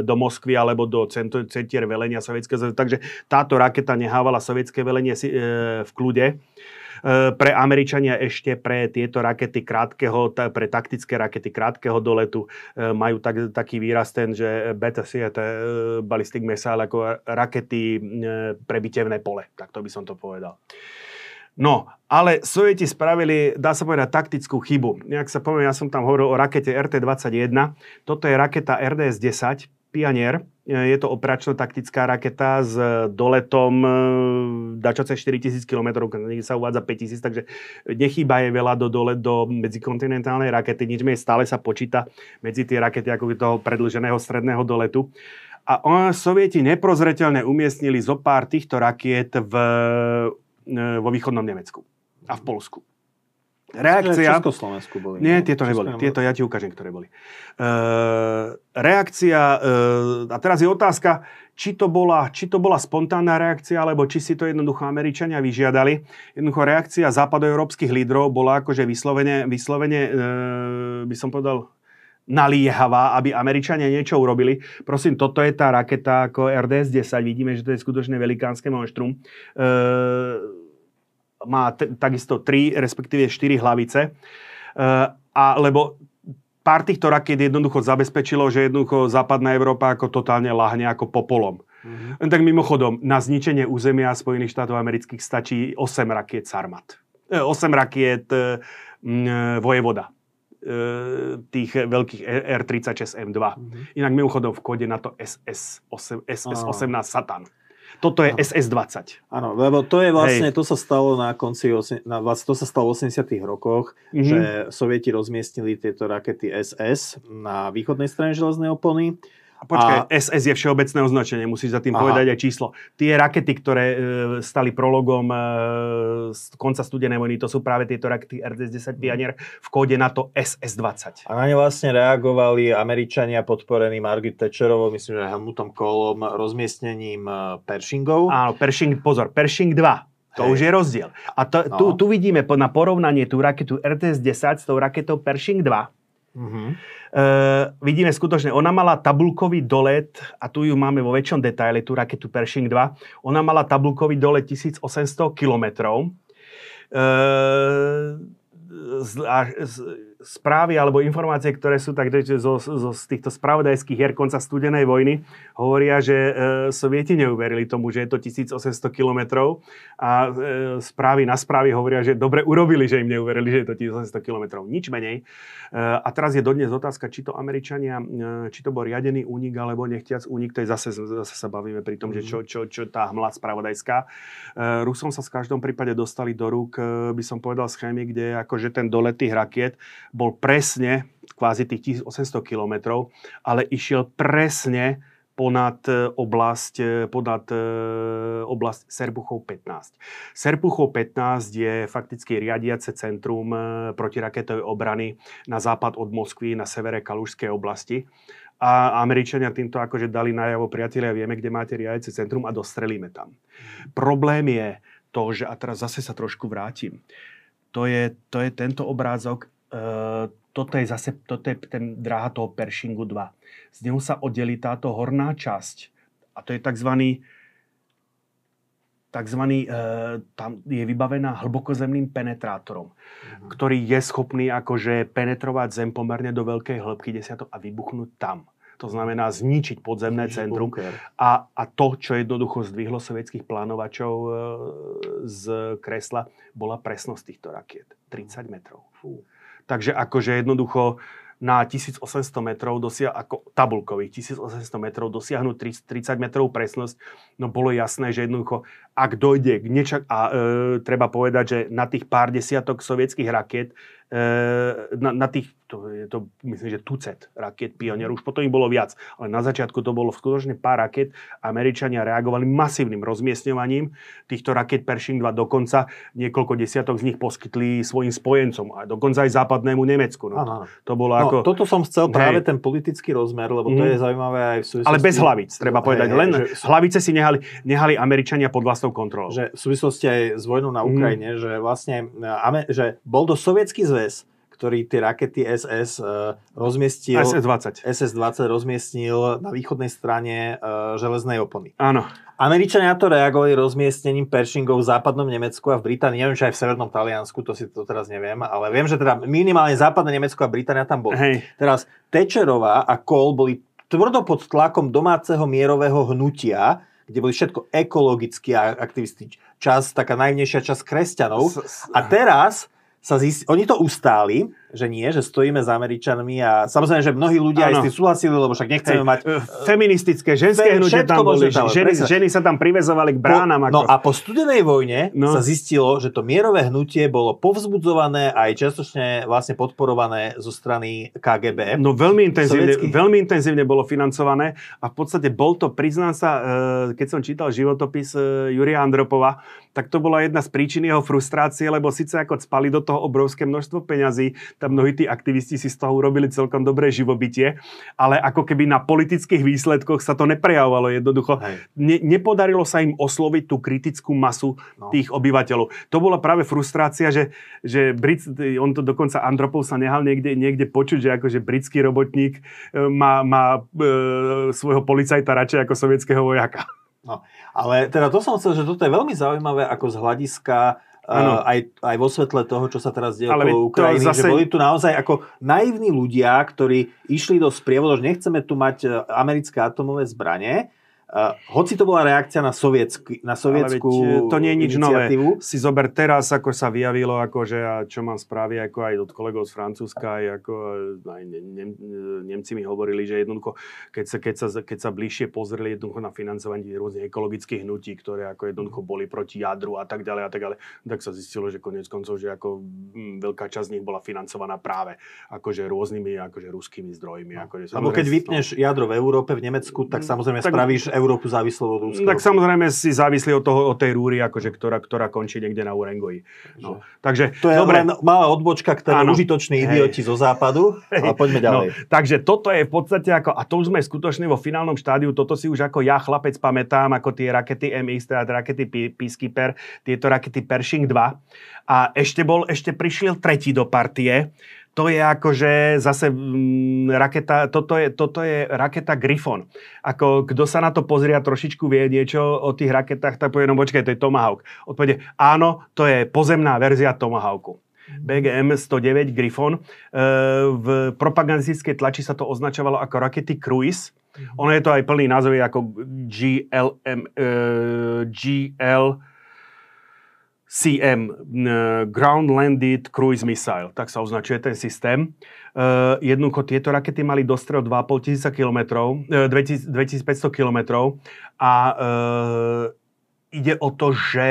do Moskvy alebo do centier velenia Sovietskeho Takže táto raketa nehávala sovietské velenie v kľude. E, pre Američania ešte pre tieto rakety krátkeho, pre taktické rakety krátkeho doletu e, majú tak, taký výraz ten, že BTC, to ballistic missile, ako rakety pre bitevné pole. Tak to by som to povedal. No, ale Sovieti spravili, dá sa povedať, taktickú chybu. Jak sa poviem, ja som tam hovoril o rakete RT-21. Toto je raketa RDS-10, Pionier. Je to operačno-taktická raketa s doletom e, dačo cez 4000 km, niekde sa uvádza 5000, takže nechýba je veľa do dole do medzikontinentálnej rakety, nič menej stále sa počíta medzi tie rakety ako toho predlženého stredného doletu. A on, sovieti neprozreteľne umiestnili zo pár týchto rakiet v, e, vo východnom Nemecku a v Polsku. Reakcia... Československu boli. Nie, tieto neboli. Tieto ja ti ukážem, ktoré boli. Uh, reakcia, uh, a teraz je otázka, či to, bola, či to bola spontánna reakcia, alebo či si to jednoducho Američania vyžiadali. Jednoducho reakcia západoeurópskych lídrov bola akože vyslovene, vyslovene uh, by som povedal, naliehavá, aby Američania niečo urobili. Prosím, toto je tá raketa ako RDS-10. Vidíme, že to je skutočne velikánske monštrum. Uh, má t- takisto tri, respektíve štyri hlavice. Uh, a lebo pár týchto raket jednoducho zabezpečilo, že jednoducho západná Európa ako totálne lahne ako popolom. Mm-hmm. Tak mimochodom, na zničenie územia Spojených štátov amerických stačí 8 rakiet Sarmat. 8 e, rakiet e, Vojevoda e, tých veľkých R-36 M2. Mm-hmm. Inak mimochodom v kode na to SS, 8, SS-18 Satan. Toto je SS-20. Áno, lebo to je vlastne, Hej. to sa stalo na konci, na, to sa stalo v 80 rokoch, mm-hmm. že Sovieti rozmiestnili tieto rakety SS na východnej strane železnej opony Počkaj, a... SS je všeobecné označenie, musíš za tým Aha. povedať aj číslo. Tie rakety, ktoré e, stali prologom e, z konca studenej vojny, to sú práve tieto rakety RDS-10 mhm. Pioneer v kóde NATO SS-20. A na ne vlastne reagovali Američania podporení Margaret Thatcherovou, myslím, že Helmutom Kohlom, rozmiestnením e, Pershingov. Áno, Pershing, pozor, Pershing 2. To Hej. už je rozdiel. A to, no. tu, tu vidíme na porovnanie tú raketu RTS-10 s tou raketou Pershing 2. Mm-hmm. Uh, vidíme skutočne, ona mala tabulkový dolet, a tu ju máme vo väčšom detaile, tú raketu Pershing 2, ona mala tabulkový dolet 1800 kilometrov. A, správy alebo informácie, ktoré sú tak zo, zo, z týchto spravodajských hier konca studenej vojny, hovoria, že e, Sovieti neuverili tomu, že je to 1800 kilometrov a e, správy na správy hovoria, že dobre urobili, že im neuverili, že je to 1800 kilometrov. Nič menej. E, a teraz je dodnes otázka, či to Američania, e, či to bol riadený únik alebo nechtiac únik, to je zase, zase sa bavíme pri tom, mm. že čo, čo, čo tá hmla spravodajská. E, Rusom sa v každom prípade dostali do rúk, e, by som povedal, schémy, kde akože ten dolet tých rakiet bol presne kvázi tých 1800 kilometrov, ale išiel presne ponad e, oblasť, e, ponad e, oblasť Serbuchov 15. Serbuchov 15 je fakticky riadiace centrum protiraketovej obrany na západ od Moskvy, na severe Kalušskej oblasti. A Američania týmto akože dali najavo, priatelia, vieme, kde máte riadiace centrum a dostrelíme tam. Problém je to, že, a teraz zase sa trošku vrátim, to je, to je tento obrázok toto je zase toto je ten dráha toho Pershingu 2. Z neho sa oddelí táto horná časť a to je tzv. takzvaný, e, tam je vybavená hlbokozemným penetrátorom, mm-hmm. ktorý je schopný akože penetrovať zem pomerne do veľkej hĺbky desiatok a vybuchnúť tam. To znamená zničiť podzemné Zničiť centrum. A, a to, čo jednoducho zdvihlo sovietských plánovačov e, z kresla, bola presnosť týchto rakiet. 30 metrov. Fú. Takže akože jednoducho na 1800 metrov dosia- ako tabulkových 1800 metrov dosiahnuť 30 metrov presnosť, no bolo jasné, že jednoducho, ak dojde k nečak- a e, treba povedať, že na tých pár desiatok sovietských raket e, na, na tých to je to, myslím, že tucet raket Pionier, už potom ich bolo viac, ale na začiatku to bolo skutočne pár raket. Američania reagovali masívnym rozmiestňovaním týchto raket Pershing 2, dokonca niekoľko desiatok z nich poskytli svojim spojencom, a dokonca aj západnému Nemecku. No, to, to bolo no, ako... Toto som chcel práve ten politický rozmer, lebo to mm. je zaujímavé aj v súvislosti... Ale bez hlavic, treba povedať. Hej, Len že... hlavice si nehali, nehali Američania pod vlastnou kontrolou. Že v súvislosti aj s vojnou na Ukrajine, mm. že vlastne že bol to sovietský zväz, ktorý tie rakety SS e, rozmiestil... SS-20. SS-20 rozmiestnil na východnej strane uh, železnej opony. Áno. Američania to reagovali rozmiestnením Pershingov v západnom Nemecku a v Británii, neviem, či aj v severnom Taliansku, to si to teraz neviem, ale viem, že teda minimálne západné Nemecko a Británia tam boli. Hej. Teraz Thatcherová a Kohl boli tvrdo pod tlakom domáceho mierového hnutia, kde boli všetko ekologickí aktivisti, čas, taká najvnejšia časť kresťanov. A teraz sa zist... oni to ustáli, že nie, že stojíme s Američanmi a samozrejme, že mnohí ľudia ano. aj s tým súhlasili, lebo však nechceme Hej, mať... E, feministické, ženské hnutie tam boli, tam, ženy, ženy sa tam privezovali k bránam. Po, ako... No a po studenej vojne no. sa zistilo, že to mierové hnutie bolo povzbudzované a aj častočne vlastne podporované zo strany KGB. No veľmi intenzívne, veľmi intenzívne bolo financované a v podstate bol to, priznám sa, e, keď som čítal životopis e, Juria Andropova, tak to bola jedna z príčin jeho frustrácie, lebo síce ako spali do toho obrovské množstvo peňazí, tam mnohí tí aktivisti si z toho urobili celkom dobré živobytie, ale ako keby na politických výsledkoch sa to neprejavovalo jednoducho. Ne, nepodarilo sa im osloviť tú kritickú masu no. tých obyvateľov. To bola práve frustrácia, že, že Brit, on to dokonca Andropov sa nehal niekde, niekde počuť, že akože britský robotník e, má, má e, svojho policajta radšej ako sovietského vojaka. No, ale teda to som chcel, že toto je veľmi zaujímavé ako z hľadiska Uh, aj, aj vo svetle toho, čo sa teraz deje po Ukrajiny, zase... že boli tu naozaj ako naivní ľudia, ktorí išli do sprievodu, že nechceme tu mať e, americké atomové zbranie, Uh, hoci to bola reakcia na, sovietsky, na sovietskú veď, to nie je nič nové. Si zober teraz, ako sa vyjavilo, akože, a čo mám správy ako aj od kolegov z Francúzska, aj ako aj ne, ne, Nemci mi hovorili, že jednoducho, keď sa, keď sa, keď sa bližšie pozreli jednoducho na financovanie rôznych ekologických hnutí, ktoré ako jednoducho boli proti jadru a tak ďalej a tak ďalej, tak sa zistilo, že konec koncov, že ako m, veľká časť z nich bola financovaná práve akože rôznymi akože ruskými zdrojmi. No. Akože, Lebo keď vypneš no. jadro v Európe, v Nemecku, tak samozrejme tak, spravíš Európu závislou od Ruska. Tak samozrejme si závislí od, toho, od tej rúry, akože, ktorá, ktorá končí niekde na Urengoji. No. Takže, to je dobre. len malá odbočka, ktoré užitoční idioti zo západu. A poďme no, ďalej. No, takže toto je v podstate ako, a to už sme skutočne vo finálnom štádiu, toto si už ako ja chlapec pamätám, ako tie rakety MX, teda rakety Peacekeeper, tieto rakety Pershing 2. A ešte bol, ešte prišiel tretí do partie, to je akože zase mm, raketa, toto je, toto je raketa Griffon. Ako kto sa na to pozrie a trošičku vie niečo o tých raketách, tak povie, no počkaj, to je Tomahawk. Odpovede, áno, to je pozemná verzia Tomahawku. BGM 109 Griffon. E, v propagandistickej tlači sa to označovalo ako rakety Cruise. Mhm. Ono je to aj plný názov, ako GLM, e, GL CM, Ground Landed Cruise Missile, tak sa označuje ten systém. Uh, jednoducho tieto rakety mali dostrel 2,5 tisíca kilometrov, 2500 kilometrov a uh, ide o to, že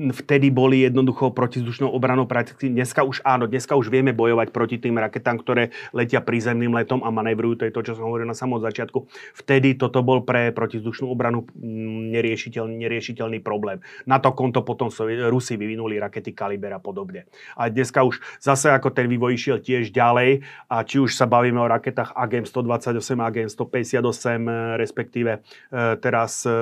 vtedy boli jednoducho protizdušnou obranou prakticky. Dneska už áno, dneska už vieme bojovať proti tým raketám, ktoré letia prízemným letom a manévrujú. To je to, čo som hovoril na samom začiatku. Vtedy toto bol pre protizdušnú obranu mm, neriešiteľný, neriešiteľný problém. Na to konto potom Rusi vyvinuli rakety Kaliber a podobne. A dneska už zase ako ten vývoj išiel tiež ďalej a či už sa bavíme o raketách AGM 128, AGM 158, respektíve e, teraz e,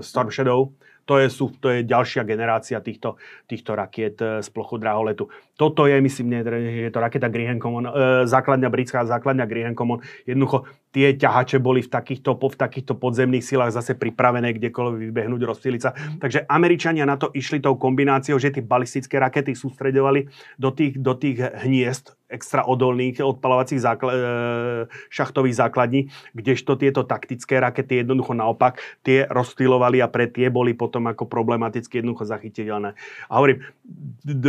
Storm Shadow, to je, sú, to je ďalšia generácia týchto, týchto rakiet eh, z plochu draholetu. Toto je, myslím, nie, je to raketa Grihen Common, e, základňa britská základňa Grihen Common. Jednoducho tie ťahače boli v takýchto, v takýchto podzemných silách zase pripravené kdekoľvek vybehnúť, rozptýliť. Takže Američania na to išli tou kombináciou, že tie balistické rakety sústredovali do tých, do tých hniezd extra odolných odpalovacích zákl- e, šachtových základní, kdežto tieto taktické rakety jednoducho naopak tie rozstýlovali a pre tie boli potom ako problematicky jednoducho zachytiteľné. A hovorím,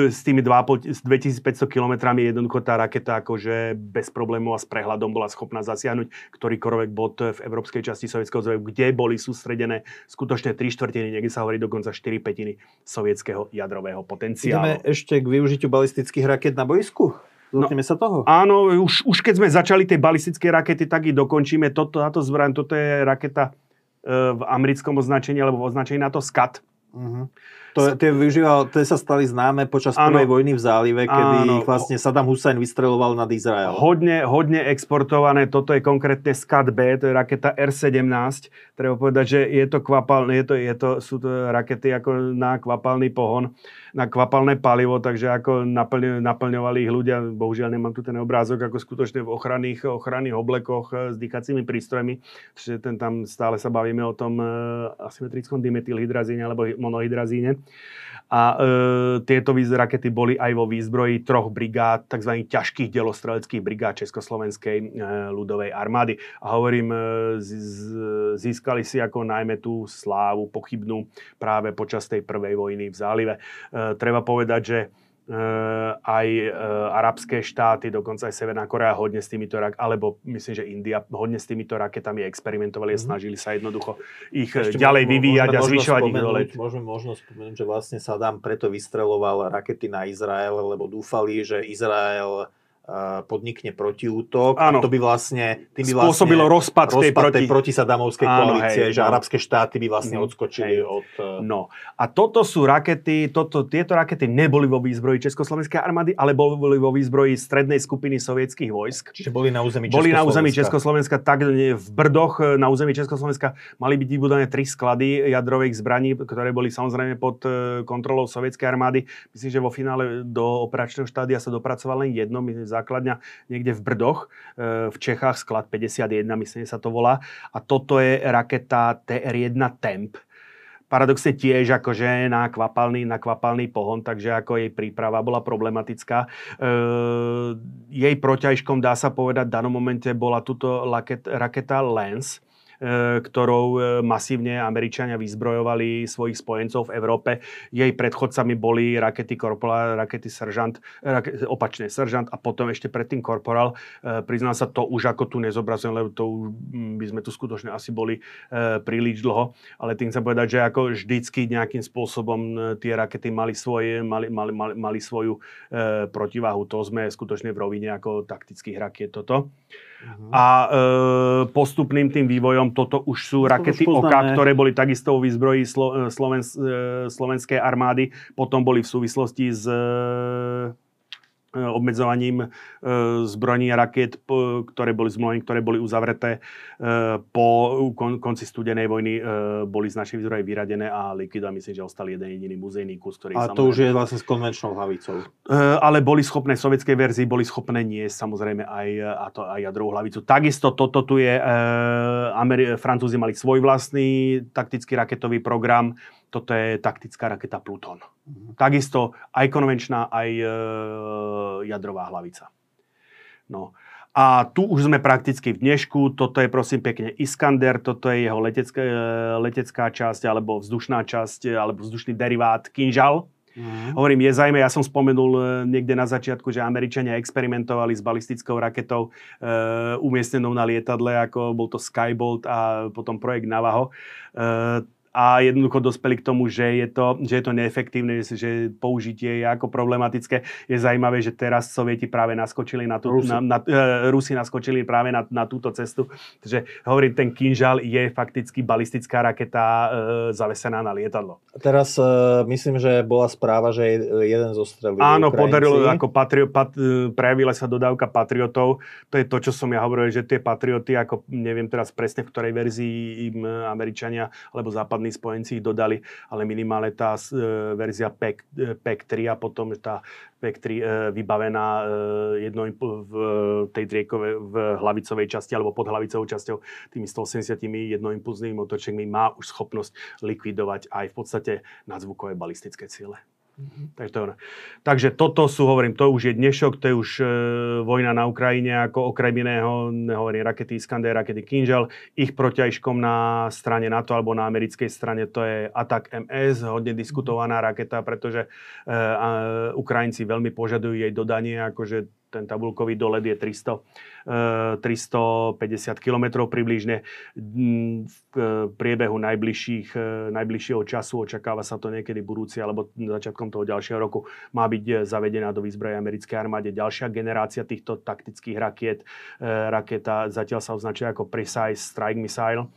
s tými 2,5 s 2500 km jednoducho tá raketa akože bez problémov a s prehľadom bola schopná zasiahnuť ktorýkoľvek bod v európskej časti Sovietskeho zväzu, kde boli sústredené skutočne 3 štvrtiny, niekde sa hovorí dokonca 4 petiny sovietského jadrového potenciálu. Ideme ešte k využitiu balistických raket na boisku? Dotkneme no, sa toho? Áno, už, už keď sme začali tie balistické rakety, tak ich dokončíme. Toto, táto zbraň, toto je raketa e, v americkom označení, alebo v označení na to SCAT. Uh-huh. To, tie, využíval, tie sa stali známe počas ano. prvej vojny v zálive, kedy ano. vlastne Saddam Hussein vystreloval nad Izrael. Hodne, hodne exportované, toto je konkrétne SCAT B, to je raketa R-17. Treba povedať, že je to kvapalné, je to, je to, sú to rakety ako na kvapalný pohon na kvapalné palivo, takže ako naplň, naplňovali ich ľudia, bohužiaľ nemám tu ten obrázok, ako skutočne v ochranných, ochranných oblekoch eh, s dýchacími prístrojmi, čiže ten tam stále sa bavíme o tom e, asymetrickom dimetylhydrazíne alebo monohydrazíne. A e, tieto rakety boli aj vo výzbroji troch brigád, tzv. ťažkých delostreleckých brigád Československej e, ľudovej armády. A hovorím, e, z, z, získali si ako najmä tú slávu pochybnú práve počas tej prvej vojny v zálive. E, treba povedať, že aj eh, arabské štáty, dokonca aj Severná Korea hodne s týmito raketami, alebo myslím, že India hodne s týmito raketami experimentovali a mhm. snažili sa jednoducho ich eh, Ešte ďalej vyvíjať a zvyšovať ich dolet. Môžeme možno spomenúť, že vlastne Saddam preto vystreloval rakety na Izrael, lebo dúfali, že Izrael podnikne protiútok Áno. to by vlastne tým by spôsobilo vlastne rozpad, tej rozpad proti... tej protisadamovskej koalície, hej, že no. arabské štáty by vlastne mm, odskočili hej. od... E, no. A toto sú rakety, toto, tieto rakety neboli vo výzbroji Československej armády, ale boli vo výzbroji strednej skupiny sovietských vojsk. Čiže boli na území Boli na území Československa, tak v Brdoch e, na území Československa mali byť vybudované tri sklady jadrových zbraní, ktoré boli samozrejme pod e, kontrolou sovietskej armády. Myslím, že vo finále do operačného štádia sa dopracoval len jedno, základňa niekde v Brdoch, e, v Čechách, sklad 51, myslím, sa to volá. A toto je raketa TR-1 Temp, paradoxne tiež akože na kvapalný, na kvapalný pohon, takže ako jej príprava bola problematická. E, jej proťažkom, dá sa povedať, v danom momente bola tuto raketa Lens, ktorou e, masívne Američania vyzbrojovali svojich spojencov v Európe. Jej predchodcami boli rakety Korporál, rakety Seržant, rakety, opačne Seržant a potom ešte predtým Korporál. Priznám sa, to už ako tu nezobrazujem, lebo to už by sme tu skutočne asi boli príliš dlho. Ale tým chcem povedať, že ako vždycky nejakým spôsobom tie rakety mali, svoje, mali, mali, mali, mali svoju protiváhu. To sme skutočne v rovine ako taktických rakiet toto. Uh-huh. A e, postupným tým vývojom toto už sú to rakety už OKA, ktoré boli takisto v výzbroji Slo, Sloven, e, slovenskej armády. Potom boli v súvislosti s e, E, obmedzovaním e, zbrojní a raket, ktoré boli zmluvy, ktoré boli uzavreté e, po konci studenej vojny, boli z našich zdrojov vyradené a likvidované. Myslím, že ostal jeden jediný muzejný kus, ktorý... A to už je vlastne s konvenčnou hlavicou. Ale boli schopné, v sovietskej verzii boli schopné nie samozrejme aj, a to, aj jadrovú hlavicu. Takisto toto tu je, Ameri- Francúzi mali svoj vlastný taktický raketový program, toto je taktická raketa Pluton. Mm-hmm. Takisto aj konvenčná, aj e, jadrová hlavica. No. A tu už sme prakticky v dnešku. Toto je prosím pekne Iskander, toto je jeho letecká, e, letecká časť, alebo vzdušná časť, alebo vzdušný derivát Kinžal. Mm. Hovorím, je zaujímavé, ja som spomenul e, niekde na začiatku, že Američania experimentovali s balistickou raketou e, umiestnenou na lietadle, ako bol to Skybolt a potom projekt Navaho. E, a jednoducho dospeli k tomu, že je to, že je to neefektívne, že použitie je ako problematické. Je zaujímavé, že teraz Sovieti práve naskočili na tú, Rusi. Na, na, uh, Rusi naskočili práve na, na túto cestu. Takže hovorím, ten Kinžal je fakticky balistická raketa uh, zavesená na lietadlo. Teraz uh, myslím, že bola správa, že jeden zostrelil Áno, Ukrajinci. podarilo, ako patrio, pat, prejavila sa dodávka patriotov. To je to, čo som ja hovoril, že tie patrioty, ako neviem teraz presne v ktorej verzii im Američania alebo západní západní spojenci ich dodali, ale minimálne tá e, verzia PEC, e, PEC 3 a potom tá PEC 3 e, vybavená jedno v tej driekove, v hlavicovej časti alebo pod hlavicovou časťou tými 180 jednoimpulznými motočekmi má už schopnosť likvidovať aj v podstate nadzvukové balistické ciele. Mm-hmm. Takže, to, takže toto sú, hovorím, to už je dnešok, to je už e, vojna na Ukrajine, ako okrem iného, nehovorím, rakety Iskander, rakety Kinžal. Ich protiažkom na strane NATO alebo na americkej strane to je Atak MS, hodne diskutovaná raketa, pretože e, Ukrajinci veľmi požadujú jej dodanie, akože ten tabulkový dolet je 300, 350 km približne. V priebehu najbližších, e, najbližšieho času, očakáva sa to niekedy budúci alebo začiatkom toho ďalšieho roku, má byť zavedená do výzbroje americkej armáde ďalšia generácia týchto taktických rakiet. Raketa zatiaľ sa označuje ako Precise Strike Missile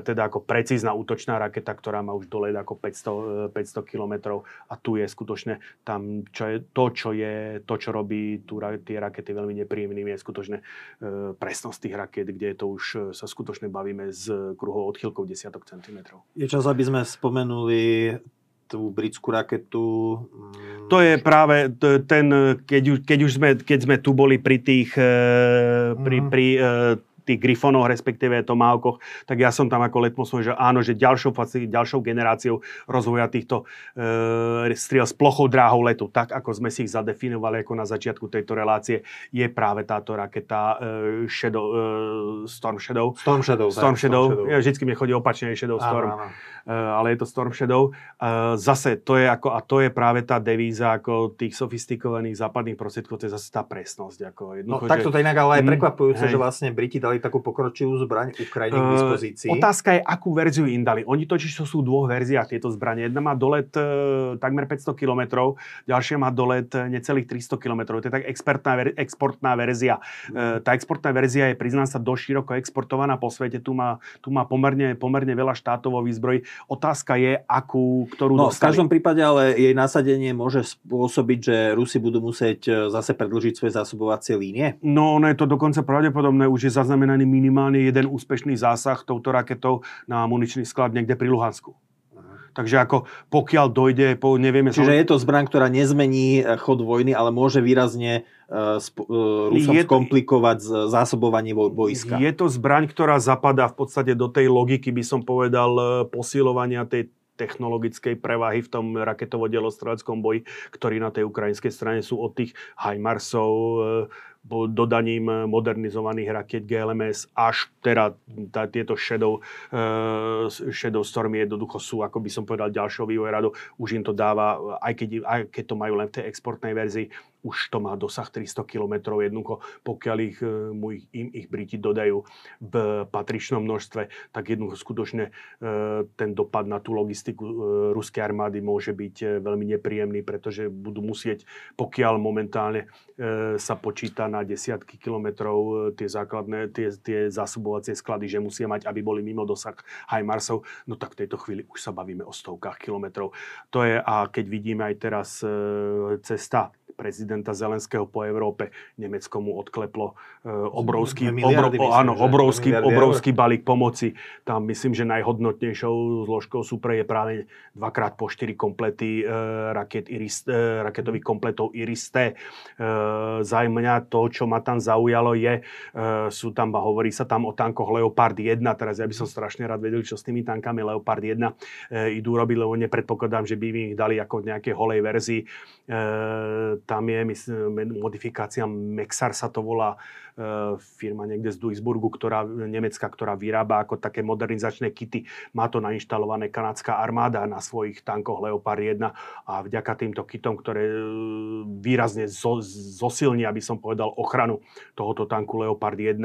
teda ako precízna útočná raketa, ktorá má už dolet ako 500, 500 km a tu je skutočne tam, čo je, to, čo je, to, čo robí tu, tie rakety veľmi nepríjemnými, je skutočne presnosť tých raket, kde to už e, sa skutočne bavíme s kruhou odchylkou desiatok centimetrov. Je čas, aby sme spomenuli tú britskú raketu. Mm, to je práve ten, keď, keď už sme, keď sme tu boli pri tých, pri, mm. pri tých Grifonoch, respektíve Tomahawkoch, tak ja som tam ako letmosov, že áno, že ďalšou, ďalšou generáciou rozvoja týchto e, striel s plochou dráhou letu, tak ako sme si ich zadefinovali ako na začiatku tejto relácie, je práve táto raketa e, Shadow, e, Storm Shadow. Storm Shadow. Storm, Shadow. Storm Shadow. Ja, vždycky mi chodí opačne Shadow Storm. Áno, áno. E, ale je to Storm Shadow. E, zase to je ako, a to je práve tá devíza ako tých sofistikovaných západných prostriedkov, to je zase tá presnosť. Ako no takto to inak ale aj mm, prekvapujúce, že vlastne Briti dali takú pokročilú zbraň Ukrajine k e, dispozícii. Uh, otázka je, akú verziu im dali. Oni totiž to sú v dvoch verziách tieto zbranie. Jedna má dolet uh, takmer 500 km, ďalšia má dolet necelých 300 km. To je tak expertná, exportná verzia. Uh, tá exportná verzia je, priznám sa, dosť široko exportovaná po svete. Tu má, tu má pomerne, pomerne veľa štátov vo výzbroji. Otázka je, akú, ktorú no, dostali. V každom prípade ale jej nasadenie môže spôsobiť, že Rusi budú musieť zase predlžiť svoje zásobovacie línie? No, ono je to dokonca pravdepodobné. Už je zaznamenaný minimálne jeden úspešný zásah touto raketou na muničný sklad niekde pri Luhansku. Takže ako pokiaľ dojde, po, nevieme... Čiže je to zbraň, ktorá nezmení e, chod vojny, ale môže výrazne uh, sp- uh, Rusom je, skomplikovať zásobovanie vojska. Je to zbraň, ktorá zapadá v podstate do tej logiky, by som povedal, posilovania tej technologickej prevahy v tom raketovo-delostreleckom boji, ktorí na tej ukrajinskej strane sú od tých HIMARSov, dodaním modernizovaných raket GLMS až teda tá, tieto Shadow, uh, Shadow Stormy jednoducho sú, ako by som povedal, ďalšou vývojradou. Už im to dáva, aj keď, aj keď to majú len v tej exportnej verzii, už to má dosah 300 km jednoducho, pokiaľ ich, e, mu im ich Briti dodajú v patričnom množstve, tak jednoducho skutočne e, ten dopad na tú logistiku ruskej armády môže byť veľmi nepríjemný, pretože budú musieť, pokiaľ momentálne sa počíta na desiatky kilometrov tie základné, tie, tie zásobovacie sklady, že musia mať, aby boli mimo dosah HIMARSov, no tak v tejto chvíli už sa bavíme o stovkách kilometrov. To je, a keď vidíme aj teraz cesta prezidenta Zelenského po Európe. Nemecko mu odkleplo e, obrovský, obro, myslím, áno, obrovský, obrovský balík pomoci. Tam myslím, že najhodnotnejšou zložkou super je práve dvakrát po štyri komplety e, raket Iris, e, raketových kompletov Iris-T. Za mňa to, čo ma tam zaujalo je, sú tam, hovorí sa tam o tankoch Leopard 1, teraz ja by som strašne rád vedel, čo s tými tankami Leopard 1 idú robiť, lebo nepredpokladám, že by im ich dali ako v nejakej holej verzii tam je myslím, modifikácia Mexar sa to volá, e, firma niekde z Duisburgu, ktorá, nemecká, ktorá vyrába ako také modernizačné kity. Má to nainštalované kanadská armáda na svojich tankoch Leopard 1 a vďaka týmto kitom, ktoré e, výrazne zo, zosilnia, aby som povedal, ochranu tohoto tanku Leopard 1,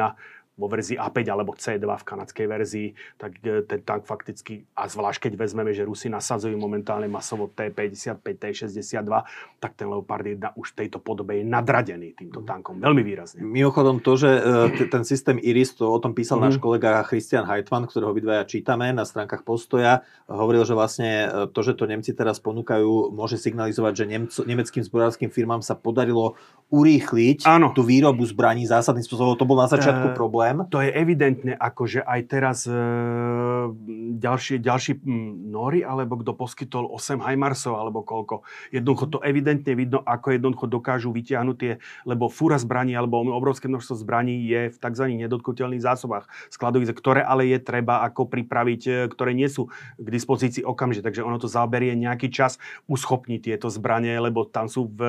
vo verzii A5 alebo C2 v kanadskej verzii, tak e, ten tank fakticky, a zvlášť keď vezmeme, že Rusi nasadzujú momentálne masovo T55, T62, tak ten Leopard 1 už v tejto podobe je nadradený týmto tankom veľmi výrazne. Mimochodom to, že e, ten systém Iris, to o tom písal náš kolega Christian Heitmann, ktorého obidvaja čítame na stránkach Postoja, hovoril, že vlastne e, to, že to Nemci teraz ponúkajú, môže signalizovať, že Nemco, nemeckým zbrojárským firmám sa podarilo urýchliť Áno. tú výrobu zbraní zásadným spôsobom. To bol na začiatku problém problém. To je evidentne, akože aj teraz e, ďalší, ďalší Nori, alebo kto poskytol 8 Heimarsov, alebo koľko. Jednoducho to evidentne vidno, ako jednoducho dokážu vyťahnuť tie, lebo fúra zbraní, alebo obrovské množstvo zbraní je v tzv. nedotkutelných zásobách skladovíc, ktoré ale je treba ako pripraviť, e, ktoré nie sú k dispozícii okamžite. Takže ono to zaberie nejaký čas uschopniť tieto zbranie, lebo tam sú, v,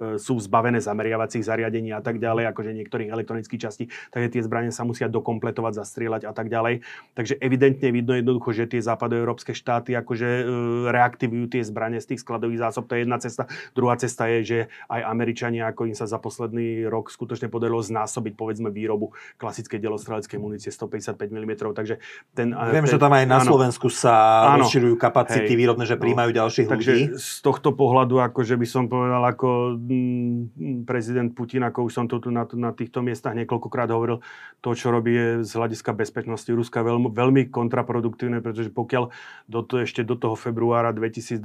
e, sú zbavené zameriavacích zariadení a tak ďalej, akože niektorých elektronických častí, takže tie zbranie sa musia dokompletovať, zastrieľať a tak ďalej. Takže evidentne vidno jednoducho, že tie západoeurópske štáty akože e, reaktivujú tie zbranie z tých skladových zásob. To je jedna cesta. Druhá cesta je, že aj Američania, ako im sa za posledný rok skutočne podarilo znásobiť povedzme výrobu klasickej delostreleckej munície 155 mm. Takže ten, e, Viem, ten, že tam aj na áno, Slovensku sa áno, rozširujú kapacity hej, výrobné, že no. príjmajú no, ďalších takže ľudí. z tohto pohľadu, akože by som povedal, ako mm, prezident Putin, ako už som to tu na, na týchto miestach niekoľkokrát hovoril, to, čo robí, je z hľadiska bezpečnosti Ruska veľmi, veľmi kontraproduktívne, pretože pokiaľ do to, ešte do toho februára 2022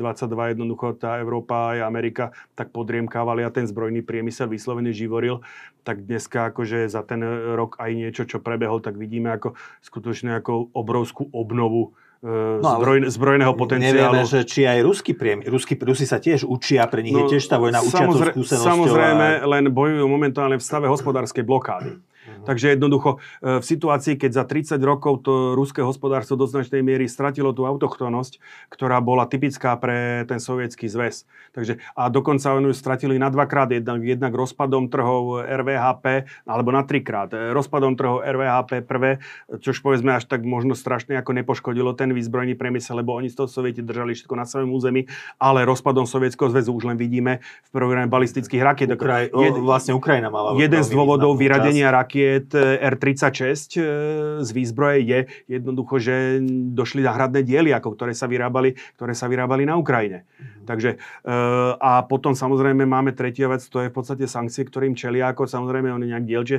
jednoducho tá Európa aj Amerika tak podriemkávali a ten zbrojný priemysel vyslovene živoril, tak dneska akože za ten rok aj niečo, čo prebehol, tak vidíme ako skutočne ako obrovskú obnovu e, no, zbroj, zbrojného potenciálu. Nevieme, že či aj ruský priem, ruský, Rusi sa tiež učia, pre nich no, je tiež tá vojna učiacou skúsenosťou. Samozrejme, a... len bojujú momentálne v stave hospodárskej blokády. Takže jednoducho e, v situácii, keď za 30 rokov to ruské hospodárstvo do značnej miery stratilo tú autochtónnosť, ktorá bola typická pre ten sovietský zväz. Takže, a dokonca oni ju stratili na dvakrát, jednak, jednak rozpadom trhov RVHP, alebo na trikrát. E, rozpadom trhov RVHP prvé, čož povedzme až tak možno strašne ako nepoškodilo ten výzbrojný priemysel, lebo oni z toho sovieti držali všetko na svojom území, ale rozpadom sovietského zväzu už len vidíme v programe balistických raket. Ukraj, o, vlastne Ukrajina mala. Jeden z dôvodov vyradenia raket rakiet eh, R-36 eh, z výzbroje je jednoducho, že došli náhradné diely, ako ktoré sa vyrábali, ktoré sa vyrábali na Ukrajine. Takže eh, a potom samozrejme máme tretia vec, to je v podstate sankcie, ktorým čelia, ako samozrejme oni nejak dielče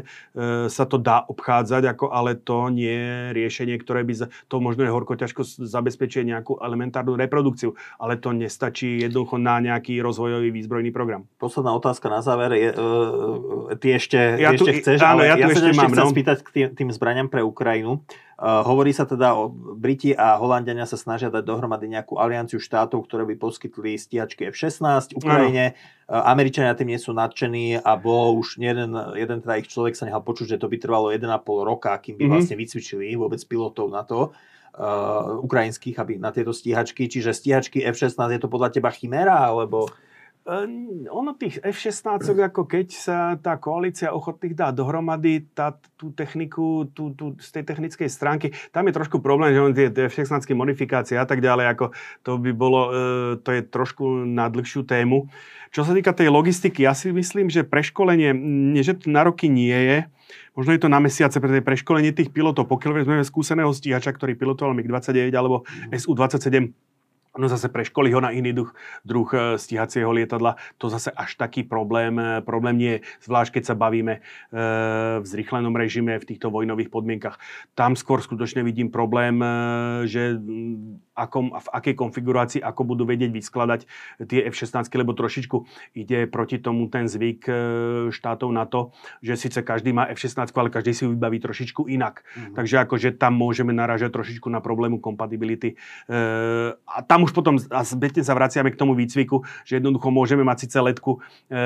sa to dá obchádzať, ako, ale to nie je riešenie, ktoré by to možno je horko ťažko zabezpečuje nejakú elementárnu reprodukciu, ale to nestačí jednoducho na nejaký rozvojový výzbrojný program. Posledná otázka na záver. Je, uh, ty ešte, ja tu, ešte chceš, áno, ale ja, ja sa ešte mám, chcem no? spýtať k tým, tým zbraniam pre Ukrajinu. Uh, hovorí sa teda o Briti a Holandiania sa snažia dať dohromady nejakú alianciu štátov, ktoré by poskytli stíhačky F-16 Ukrajine. Uh, Američania tým nie sú nadšení a bol už jeden, jeden teda ich človek sa nechal počuť, že to by trvalo 1,5 roka, kým by mm-hmm. vlastne vycvičili vôbec pilotov na to. Uh, ukrajinských aby na tieto stíhačky. Čiže stíhačky F-16 je to podľa teba chiméra, alebo... Uh, ono tých F-16, ako keď sa tá koalícia ochotných dá dohromady tá, tú techniku, tú, tú, z tej technickej stránky, tam je trošku problém, že on tie, tie F-16 modifikácie a tak ďalej, ako to by bolo, uh, to je trošku na dlhšiu tému. Čo sa týka tej logistiky, ja si myslím, že preškolenie, nie že to na roky nie je, možno je to na mesiace pre preškolenie tých pilotov, pokiaľ vezmeme skúseného stíhača, ktorý pilotoval MiG-29 alebo SU-27, No zase preškolí ho na iný druh, druh e, stíhacieho lietadla. To zase až taký problém, e, problém nie je, zvlášť keď sa bavíme e, v zrychlenom režime, v týchto vojnových podmienkach. Tam skôr skutočne vidím problém, že akom, v akej konfigurácii, ako budú vedieť vyskladať tie F-16, lebo trošičku ide proti tomu ten zvyk štátov na to, že síce každý má F-16, ale každý si ju vybaví trošičku inak. Mm-hmm. Takže akože tam môžeme naražať trošičku na problému kompatibility. A tam už potom spätne sa vraciame k tomu výcviku, že jednoducho môžeme mať síce letku, e,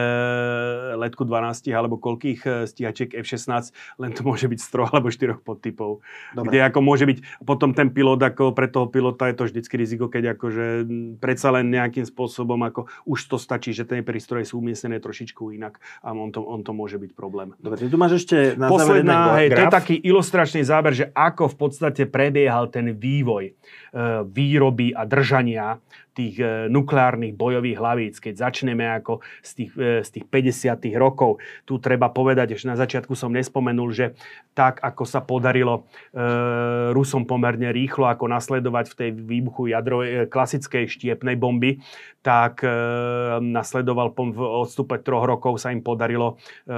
letku 12 alebo koľkých e, stíhačiek F-16, len to môže byť z troch alebo štyroch podtypov. Dobre. Kde ako môže byť potom ten pilot, ako pre toho pilota je to vždycky riziko, keď akože predsa len nejakým spôsobom ako už to stačí, že ten prístroje sú umiestnené trošičku inak a on to, on to môže byť problém. Dobre, ty tu máš ešte na Posledná, hej, to je taký ilustračný záber, že ako v podstate prebiehal ten vývoj e, výroby a držania budovania tých e, nukleárnych bojových hlavíc, keď začneme ako z tých, e, z tých 50. rokov. Tu treba povedať, že na začiatku som nespomenul, že tak, ako sa podarilo e, Rusom pomerne rýchlo, ako nasledovať v tej výbuchu jadrovej, e, klasickej štiepnej bomby, tak e, nasledoval po, v odstupe troch rokov sa im podarilo e,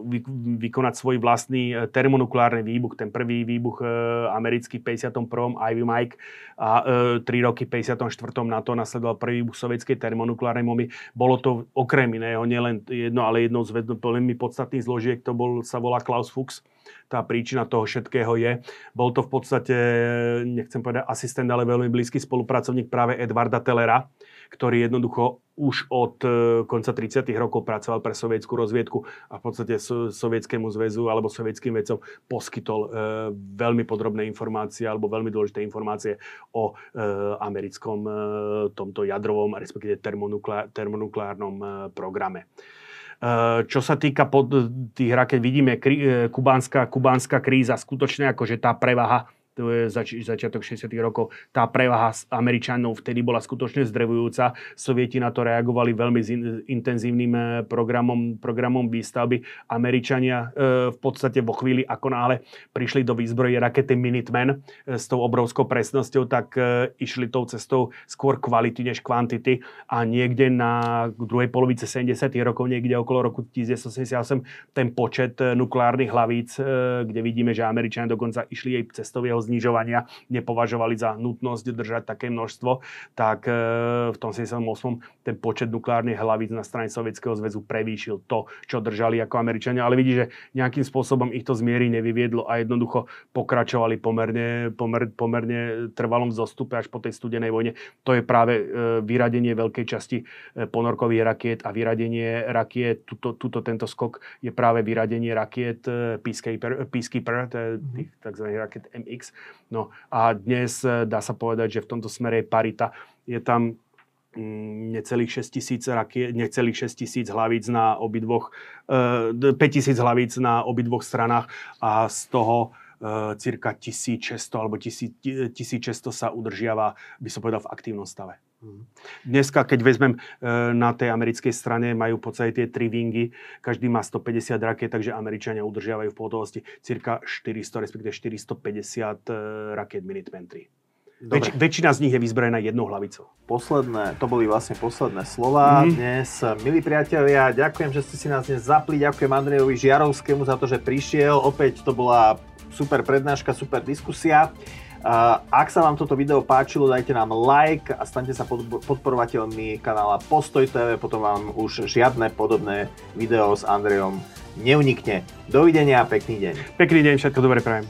vy, vykonať svoj vlastný termonukleárny výbuch. Ten prvý výbuch e, americký v 51. Ivy Mike a e, tri roky v 54 rokom na to nasledoval prvý výbuch sovietskej termonuklárnej bomby. Bolo to okrem iného nielen jedno, ale jedno z veľmi podstatných zložiek, to bol, sa volá Klaus Fuchs tá príčina toho všetkého je. Bol to v podstate, nechcem povedať asistent, ale veľmi blízky spolupracovník práve Edvarda Tellera, ktorý jednoducho už od e, konca 30. rokov pracoval pre sovietskú rozviedku a v podstate sovietskému zväzu alebo sovietským vedcom poskytol e, veľmi podrobné informácie alebo veľmi dôležité informácie o e, americkom tomto jadrovom, respektíve termonukleárnom e, programe. Čo sa týka pod tých raket, vidíme kubánska, kubánska kríza, skutočne akože tá prevaha zač- začiatok 60. rokov, tá prevaha Američanov vtedy bola skutočne zdrevujúca. Sovieti na to reagovali veľmi zin- intenzívnym eh, programom, programom výstavby. Američania e, v podstate vo chvíli, ako náhle prišli do výzbroje rakety Minuteman e, s tou obrovskou presnosťou, tak e, išli tou cestou skôr kvality než kvantity a niekde na druhej polovice 70. rokov, niekde okolo roku 1988, ten počet nukleárnych hlavíc, e, kde vidíme, že Američania dokonca išli jej cestou jeho znižovania nepovažovali za nutnosť držať také množstvo, tak e, v tom 78. ten počet nukleárnych hlavíc na strane Sovietskeho zväzu prevýšil to, čo držali ako Američania. Ale vidí, že nejakým spôsobom ich to zmiery nevyviedlo a jednoducho pokračovali pomerne, pomer, pomerne trvalom zostupe až po tej studenej vojne. To je práve e, vyradenie veľkej časti e, ponorkových rakiet a vyradenie rakiet, tuto, tuto tento skok je práve vyradenie rakiet Peacekeeper, Peacekeeper tých tzv. raket MX, No a dnes eh, dá sa povedať, že v tomto smere je parita. Je tam mm, necelých 6 tisíc, necelých 6 tisíc hlavíc na obidvoch, 5 eh, tisíc hlavíc na obidvoch stranách a z toho uh, cirka 1600 alebo 1600 sa udržiava, by som povedal, v aktívnom stave. Dneska, keď vezmem e, na tej americkej strane, majú v podstate tie tri wingy, každý má 150 raket, takže Američania udržiavajú v pohotovosti cirka 400, respektíve 450 e, raket Minuteman 3. Väč, väčšina z nich je vyzbrojená jednou hlavicou. Posledné, to boli vlastne posledné slova mm. dnes. Milí priatelia, ďakujem, že ste si nás dnes zapli. Ďakujem Andrejovi Žiarovskému za to, že prišiel. Opäť to bola super prednáška, super diskusia. Ak sa vám toto video páčilo, dajte nám like a staňte sa podporovateľmi kanála Postoj TV, potom vám už žiadne podobné video s Andrejom neunikne. Dovidenia a pekný deň. Pekný deň, všetko dobré prajem.